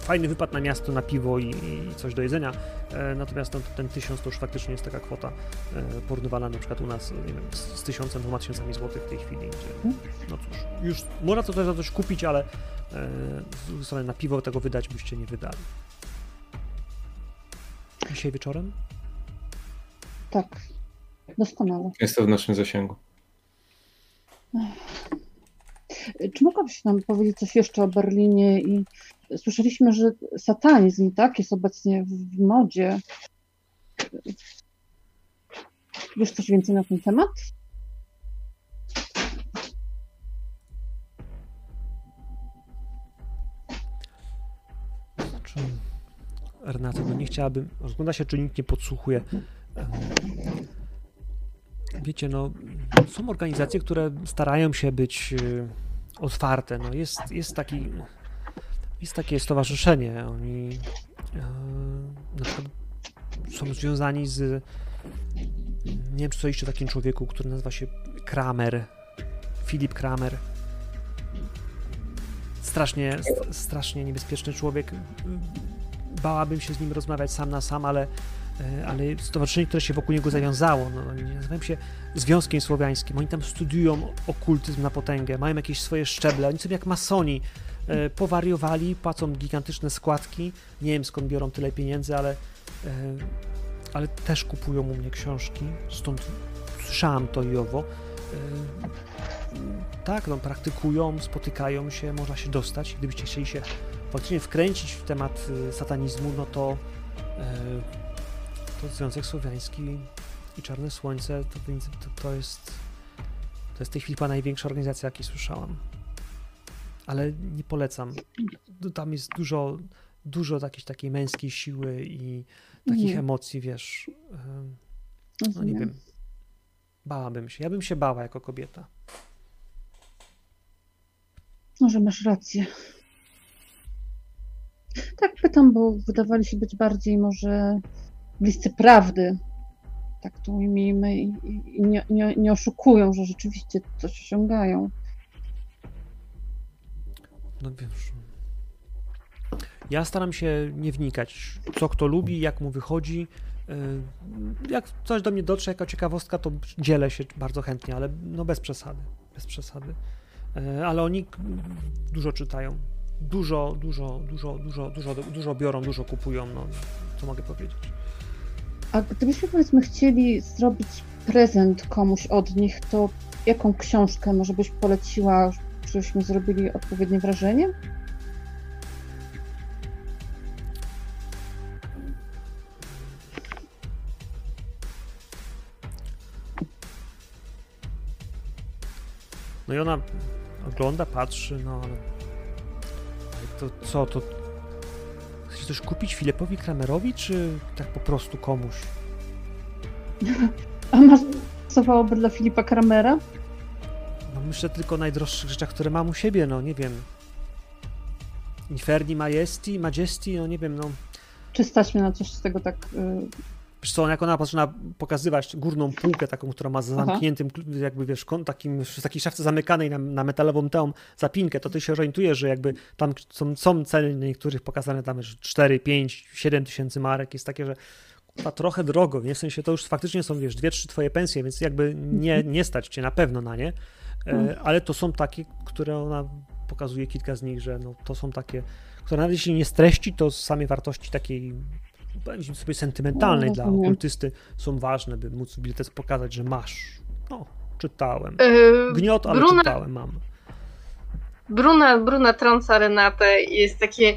fajny wypad na miasto, na piwo i, i coś do jedzenia, e, natomiast ten tysiąc to już faktycznie jest taka kwota e, porównywana na przykład u nas, nie wiem, z, z tysiącem, dwoma tysiącami złotych w tej chwili, gdzie, no cóż, już można to też za coś kupić, ale e, sobie na piwo tego wydać byście nie wydali. Dzisiaj wieczorem? Tak, doskonale. Jest to w naszym zasięgu. Czy mogłabyś nam powiedzieć coś jeszcze o Berlinie i słyszeliśmy, że satanizm tak jest obecnie w modzie. Wiesz coś więcej na ten temat? Renato, no nie chciałabym. Rozgląda się, czy nikt nie podsłuchuje. Wiecie, no, są organizacje, które starają się być y, otwarte. No, jest, jest taki jest takie stowarzyszenie. Oni e, na przykład są związani z. Nie wiem, czy co jeszcze takim człowieku, który nazywa się Kramer. Filip Kramer. Strasznie, strasznie niebezpieczny człowiek. Bałabym się z nim rozmawiać sam na sam, ale, e, ale stowarzyszenie, które się wokół niego zawiązało, no, nazywają się Związkiem Słowiańskim. Oni tam studiują okultyzm na potęgę, mają jakieś swoje szczeble, oni są jak masoni powariowali, płacą gigantyczne składki. Nie wiem skąd biorą tyle pieniędzy, ale, e, ale też kupują u mnie książki, stąd słyszałam to i owo. E, tak, no, praktykują, spotykają się, można się dostać. Gdybyście chcieli się faktycznie wkręcić w temat satanizmu, no to, to Związek Słowiański i Czarne Słońce to, to, to jest to jest w tej chwili chyba największa organizacja, jakiej słyszałam ale nie polecam. Tam jest dużo, dużo jakiejś takiej męskiej siły i takich nie. emocji, wiesz. No nie wiem. Bałabym się. Ja bym się bała jako kobieta. Może masz rację. Tak pytam, bo wydawali się być bardziej może bliscy prawdy. Tak to ujmijmy i, i nie, nie, nie oszukują, że rzeczywiście coś osiągają no wiesz. Ja staram się nie wnikać, co kto lubi, jak mu wychodzi. Y, jak coś do mnie dotrze, jako ciekawostka, to dzielę się bardzo chętnie, ale no bez przesady. Bez przesady. Y, ale oni dużo czytają. Dużo, dużo, dużo, dużo, dużo, dużo biorą, dużo kupują, no co mogę powiedzieć. A gdybyśmy powiedzmy chcieli zrobić prezent komuś od nich, to jaką książkę może byś poleciła, żebyśmy zrobili odpowiednie wrażenie? No i ona ogląda, patrzy, no ale to co, to chcesz coś kupić Filipowi Kramerowi, czy tak po prostu komuś? (laughs) A masz pasowałoby dla Filipa Kramera? No myślę tylko o najdroższych rzeczach, które mam u siebie, no nie wiem. Inferni Majesty, Majesty, no nie wiem, no. Czy stać mnie na coś z tego tak... Yy... Wiesz co, jak ona zaczyna pokazywać górną półkę taką, która ma za zamkniętym, Aha. jakby wiesz, takim, w takiej szafce zamykanej na, na metalową tę zapinkę, to ty się orientujesz, że jakby tam są, są ceny niektórych pokazane tam, że 4, 5, 7 tysięcy marek, jest takie, że kurwa, trochę drogo, nie? W sensie to już faktycznie są, wiesz, dwie, trzy twoje pensje, więc jakby nie, nie stać cię na pewno na nie. E, ale to są takie, które ona pokazuje kilka z nich, że no, to są takie, które nawet jeśli nie streści, to z samej wartości takiej powiedzmy sobie sentymentalnej no, dla okultysty są ważne, by móc w bibliotece pokazać, że masz. No, czytałem. E, Gniot, ale Bruna, czytałem, mam. Bruna, Bruna trąca Renatę i jest takie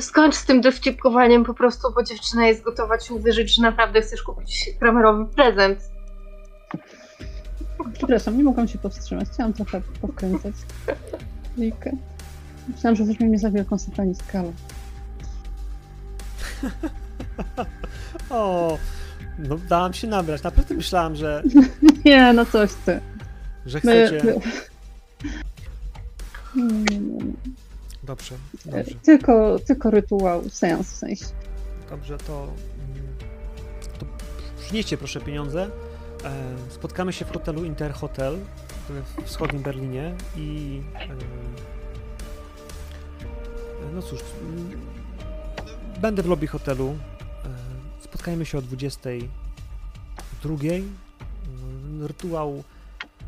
skończ z tym dowcipkowaniem po prostu, bo dziewczyna jest gotowa ci uwierzyć, że naprawdę chcesz kupić kramerowy prezent. Przepraszam, nie mogłam się powstrzymać. Chciałam trochę pokręcać Likę. Myślałam, że weźmie mnie za wielką sataniskalę. (laughs) o, no dałam się nabrać. Naprawdę myślałam, że... (laughs) nie, no coś ty. Że chcecie... My, my... Nie, nie, nie. Dobrze, E, dobrze. Tylko, tylko rytuał, seans w sensie. Dobrze, to, mm, to przynieście proszę pieniądze. E, Spotkamy się w hotelu Interhotel w wschodnim Berlinie i e, no cóż, będę w lobby hotelu. E, Spotkajmy się o 22. Mm, Rytuał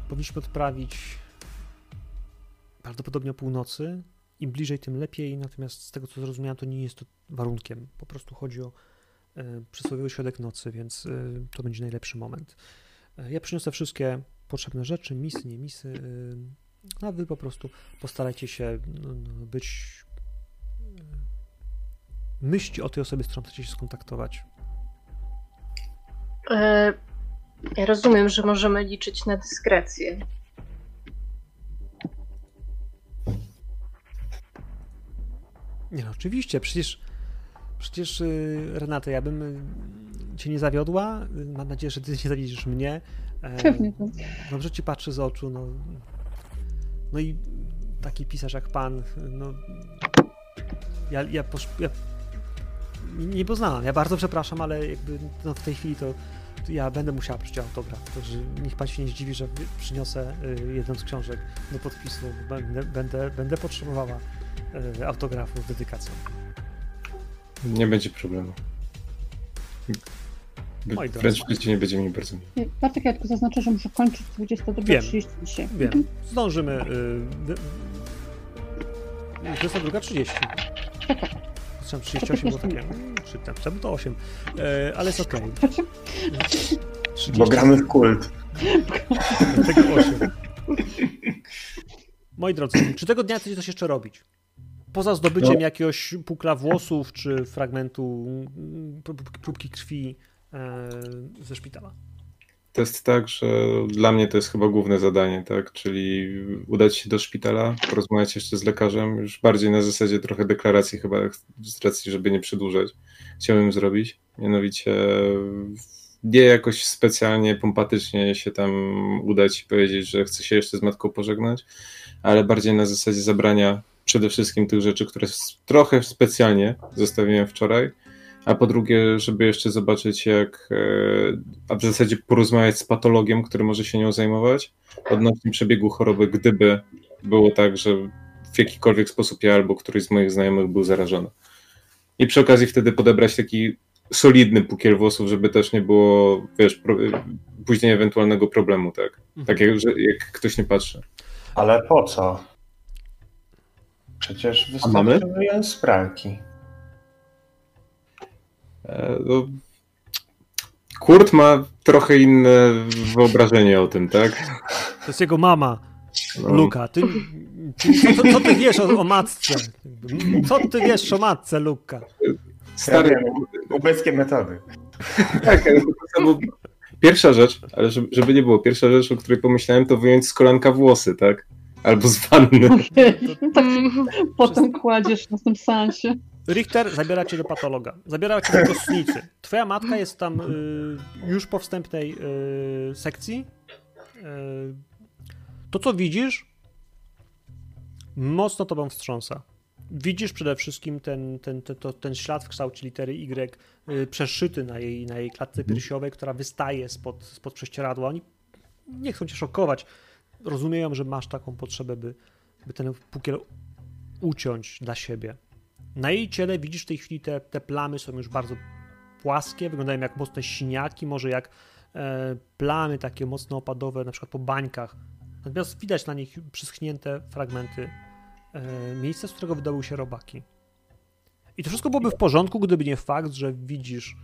powinniśmy odprawić prawdopodobnie o północy. Im bliżej, tym lepiej. Natomiast z tego co zrozumiałem, to nie jest to warunkiem. Po prostu chodzi o e, przysłowiowy środek nocy, więc e, to będzie najlepszy moment. E, ja przyniosę wszystkie potrzebne rzeczy, misy, nie misy, a wy po prostu postarajcie się no, no, być e, myśli o tej osobie, z którą chcecie się skontaktować. E, ja rozumiem, że możemy liczyć na dyskrecję. Nie no, oczywiście, przecież przecież y, Renata, ja bym y, cię nie zawiodła. Mam nadzieję, że ty nie zawiedziesz mnie. E, Pewnie to. Dobrze ci patrzy z oczu, no. No i taki pisarz jak pan, no. Ja, ja, posz, ja nie poznałam, ja bardzo przepraszam, ale jakby no w tej chwili to, to ja będę musiała przyjąć autograf, także niech pan się nie zdziwi, że przyniosę y, jedną z książek do podpisu, będę, będę, będę potrzebowała y, autografu z dedykacją. Nie będzie problemu. Moi drodzy. Wręcz przeciwnie, nie będzie mi bardzo miło. Nie, Bartek, ja tylko zaznaczę, że muszę kończyć 22.30 dzisiaj. Wiem, Mhm. zdążymy. Y, wy- 22.30. Chciałem 38, było takie, mm, czy tam, tam to 8, e, ale jest okej. (laughs) Znaczy, 30, Bo gramy w kult. (laughs) tego 8. Moi drodzy, czy tego dnia chcecie coś jeszcze robić? Poza zdobyciem No. jakiegoś pukla włosów, czy fragmentu mm, prób- próbki krwi ze szpitala. To jest tak, że dla mnie to jest chyba główne zadanie, tak? Czyli udać się do szpitala, porozmawiać jeszcze z lekarzem, już bardziej na zasadzie trochę deklaracji chyba z racji, żeby nie przedłużać. Chciałbym zrobić, mianowicie nie jakoś specjalnie pompatycznie się tam udać i powiedzieć, że chcę się jeszcze z matką pożegnać, ale bardziej na zasadzie zabrania przede wszystkim tych rzeczy, które trochę specjalnie zostawiłem wczoraj, a po drugie, żeby jeszcze zobaczyć, jak, e, a w zasadzie porozmawiać z patologiem, który może się nią zajmować, odnośnie przebiegu choroby, gdyby było tak, że w jakikolwiek sposób ja albo któryś z moich znajomych był zarażony. I przy okazji wtedy podebrać taki solidny pukiel włosów, żeby też nie było, wiesz, pro, później ewentualnego problemu, tak? Tak jak, że, jak ktoś nie patrzy. Ale po co? Przecież wystarczy wyjąć z pralki. E, No, Kurt ma trochę inne wyobrażenie o tym, tak? To jest jego mama. No, Luka, ty, ty, co, co ty wiesz o, o matce? Co ty wiesz o matce, Luka? Stary, Ja ubeckie metody. tak, ale to Pierwsza rzecz, ale żeby, żeby nie było, pierwsza rzecz, o której pomyślałem, to wyjąć z kolanka włosy, tak? Albo z wanny. (laughs) tak Mm, potem kładziesz na tym seansie. Richter zabiera cię do patologa. Zabiera cię do kostnicy. Twoja matka jest tam y, już po wstępnej y, sekcji. Y, to, co widzisz, mocno tobą wstrząsa. Widzisz przede wszystkim ten, ten, ten, to, ten ślad w kształcie litery Y y, przeszyty na jej, na jej klatce piersiowej, która wystaje spod, spod prześcieradła. Oni nie chcą cię szokować. Rozumieją, że masz taką potrzebę, by, by ten pukiel uciąć dla siebie. Na jej ciele widzisz w tej chwili te, te plamy są już bardzo płaskie, wyglądają jak mocne siniaki, może jak e, plamy takie mocno opadowe, na przykład po bańkach. Natomiast widać na nich przyschnięte fragmenty e, miejsca, z którego wydobyły się robaki. I to wszystko byłoby w porządku, gdyby nie fakt, że widzisz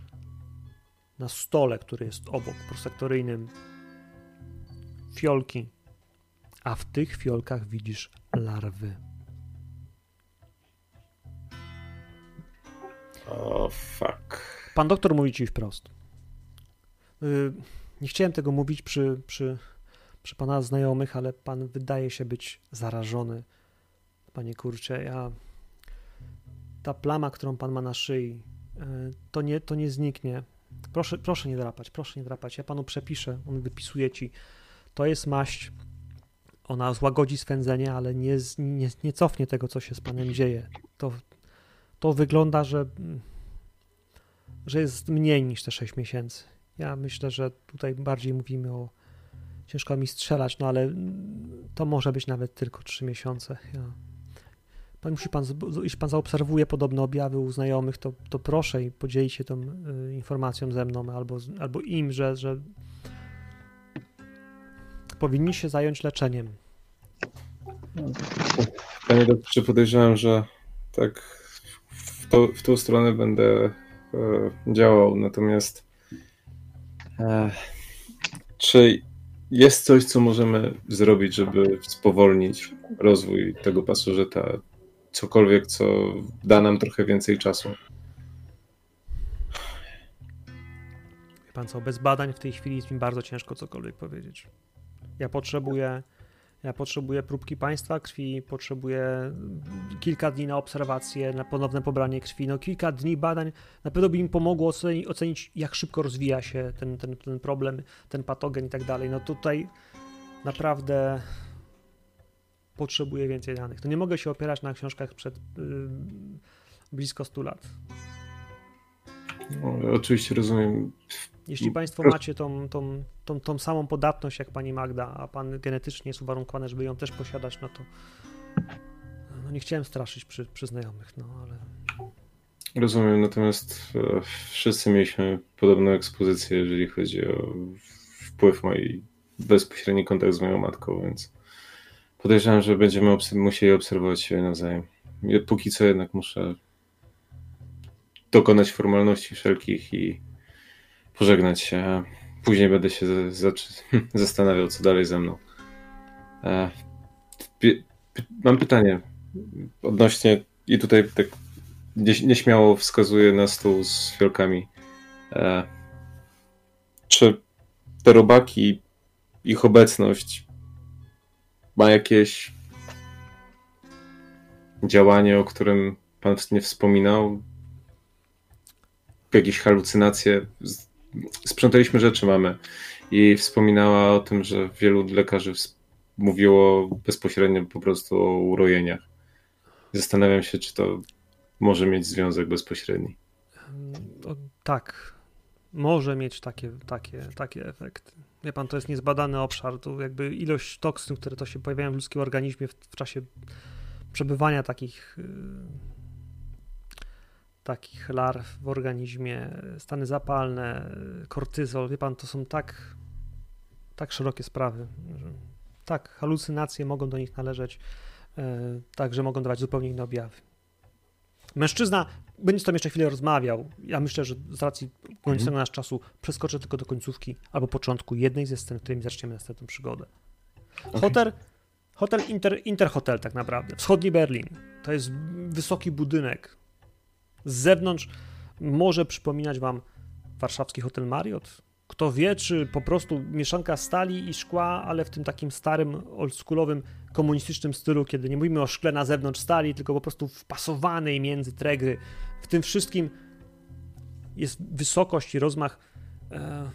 na stole, który jest obok, prosektoryjnym, fiolki, a w tych fiolkach widzisz larwy. O, fuck. Pan doktor mówi ci wprost. Y, Nie chciałem tego mówić przy, przy, przy pana znajomych, ale pan wydaje się być zarażony. Panie kurcze, ja. Ta plama, którą pan ma na szyi, y, to nie, to nie zniknie. Proszę, proszę nie drapać, proszę nie drapać. Ja panu przepiszę, on wypisuje ci. To jest maść Ona złagodzi swędzenie, ale nie, nie, nie cofnie tego, co się z panem dzieje. To, to wygląda, że, że jest mniej niż te 6 miesięcy. Ja myślę, że tutaj bardziej mówimy o. Ciężko mi strzelać, no ale to może być nawet tylko 3 miesiące. Ja, pan, musi pan, jeśli pan zaobserwuje podobne objawy u znajomych, to, to proszę i podzielić się tą y, informacją ze mną albo, albo im, że, że powinni się zająć leczeniem. Panie doktorze, podejrzewam, że tak to, w tą stronę będę e, działał, natomiast e, czy jest coś, co możemy zrobić, żeby spowolnić rozwój tego pasożyta? Cokolwiek, co da nam trochę więcej czasu. Wie pan co, bez badań w tej chwili jest mi bardzo ciężko cokolwiek powiedzieć. Ja potrzebuję, ja potrzebuję próbki państwa krwi, potrzebuję kilka dni na obserwację, na ponowne pobranie krwi. No kilka dni badań na pewno by im pomogło ocenić, ocenić jak szybko rozwija się ten, ten, ten problem, ten patogen i tak dalej. No tutaj naprawdę potrzebuję więcej danych. No nie mogę się opierać na książkach przed y, blisko 100 lat. No, oczywiście rozumiem. Jeśli Państwo Proszę. macie tą, tą, tą, tą samą podatność jak pani Magda, a pan genetycznie jest uwarunkowany, żeby ją też posiadać, no to no nie chciałem straszyć przy, przy znajomych, no ale Rozumiem, natomiast e, wszyscy mieliśmy podobną ekspozycję, jeżeli chodzi o wpływ mojej bezpośredni kontakt z moją matką, więc podejrzewam, że będziemy obs- musieli obserwować się nawzajem. Póki co jednak muszę dokonać formalności wszelkich i pożegnać się. Później będę się zastanawiał, co dalej ze mną. E, Mam pytanie odnośnie, i tutaj tak nie- nieśmiało wskazuje na stół z fiolkami. E, czy te robaki, ich obecność ma jakieś działanie, o którym pan nie wspominał? Jakieś halucynacje? Sprzątaliśmy rzeczy mamy i wspominała o tym, że wielu lekarzy mówiło bezpośrednio po prostu o urojeniach. Zastanawiam się, czy to może mieć związek bezpośredni. tak, może mieć takie, takie, takie efekty. Wie pan, to jest niezbadany obszar, to jakby ilość toksyn, które to się pojawiają w ludzkim organizmie w, w czasie przebywania takich y, takich larw w organizmie, stany zapalne, kortyzol, wie pan, to są tak tak szerokie sprawy, że tak, halucynacje mogą do nich należeć, e, także mogą dawać zupełnie inne objawy. Mężczyzna będzie z tobą jeszcze chwilę rozmawiał. Ja myślę, że z racji końcowego nasz czasu przeskoczę tylko do końcówki albo początku jednej ze scen, w której zaczniemy następną przygodę. Hotel, hotel Inter, Interhotel tak naprawdę, wschodni Berlin. To jest wysoki budynek. Z zewnątrz może przypominać wam warszawski hotel Marriott. Kto wie, czy po prostu mieszanka stali i szkła, ale w tym takim starym, oldschoolowym, komunistycznym stylu, kiedy nie mówimy o szkle na zewnątrz stali, tylko po prostu wpasowanej między tregry. W tym wszystkim jest wysokość i rozmach e,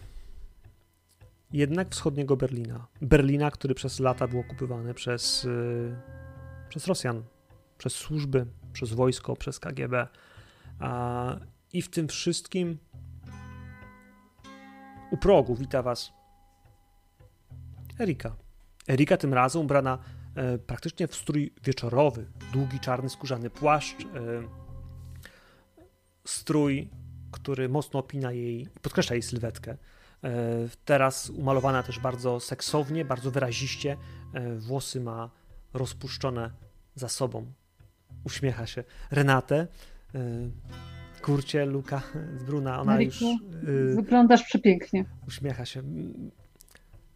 jednak wschodniego Berlina. Berlina, który przez lata był okupowany przez, e, przez Rosjan, przez służby, przez wojsko, przez KGB. A, I w tym wszystkim u progu wita was Erika. Erika tym razem ubrana e, praktycznie w strój wieczorowy. Długi, czarny, skórzany płaszcz. E, strój, który mocno opina jej podkreśla jej sylwetkę. E, teraz umalowana też bardzo seksownie, bardzo wyraziście. E, włosy ma rozpuszczone za sobą. Uśmiecha się. Renate, e, kurcie, Luka z (laughs) Bruna, ona już Mariku, e, Wyglądasz przepięknie. uśmiecha się.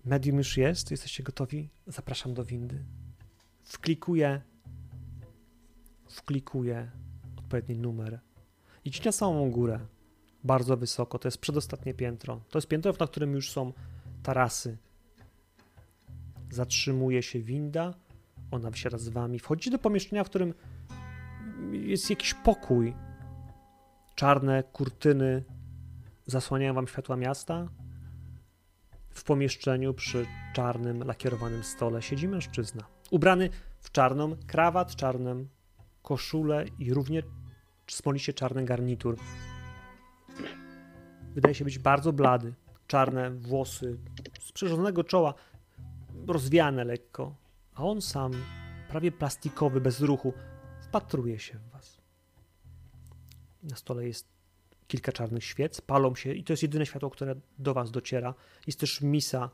Medium już jest, jesteście gotowi? Zapraszam do windy. Wklikuję, wklikuję odpowiedni numer. Idź na samą górę, bardzo wysoko, to jest przedostatnie piętro. To jest piętro, na którym już są tarasy. Zatrzymuje się winda, ona wsiada z wami. Wchodzicie do pomieszczenia, w którym jest jakiś pokój. Czarne kurtyny zasłaniają wam światła miasta. W pomieszczeniu przy czarnym, lakierowanym stole siedzi mężczyzna. Ubrany w czarną krawat, czarną koszulę i równie smoliście czarny garnitur. Wydaje się być bardzo blady. Czarne włosy z przyrządzonego czoła, rozwiane lekko. A on sam, prawie plastikowy, bez ruchu, wpatruje się w was. Na stole jest kilka czarnych świec, palą się i to jest jedyne światło, które do was dociera. Jest też misa.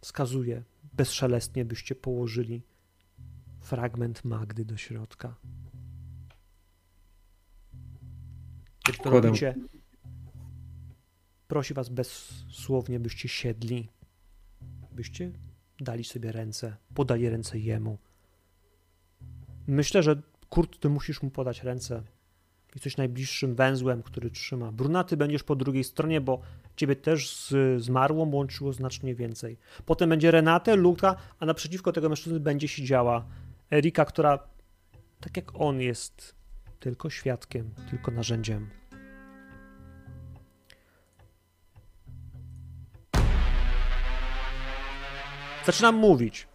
Wskazuje bezszelestnie, byście położyli fragment Magdy do środka. Kiedy to robicie, prosi was bezsłownie, byście siedli, byście dali sobie ręce, podaje ręce jemu. Myślę, że Kurt, ty musisz mu podać ręce. Jesteś najbliższym węzłem, który trzyma. Brunaty będziesz po drugiej stronie, bo ciebie też z zmarłą łączyło znacznie więcej. Potem będzie Renate, Luka, a naprzeciwko tego mężczyzny będzie siedziała Erika, która tak jak on jest tylko świadkiem, tylko narzędziem. Zaczynam mówić.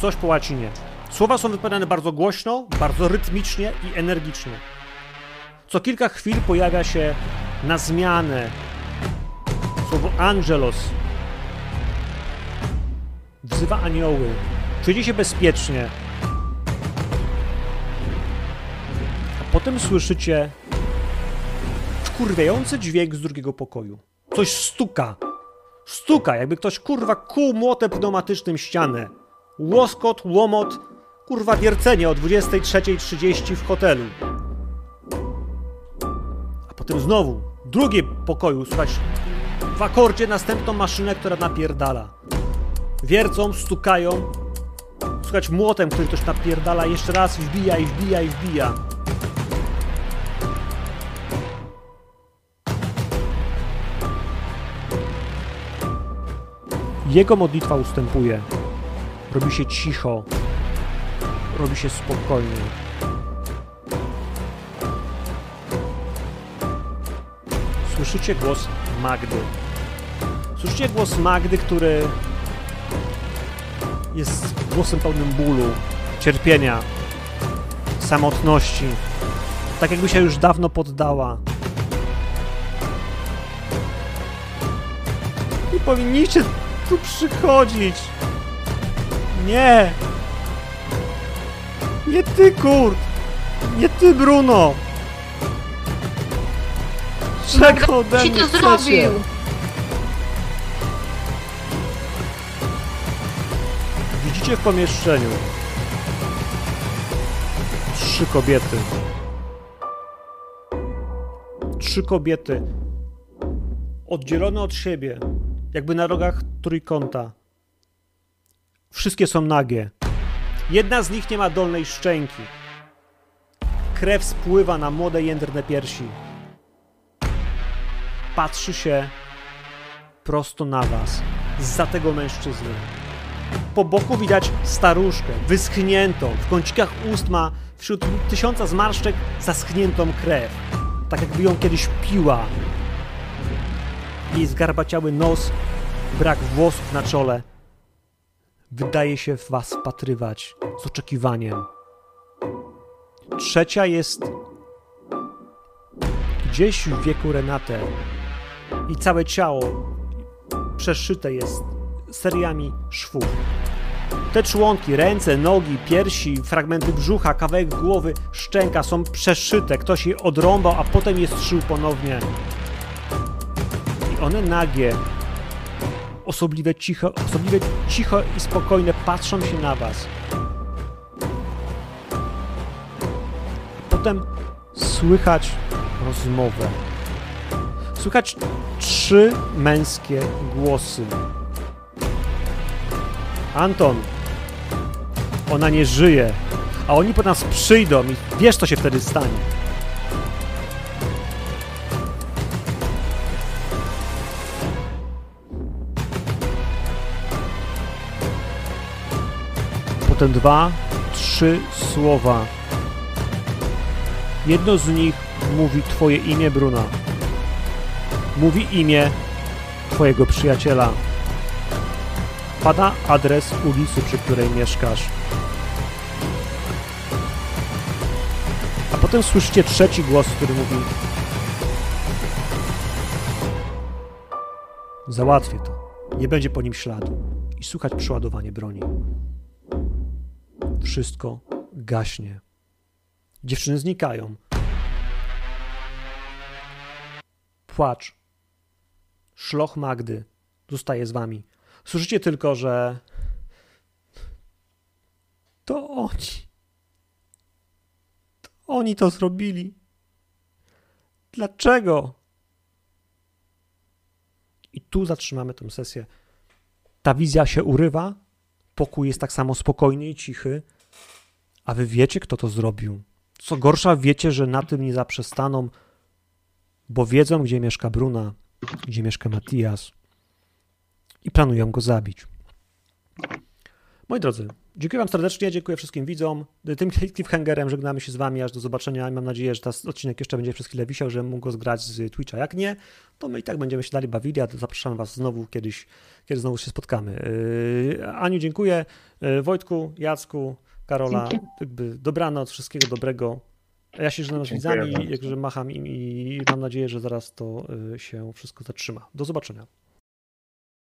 Coś po łacinie. Słowa są wypowiadane bardzo głośno, bardzo rytmicznie i energicznie. Co kilka chwil pojawia się na zmianę słowo angelos. Wzywa anioły. Czujecie się bezpiecznie. A potem słyszycie wkurwiający dźwięk z drugiego pokoju. Coś stuka. Stuka, jakby ktoś kurwa kół młotem pneumatycznym ścianę. Łoskot, łomot, kurwa wiercenie o 23.30 w hotelu. A potem znowu, w drugim pokoju słychać w akordzie następną maszynę, która napierdala. Wiercą, stukają. Słychać młotem, który ktoś napierdala, jeszcze raz wbija i wbija i wbija. Jego modlitwa ustępuje. Robi się cicho. Robi się spokojnie. Słyszycie głos Magdy. Słyszycie głos Magdy, który jest głosem pełnym bólu, cierpienia, samotności. Tak jakby się już dawno poddała. Nie powinniście tu przychodzić. Nie. Nie ty, Kurt. Nie ty, Bruno. Czego ode Ci mnie to chcecie? zrobił! Widzicie w pomieszczeniu trzy kobiety. Trzy kobiety oddzielone od siebie, jakby na rogach trójkąta. Wszystkie są nagie. Jedna z nich nie ma dolnej szczęki. Krew spływa na młode jędrne piersi. Patrzy się prosto na was, za tego mężczyzny. Po boku widać staruszkę, wyschniętą, w kącikach ust ma wśród tysiąca zmarszczek zaschniętą krew. Tak jakby ją kiedyś piła. Jej zgarbaciały nos, brak włosów na czole. Wydaje się w was wpatrywać z oczekiwaniem. Trzecia jest gdzieś w wieku Renate i całe ciało przeszyte jest seriami szwów. Te członki, ręce, nogi, piersi, fragmenty brzucha, kawałek głowy, szczęka są przeszyte. Ktoś je odrąbał, a potem je strzył ponownie. I one nagie, osobliwie cicho, osobliwie cicho i spokojne patrzą się na was. Potem słychać rozmowę. Słychać trzy męskie głosy. Anton, ona nie żyje, a oni po nas przyjdą i wiesz, co się wtedy stanie. Potem dwa, trzy słowa. Jedno z nich mówi twoje imię, Bruna. Mówi imię twojego przyjaciela. Pada adres ulicy, przy której mieszkasz. A potem słyszycie trzeci głos, który mówi Załatwię to. Nie będzie po nim śladu. I słuchać przeładowanie broni. Wszystko gaśnie. Dziewczyny znikają. Płacz. Szloch Magdy zostaje z wami. Słyszycie tylko, że to oni. To oni to zrobili. Dlaczego? I tu zatrzymamy tę sesję. Ta wizja się urywa, pokój jest tak samo spokojny i cichy, a wy wiecie, kto to zrobił. Co gorsza, wiecie, że na tym nie zaprzestaną, bo wiedzą, gdzie mieszka Bruna, gdzie mieszka Matias i planują go zabić. Moi drodzy, dziękuję Wam serdecznie, dziękuję wszystkim widzom. Tym cliffhangerem żegnamy się z Wami aż do zobaczenia mam nadzieję, że ten odcinek jeszcze będzie przez chwilę wisiał, że mógł go zgrać z Twitcha. Jak nie, to my i tak będziemy się dalej bawili, a zapraszam Was znowu kiedyś, kiedy znowu się spotkamy. Yy, Aniu, dziękuję. Yy, Wojtku, Jacku, Karola, jakby dobranoc, wszystkiego dobrego. Ja się żegnam z widzami, jakże macham im i mam nadzieję, że zaraz to yy, się wszystko zatrzyma. Do zobaczenia.